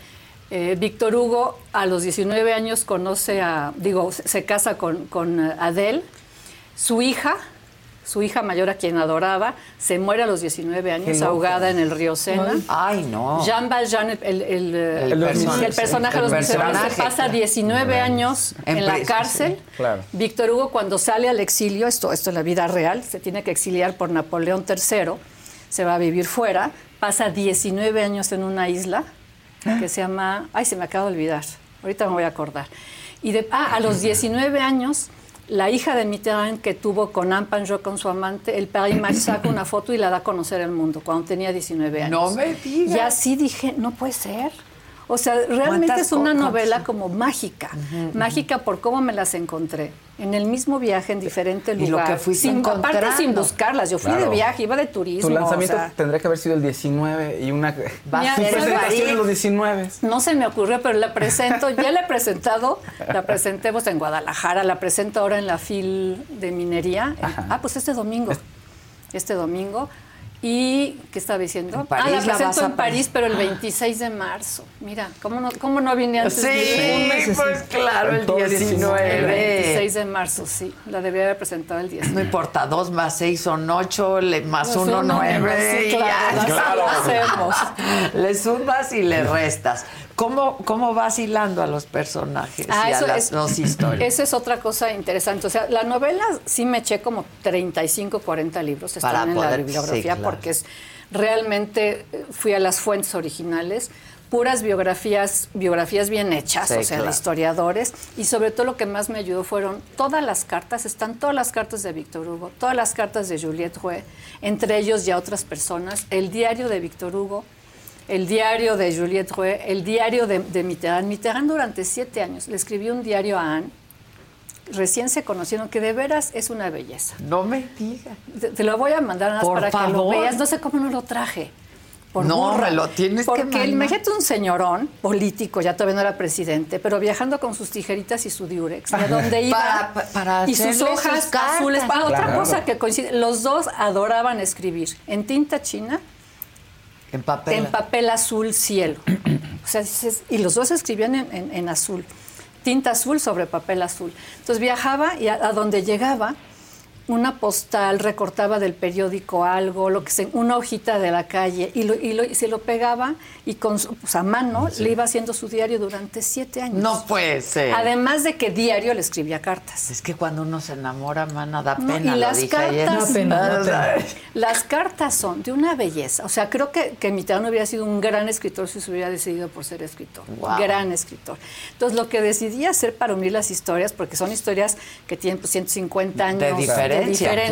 Eh, Víctor Hugo a los 19 años conoce a, digo, se, se casa con, con eh, Adele. Su hija, su hija mayor a quien adoraba, se muere a los 19 años ahogada en el río Sena. Ay, no. Jean Valjean, el, el, el, eh, El personaje, personaje de los miserables, personaje. se pasa 19 años En en, la cárcel. sí, claro. Víctor Hugo cuando sale al exilio, esto, esto en la vida real, se tiene que exiliar por Napoleón III, se va a vivir fuera, pasa 19 años en una isla que se llama, ay, se me acaba de olvidar, ahorita me voy a acordar. Y de, ah, a los 19 años, la hija de Mitterrand que tuvo con Anne Panjot, con su amante, el Paris Match saca una foto y la da a conocer al mundo cuando tenía 19 años. No me digas. Y así dije, no puede ser. O sea, realmente ¿Cuántas es una novela como mágica. Mágica por cómo me las encontré. En el mismo viaje, en diferente Y lo lugar. que fuiste sin, aparte sin buscarlas. Yo fui Claro. de viaje, iba de turismo. Tu lanzamiento o sea, tendría que haber sido el 19 y una. [laughs] Va presentación en los 19. No se me ocurrió, pero la presento, ya la he presentado, la presentemos en Guadalajara, la presento ahora en la FIL de Minería. Ah, pues este domingo. Este domingo. ¿Y qué estaba diciendo? París ah, la la vas presento en París, pero el 26 de marzo. Mira, ¿cómo no, cómo no vine antes? Sí, Un mes, pues claro, el Todo el 19. El 26 de marzo, sí. La debía haber presentado el 10. No importa, dos más seis son ocho, le, más Pues uno uno, nueve. sí, claro, Claro. [laughs] hacemos. Le sumas y le restas. ¿Cómo, cómo vas hilando a los personajes Ah, y a las es- dos historias? Eso es otra cosa interesante. O sea, la novela sí me eché como 35, 40 libros. Están Para en poder- la bibliografía sí, claro. porque es realmente eh, fui a las fuentes originales, puras biografías, biografías bien hechas, Sí, o sea, de historiadores. Y sobre todo lo que más me ayudó fueron todas las cartas, están todas las cartas de Víctor Hugo, todas las cartas de Juliette Rouet, entre ellos ya otras personas, el diario de Víctor Hugo, el diario de Juliette Rouet, el diario de, de Mitterrand. Mitterrand durante siete años le escribió un diario a Anne. Recién se conocieron, que de veras es una belleza. No me digas. Te, te lo voy a mandar más para que lo veas. No sé cómo no lo traje. Por No, burra. lo tienes que Porque imagínate un señorón político, ya todavía no era presidente, pero viajando con sus tijeritas y su diurex, de donde iba. Para- pa- para y sus hojas sus azules. Ah, otra cosa que coincide, los dos adoraban escribir en tinta china En papel. en papel azul cielo. O sea, y los dos escribían en, en- azul. Tinta azul sobre papel azul. Entonces viajaba y a donde llegaba, una postal recortaba del periódico algo, lo que se, una hojita de la calle, y, lo- y lo- y se lo pegaba y con su- pues, a mano le iba haciendo su diario durante siete años. No puede ser. Además de que diario le escribía cartas. Es que cuando uno se enamora, mana, da No, pena. y las cartas, las cartas son de una belleza. O sea, creo que, que Mitterrand hubiera sido un gran escritor si se hubiera decidido por ser escritor. Wow. Gran escritor. Entonces, lo que decidí hacer para unir las historias, porque son historias que tienen pues, 150 años De diferencia,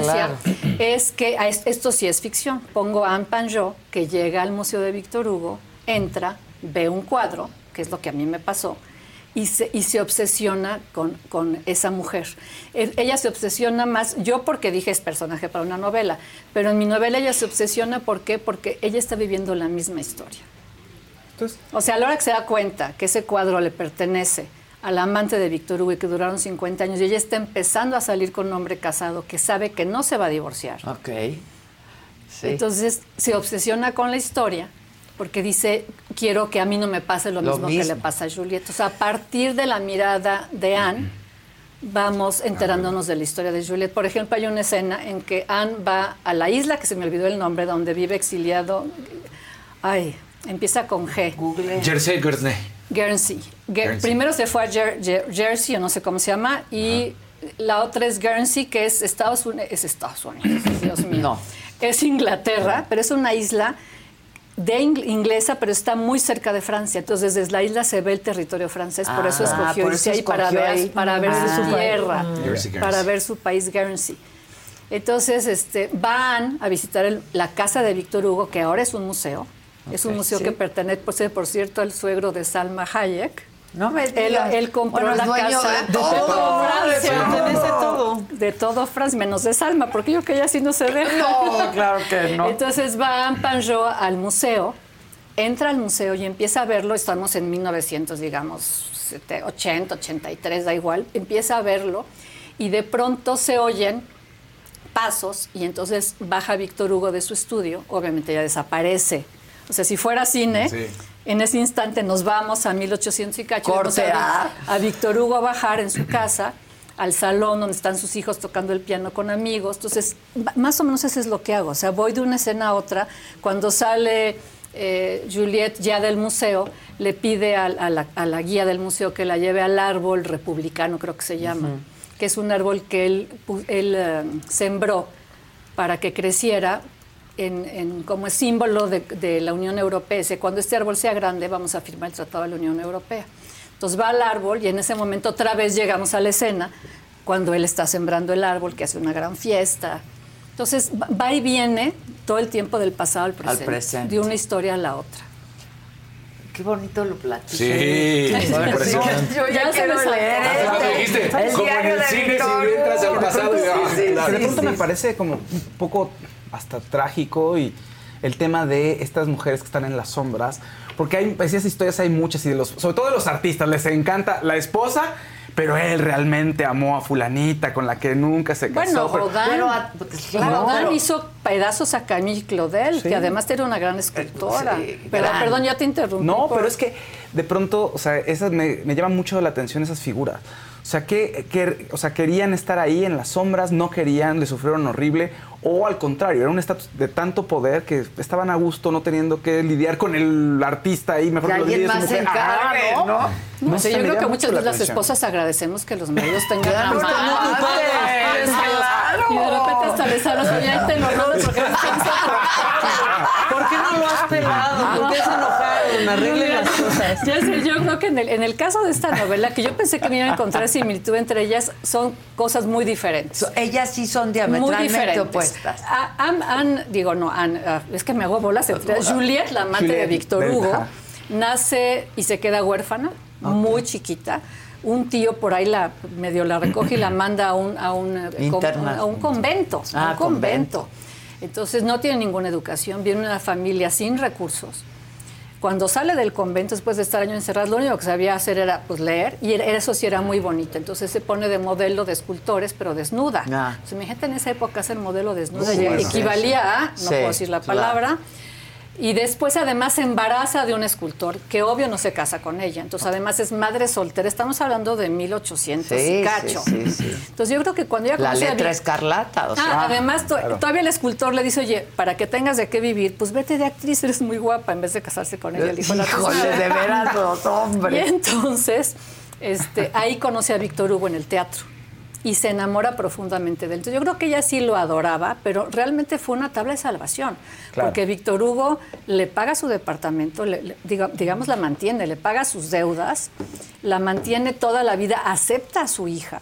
claro. es que esto sí es ficción. Pongo a Anne Panjot, que llega al Museo de Víctor Hugo, entra, ve un cuadro, que es lo que a mí me pasó, y se, y se obsesiona con, con esa mujer. Ella se obsesiona más, yo porque dije es personaje para una novela, pero en mi novela ella se obsesiona, ¿por qué? Porque ella está viviendo la misma historia. o sea, a la hora que se da cuenta que ese cuadro le pertenece al amante de Víctor Hugo y que duraron 50 años y ella está empezando a salir con un hombre casado que sabe que no se va a divorciar. Ok. Sí. Entonces se obsesiona con la historia porque dice, quiero que a mí no me pase lo, Lo mismo, que le pasa a Juliet. O sea, a partir de la mirada de Anne, vamos enterándonos de la historia de Juliet. Por ejemplo, hay una escena en que Anne va a la isla, que se me olvidó el nombre, donde vive exiliado. Ay, empieza con G. Google. Jersey Guernsey. Guernsey. Guer- Guernsey. Primero se fue a Jer- Jer- Jersey, o no sé cómo se llama, y la otra es Guernsey, que es Estados Unidos. Es Estados Unidos, Dios mío. [clears throat] No. Es Inglaterra, pero es una isla de ing- inglesa, pero está muy cerca de Francia. Entonces, desde la isla se ve el territorio francés, por eso Ah, escogió por irse eso ahí para escogió ver, ahí. para ver Ah. su tierra, Mm. Para ver su país Guernsey. Entonces, este, van a visitar el- la casa de Víctor Hugo, que ahora es un museo. Es un museo sí. que pertenece, por ser, por cierto, al suegro de Salma Hayek. No me Él, digas. él compró Bueno, es la dueño casa de todo. Francia. Todo. De todo Francia, menos de Salma, porque yo que ella sí no se deja. No, claro que no. Entonces va Anne Panjot al museo, entra al museo y empieza a verlo, estamos en 1900, digamos, sete- 80, 83, da igual, empieza a verlo y de pronto se oyen pasos y entonces baja Víctor Hugo de su estudio, obviamente ya desaparece. O sea, si fuera cine, Sí. en ese instante nos vamos a 1800 y cacho. Corte a, A. a Víctor Hugo a bajar en su casa al salón donde están sus hijos tocando el piano con amigos. Entonces, más o menos eso es lo que hago. O sea, voy de una escena a otra. Cuando sale eh, Juliet ya del museo, le pide a, la, a la guía del museo que la lleve al árbol republicano, creo que se llama, que es un árbol que él, pu- él eh, sembró para que creciera en, en- como símbolo de, de la Unión Europea. Dice, cuando este árbol sea grande, vamos a firmar el Tratado de la Unión Europea. Entonces va al árbol y en ese momento otra vez llegamos a la escena, cuando él está sembrando el árbol, que hace una gran fiesta. Entonces va- y viene todo el tiempo del pasado al presente, presente. de una historia a la otra. Qué bonito lo platicas. Sí, impresionante. Yo ya, Ya se sacó. leer. Este. El como en el cine, si entras al pasado y- Sí, de pronto me parece como un poco hasta trágico y el tema de estas mujeres que están en las sombras, porque hay esas historias hay muchas y de los, sobre todo de los artistas les encanta la esposa, pero él realmente amó a fulanita con la que nunca se casó. Bueno, pero- Rodin, pero a- pues, claro, pero- hizo pedazos a Camille Claudel, Sí. que además era una gran escritora. Sí, pero, gran. perdón, ya te interrumpí. No, por- pero es que de pronto, o sea, esas me, me llaman mucho la atención esas figuras. O sea, que, que- o sea, querían estar ahí en las sombras, no querían, le sufrieron horrible, o al contrario, era un estatus de tanto poder que estaban a gusto no teniendo que lidiar con el artista ahí, mejor Que lo su más mujer. encargue, Ah, ¿no? No, No sé, sé, yo creo que muchas la veces las esposas agradecemos que los maridos tengan Claro, la están mano. ocupados, claro. Y de repente hasta les hablas, oye, ahí te lo porque no [laughs] ¿Por qué no lo has pelado? ¿Por qué se enojaron? Arreglen las cosas. Ya sé, yo creo que en el, en el caso de esta novela, que yo pensé que me iba a encontrar similitud entre ellas, son cosas muy diferentes. So- ellas sí son muy diametralmente opuestas. A- Anne- Anne, digo, no, Anne, ah, es que me hago bolas entre Juliet, la amante de Víctor Hugo, nace y se queda huérfana, muy chiquita. Un tío por ahí la medio la recoge y la [clears throat] manda a un, a un, eh, a un convento. a Ah, un convento. Entonces no tiene ninguna educación, viene una familia sin recursos. Cuando sale del convento, después de estar año encerrado, lo único que sabía hacer era pues, leer, y eso sí era muy bonito. Entonces se pone de modelo de escultores, pero desnuda. Ah. Entonces, imagínate en esa época ser modelo desnuda, Sí, ya bueno. equivalía a, no Sí, puedo decir la claro. Y después además se embaraza de un escultor, que obvio no se casa con ella. Entonces además es madre soltera, estamos hablando de 1800 Sí, y cacho. sí, sí, sí. Entonces yo creo que cuando ella La a letra Vic- escarlata, o Ah, sea. además, claro. todavía el escultor le dice, oye, para que tengas de qué vivir, pues vete de actriz, eres muy guapa, en vez de casarse con ella. Le dijo Híjole, de veras, los hombres. [laughs] Y entonces, este, ahí conoce a Víctor Hugo en el teatro y se enamora profundamente de él. Entonces, yo creo que ella sí lo adoraba, pero realmente fue una tabla de salvación, Claro. porque Víctor Hugo le paga su departamento, le- le- diga- digamos, la mantiene, le paga sus deudas, la mantiene toda la vida, acepta a su hija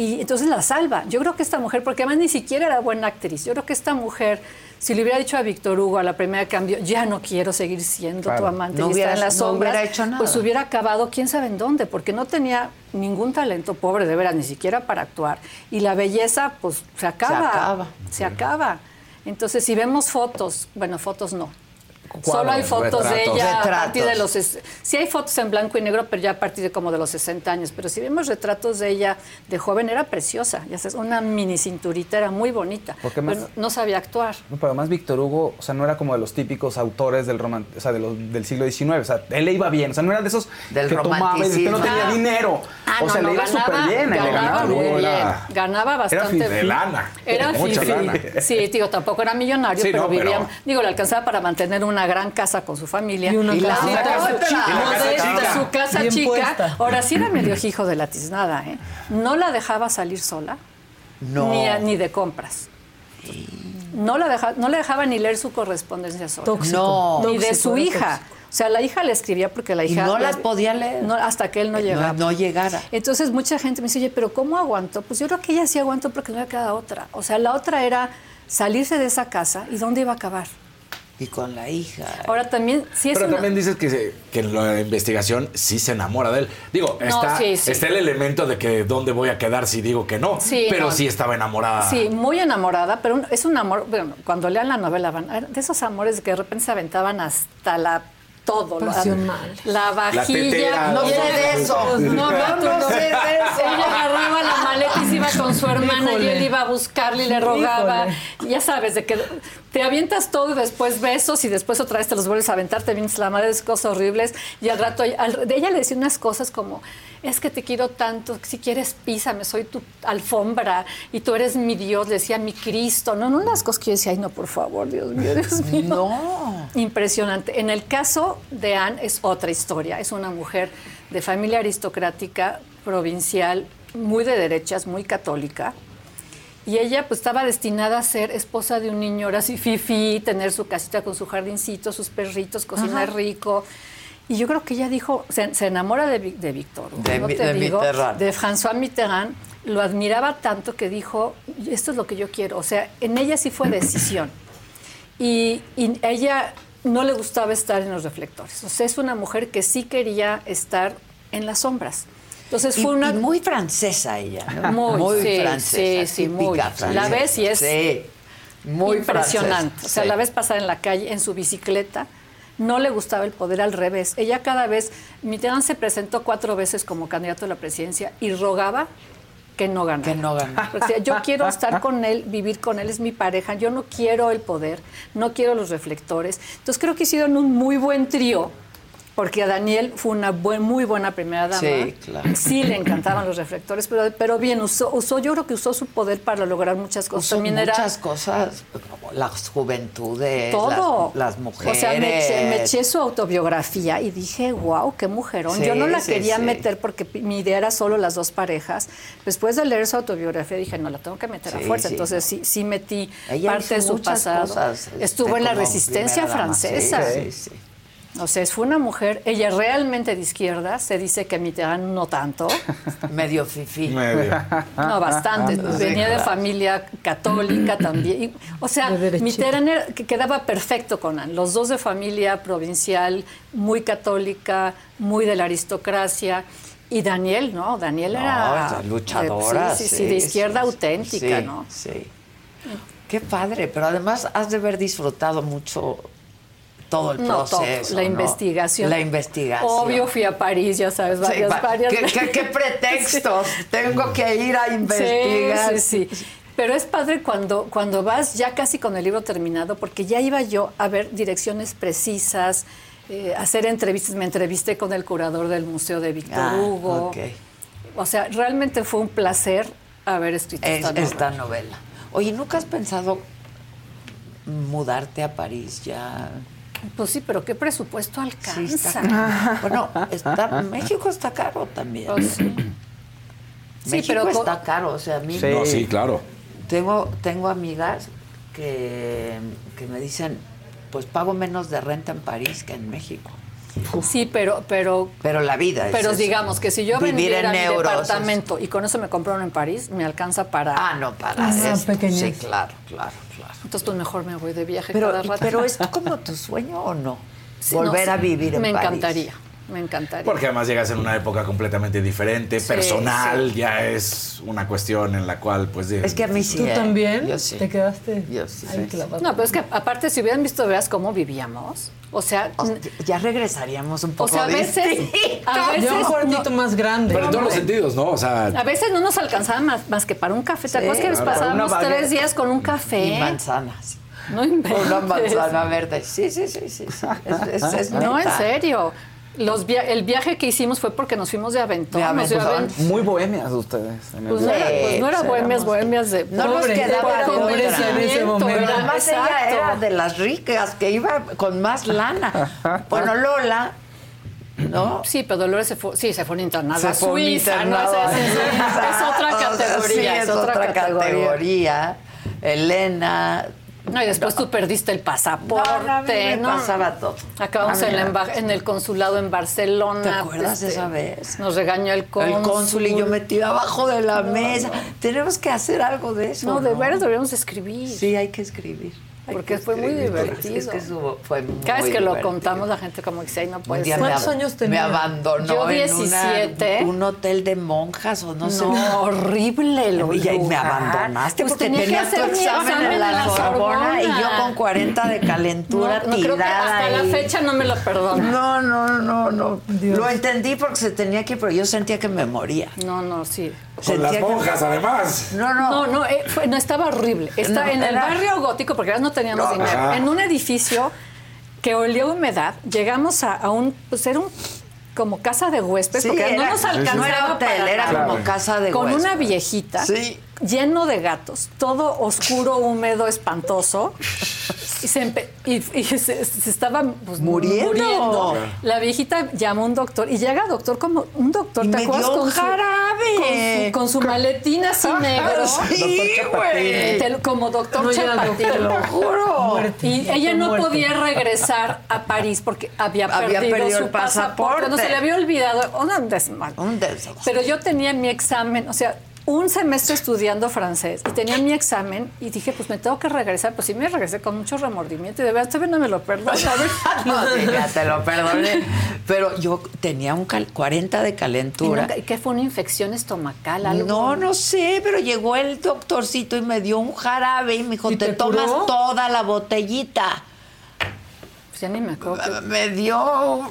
Y entonces la salva. Yo creo que esta mujer, porque además ni siquiera era buena actriz, yo creo que esta mujer, si le hubiera dicho a Víctor Hugo a la primera cambio, ya no quiero seguir siendo Claro. tu amante No y hubiera- estar en las no sombras, hubiera hecho nada. pues hubiera acabado quién sabe en dónde, porque no tenía ningún talento, pobre de veras, ni siquiera para actuar. Y la belleza, pues se acaba. acaba. Se acaba. Entonces, si vemos fotos, bueno, fotos no. Cuadros, Solo hay fotos de retratos. ella a partir de los... Sí hay fotos en blanco y negro, pero ya a partir de como de los 60 años. Pero si vemos retratos de ella de joven, era preciosa. Ya sabes, una mini cinturita, era muy bonita. Porque más- Pero no sabía actuar. No, pero además Víctor Hugo, o sea, no era como de los típicos autores del roman o sea, de los- del siglo XIX. O sea, él le iba bien. O sea, no era de esos Del que tomaba y después no tenía dinero. Ah, o sea, no, le no, iba súper ganaba- bien. le ganaba ganaba muy bien. bien. Ganaba bastante fifí. bien. De lana. Era Mucha lana. Sí, digo, tampoco era millonario, Sí, pero no, pero- vivía, digo, le alcanzaba para mantener una gran casa con su familia. Y una la casa otra, chica. su- Y la casa modesta, chica. su casa Bien chica. puesta. Ahora sí era medio hijo de la tiznada, ¿eh? No la dejaba salir sola, No. ni, a- ni de compras. No la, deja, no le dejaba ni leer su correspondencia sola. Tóxico. No. Ni de su hija. tóxico. O sea, la hija le escribía porque la Y hija... no las podía leer. No, hasta que él no llegaba. No, no llegara. Entonces mucha gente me dice, oye, pero ¿cómo aguantó? Pues yo creo que ella sí aguantó porque no le queda otra. O sea, la otra era salirse de esa casa y dónde iba a acabar. Y con la hija. Ahora también, sí es Pero una- también dices que, se- que en la investigación sí se enamora de él. Digo, No, está, sí, sí. está el elemento de que dónde voy a quedar si digo que no. Sí, pero no. sí estaba enamorada. Sí, muy enamorada, pero un- es un amor, bueno, cuando lean la novela van, a ver, de esos amores que de repente se aventaban hasta la todo, la- Pasional. la, vajilla. tetera. No sé de eso. No, No, no no. sé de eso. Ella agarraba la maleta y se iba con su hermana y él iba a buscarle y le rogaba. Híjole. Ya sabes, de que te avientas todo y después besos y después otra vez te los vuelves a aventar, te vienes la madre de cosas horribles y al rato al- de ella le decía unas cosas como es que te quiero tanto, si quieres písame, soy tu alfombra y tú eres mi Dios, le decía mi Cristo, no, no unas cosas que yo decía, ay no, por favor, Dios mío, Dios mío. No. Impresionante. En el caso de Anne es otra historia. Es una mujer de familia aristocrática, provincial, muy de derechas, muy católica. Y ella pues estaba destinada a ser esposa de un niño, ahora sí, fifi, tener su casita con su jardincito, sus perritos, cocinar Ajá. rico. Y yo creo que ella dijo, se, se enamora de, de Víctor, De no Mi- te de digo, Mitterrand. de François Mitterrand, lo admiraba tanto que dijo, esto es lo que yo quiero. O sea, en ella sí fue decisión. Y, y ella no le gustaba estar en los reflectores. O sea, es una mujer que sí quería estar en las sombras. Entonces Y- fue una... y muy francesa ella, ¿no? [laughs] Muy, sí, francesa. sí, sí, muy. típica La francesa. ves y es Sí, muy impresionante. francesa, O sea, sí. la ves pasar en la calle en su bicicleta. No le gustaba el poder al revés. Ella cada vez, Mitterrand se presentó cuatro veces como candidato a la presidencia y rogaba que no ganara. Que no ganara. Porque decía, yo quiero estar con él, vivir con él, es mi pareja, yo no quiero el poder, no quiero los reflectores. Entonces creo que hicieron un muy buen trío, porque a Daniel fue una buen- muy buena primera dama. Sí, claro. Sí le encantaban los reflectores, pero, pero bien, usó, usó, yo creo que usó su poder para lograr muchas cosas. Usó También era muchas cosas, como las juventudes, todo. las, las mujeres. O sea, me eché, me eché su autobiografía y dije, wow, qué mujerón. Sí, Yo no la sí, quería sí. meter porque mi idea era solo las dos parejas. Después de leer su autobiografía dije, no, la tengo que meter a fuerza. Entonces sí, sí metí Ella parte de su pasado. cosas, este, Estuvo en la como resistencia francesa. sí, sí. O sea, fue una mujer, ella realmente de izquierda, se dice que Mitterrand no tanto, [laughs] Medio fifí. no bastante, [laughs] Sí, venía de familia católica también. Y, o sea, De. Mitterrand era- que quedaba perfecto con Anne, los dos de familia provincial, muy católica, muy de la aristocracia. Y Daniel, ¿no? Daniel No, era... luchadora. Sí, sí, sí, de izquierda auténtica, sí, ¿no? Sí. Qué padre, pero además has de haber disfrutado mucho todo el No, todo, proceso. la ¿no? investigación. La investigación. Obvio fui a París, ya sabes, Sí, varias, va- varias ¿Qué, qué- qué [laughs] pretextos? Tengo que ir a investigar. Sí, sí, sí. Pero es padre cuando, cuando vas ya casi con el libro terminado, porque ya iba yo a ver direcciones precisas, eh, hacer entrevistas. Me entrevisté con el curador del Museo de Víctor Ah, Hugo. ok. O sea, realmente fue un placer haber escrito Es- esta novela. esta novela. Oye, ¿nunca has pensado mudarte a París ya? Pues sí, pero ¿qué presupuesto Sí, alcanza? está caro. [laughs] bueno, [laughs] está, México está caro también. Pues sí. Sí, México pero está caro, o sea, a mí Sí. No, sí, claro. Tengo, tengo amigas que, que me dicen, pues pago menos de renta en París que en México. Sí, pero, pero. Pero la vida es Pero eso. digamos que si yo Vivir vendiera en mi euros, departamento y con eso me compraron en París, me alcanza para. Ah, no, para Ah. Sí, claro, claro. Entonces, pues mejor me voy de viaje Pero, cada rato. pero ¿es [laughs] como tu sueño o no? Sí, Volver no, a sí. vivir en Me París. encantaría, me encantaría. Porque además llegas en una época completamente diferente, Sí, personal, ya es una cuestión en la cual, pues. de- Es que a mí sí. ¿Tú ¿eh? también? Yo sí. ¿Te quedaste Yo sí. ahí? No, pero es que aparte, si hubieran visto, veas cómo vivíamos. O sea, ya regresaríamos un o poco sea, a veces, distintos. [laughs] a veces un cuartito más grande. Pero en todos los sentidos, ¿no? O sea. A veces no nos alcanzaba más, más que para un café. ¿Te acuerdas que nos claro. pasábamos tres días con un café? Y manzanas. No inventes. Una manzana verde. Sí, sí, sí, sí. sí. Es, es- es No, en serio. Los via- el viaje que hicimos fue porque nos fuimos de aventón. De nos dio aventón. aventón. Muy bohemias ustedes. en el Pues no era, pues no era bohemias, bohemias de... No nos Pobre, quedaba era de otra. pobreza en ese momento, Además ella era de las ricas, que iba con más lana. Bueno, Lola, ¿no? Sí, pero Dolores se fue, sí, se fue a un internado Se a fue Suiza, ¿no? Es, [laughs] es- es otra O sea, categoría, sí, es, otra, categoría. Elena. No, y después tú perdiste el pasaporte, No, no, ¿no? pasaba todo. Acabamos en, la en el consulado en Barcelona. ¿Te acuerdas de este, esa vez? Nos regañó el cónsul. El cónsul y yo metido abajo de la mesa. Tenemos que hacer algo de eso. No, de veras deberíamos escribir. Sí, hay que escribir. Porque que fue muy divertido. Es que eso fue muy Cada vez que lo contamos, la gente como que dice, ay, no puede ser. me ab- Me abandonó Yo en una- 17. un hotel de monjas o no, sé. No, horrible el Y me abandonaste Pues porque tenía que tu examen, examen en la, la Sorbona y yo con 40 de calentura No, no, creo que tirada hasta la fecha no me lo perdono. No, no, no, no. Lo entendí porque se tenía que ir, pero yo sentía que me moría. No, no, sí. Con las monjas, además. No, no. No, no, eh, fue- no estaba horrible. Está No, en el era- barrio gótico, porque ahora no teníamos No, dinero. ajá. En un edificio que olía a humedad, llegamos a, a un, pues era un como casa de huéspedes, Sí, porque era- no nos sí, sí. alcanzaba No era hotel, para era nada. como casa de Con una huéspedes. viejita, Sí. lleno de gatos, todo oscuro, húmedo, espantoso. [laughs] Y se, empe- y, y se, se estaba pues, Muriendo. La viejita llamó a un doctor y llega doctor como un doctor, Y ¿te acuerdas? con su- jarabe. Con su, con su maletín así negro. Sí, güey. Como doctor No, Chapatín. te lo juro. Y ella no Muerte. podía regresar a París porque había Había perdido, perdido su el pasaporte. pasaporte. No se le había olvidado. Un desmadre. Pero yo tenía mi examen, o sea, un semestre estudiando francés y tenía mi examen y dije, pues me tengo que regresar. Pues sí me regresé con mucho remordimiento y de verdad todavía no me lo perdono. [laughs] No, sí, ya te lo perdoné. Pero yo tenía un cal- 40 de ¿Y calentura. y qué fue una infección estomacal? Algo? No, no sé, pero llegó el doctorcito y me dio un jarabe y me dijo, ¿Y te, te tomas toda la botellita. Pues ya ni me acuerdo. que- Me dio... o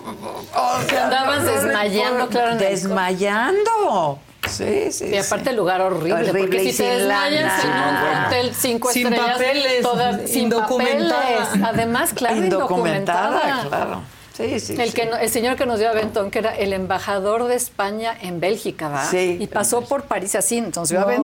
Te andabas no, no desmayando, claro, Desmayando. Sí, sí. Y aparte sí. el lugar horrible, Horrible porque si te desmayas en un hotel cinco Sin estrellas, papeles, toda- sin papeles. Además, claro, Indocumentada, indocumentada. claro. Sí, sí. El, sí. que no- el señor que nos dio aventón, que era el embajador de España en Bélgica, ¿va? Sí. Y pasó por París así, entonces aventón.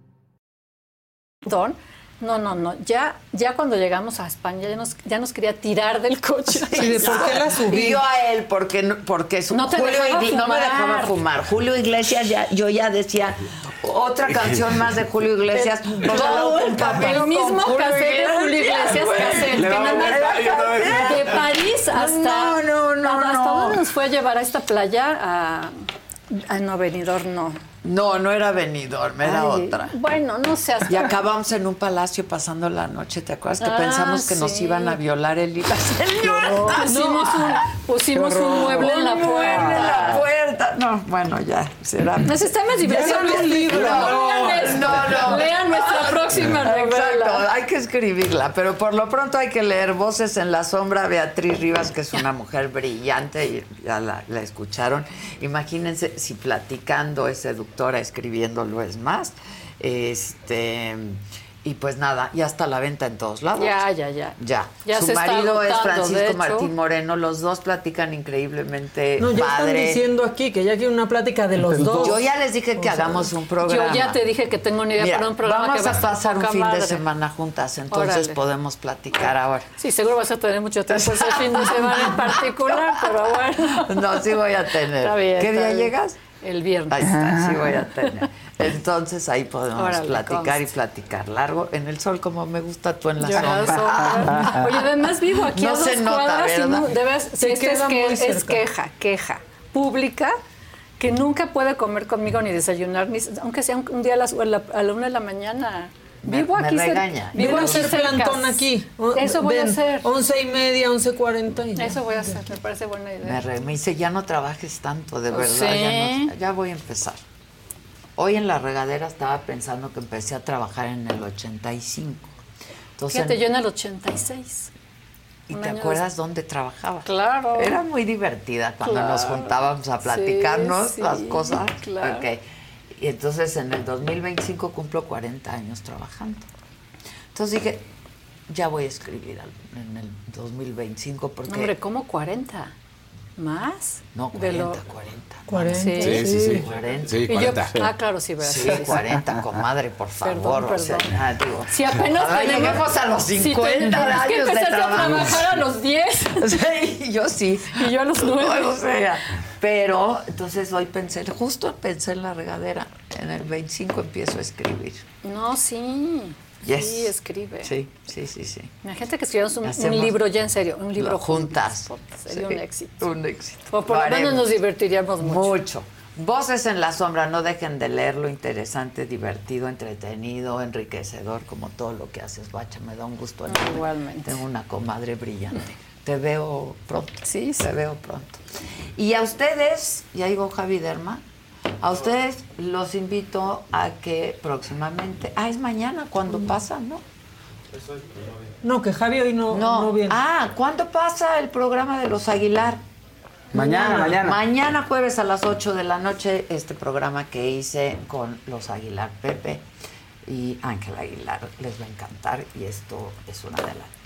No, no, no. Ya, ya cuando llegamos a España ya nos, ya nos quería tirar del coche. Sí, ¿de por qué la subí? Y yo a él, porque, porque su- No te Julio dejaba Igl- no me dejaba fumar. Julio Iglesias, ya, yo ya decía, otra canción más de Julio Iglesias. [laughs] Todo el papel El mismo cassette de Julio Iglesias vez. de París hasta No, no, no, hasta no. dónde nos fue a llevar a esta playa a, a no Benidorm, no No, no era Benidorm, era Ay, otra. bueno no sé hasta Y acabamos en un palacio pasando la noche, ¿te acuerdas? Que Ah, pensamos que nos iban a violar el la [laughs] señora. pusimos un pusimos un mueble en la En la puerta. No, bueno, ya, será. nos está más un libro. No, no. lean nuestra próxima Exacto, novela hay que escribirla, pero por lo pronto hay que leer Voces en la Sombra, Beatriz Rivas, que es una mujer brillante, y ya la, la escucharon. Imagínense si platicando es escribiéndolo es más. Este, Y pues nada, ya está a la venta en todos lados. Ya, ya, ya. Ya. Ya Su se está marido es agotando, de Francisco. Martín Moreno. Los dos platican increíblemente No, ya padre. están diciendo aquí que ya quieren una plática de los dos. Yo ya les dije que O sea, hagamos un programa. Yo ya te dije que tengo una idea Mira, para un programa vamos que va a pasar un fin de madre. semana juntas, entonces Órale. podemos platicar ahora. Sí, seguro vas a tener mucho tiempo ese [laughs] fin de semana en particular, pero bueno. No, sí voy a tener. Está bien, ¿Qué está día bien. llegas? El viernes. Ahí está, sí voy a tener. Entonces ahí podemos Órale, platicar y platicar largo. En el sol, como me gusta tú en la Yo sombra. sombra. Oye, además vivo aquí No a dos se nota, cuadras y ¿verdad? no- de veras, sí, Te esta es, que- muy es queja, queja pública que nunca puede comer conmigo ni desayunar, ni, aunque sea un, un día a, las, a, la, a la una de la mañana. Me- Vivo me aquí cer- regaña. Vivo a hacer plantón aquí. Eso voy a ven, hacer. Once y media, once cuarenta. ya. Eso voy a hacer, me parece buena idea. Me, re- me dice, ya no trabajes tanto, de Pues verdad. Ya, sí. no- ya voy a empezar. Hoy en la regadera estaba pensando que empecé a trabajar en el 85. Entonces, Fíjate, yo en el 86. ¿Y te acuerdas dónde trabajaba? Claro. Era muy divertida cuando nos Claro. juntábamos a platicarnos Sí, sí, las cosas. claro. Ok. Y entonces en el 2025 cumplo 40 años trabajando. Entonces dije, ya voy a escribir en el 2025 porque... Hombre, ¿cómo 40? ¿Más? No, De 40, lo- 40. 40. Sí, Sí, sí, sí. 40. Sí, Y yo- 40. ah, claro, sí, ¿verdad? Sí, 40, comadre, por favor. Perdón, o sea, perdón. ya, digo, Si apenas tenemos... lleguemos a los si 50 tenemos que años de empezar a trabajo. trabajar a los 10. [laughs] Sí, yo sí. Y yo a los nueve. [laughs] O sea, pero entonces hoy pensé, justo pensé en la regadera. En el 25 empiezo a escribir. No, sí. Yes. Sí, escribe. Sí, sí, sí, sí. Imagínate que escribamos un, libro ya en serio, un libro juntas. juntas, Sería Sí, un éxito. Un éxito. O por Lo menos nos divertiríamos mucho. Mucho. Voces en la sombra, no dejen de leerlo, interesante, divertido, entretenido, enriquecedor, como todo lo que haces, Bacha. Me da un gusto. Igualmente. Tengo una comadre brillante. Te veo pronto. Sí, sí. Te veo pronto. Y a ustedes, ya digo Javi Derma, a ustedes los invito a que próximamente, ah, es mañana cuando pasa, ¿no? No, que Javi hoy no, No. no viene. Ah, ¿cuándo pasa el programa de los Aguilar? Mañana, mañana. Mañana jueves a las 8 de la noche, este programa que hice con los Aguilar Pepe y Ángel Aguilar. Les va a encantar y esto es un adelanto.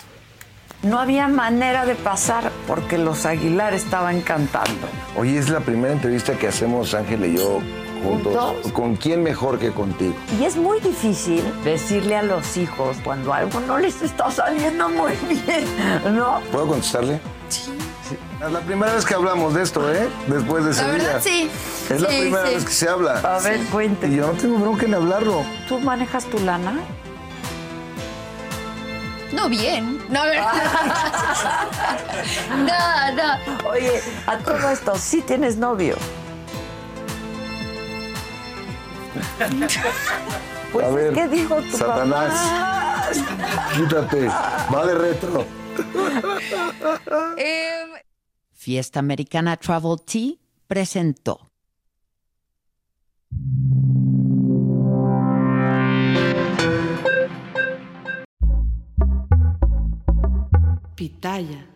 No había manera de pasar porque los Aguilar estaban cantando. Hoy es la primera entrevista que hacemos Ángel y yo juntos. ¿Juntos? ¿Con quién mejor que contigo? Y es muy difícil decirle a los hijos cuando algo no les está saliendo muy [laughs] bien, ¿no? ¿Puedo contestarle? Sí. Es la primera vez que hablamos de esto, ¿eh? Después de La Sevilla. verdad, sí. Es la primera sí. vez que se habla. A ver, cuente. Y yo no tengo bronca en hablarlo. ¿Tú manejas tu lana? No bien. No, a ver. [laughs] no, no. Oye, a todo esto, ¿sí tienes novio? [laughs] Pues, a ver, ¿qué dijo tu Satanás, mamá? quítate. Va de retro. [laughs] Em, Fiesta Americana Travel Tea presentó. Pitaya.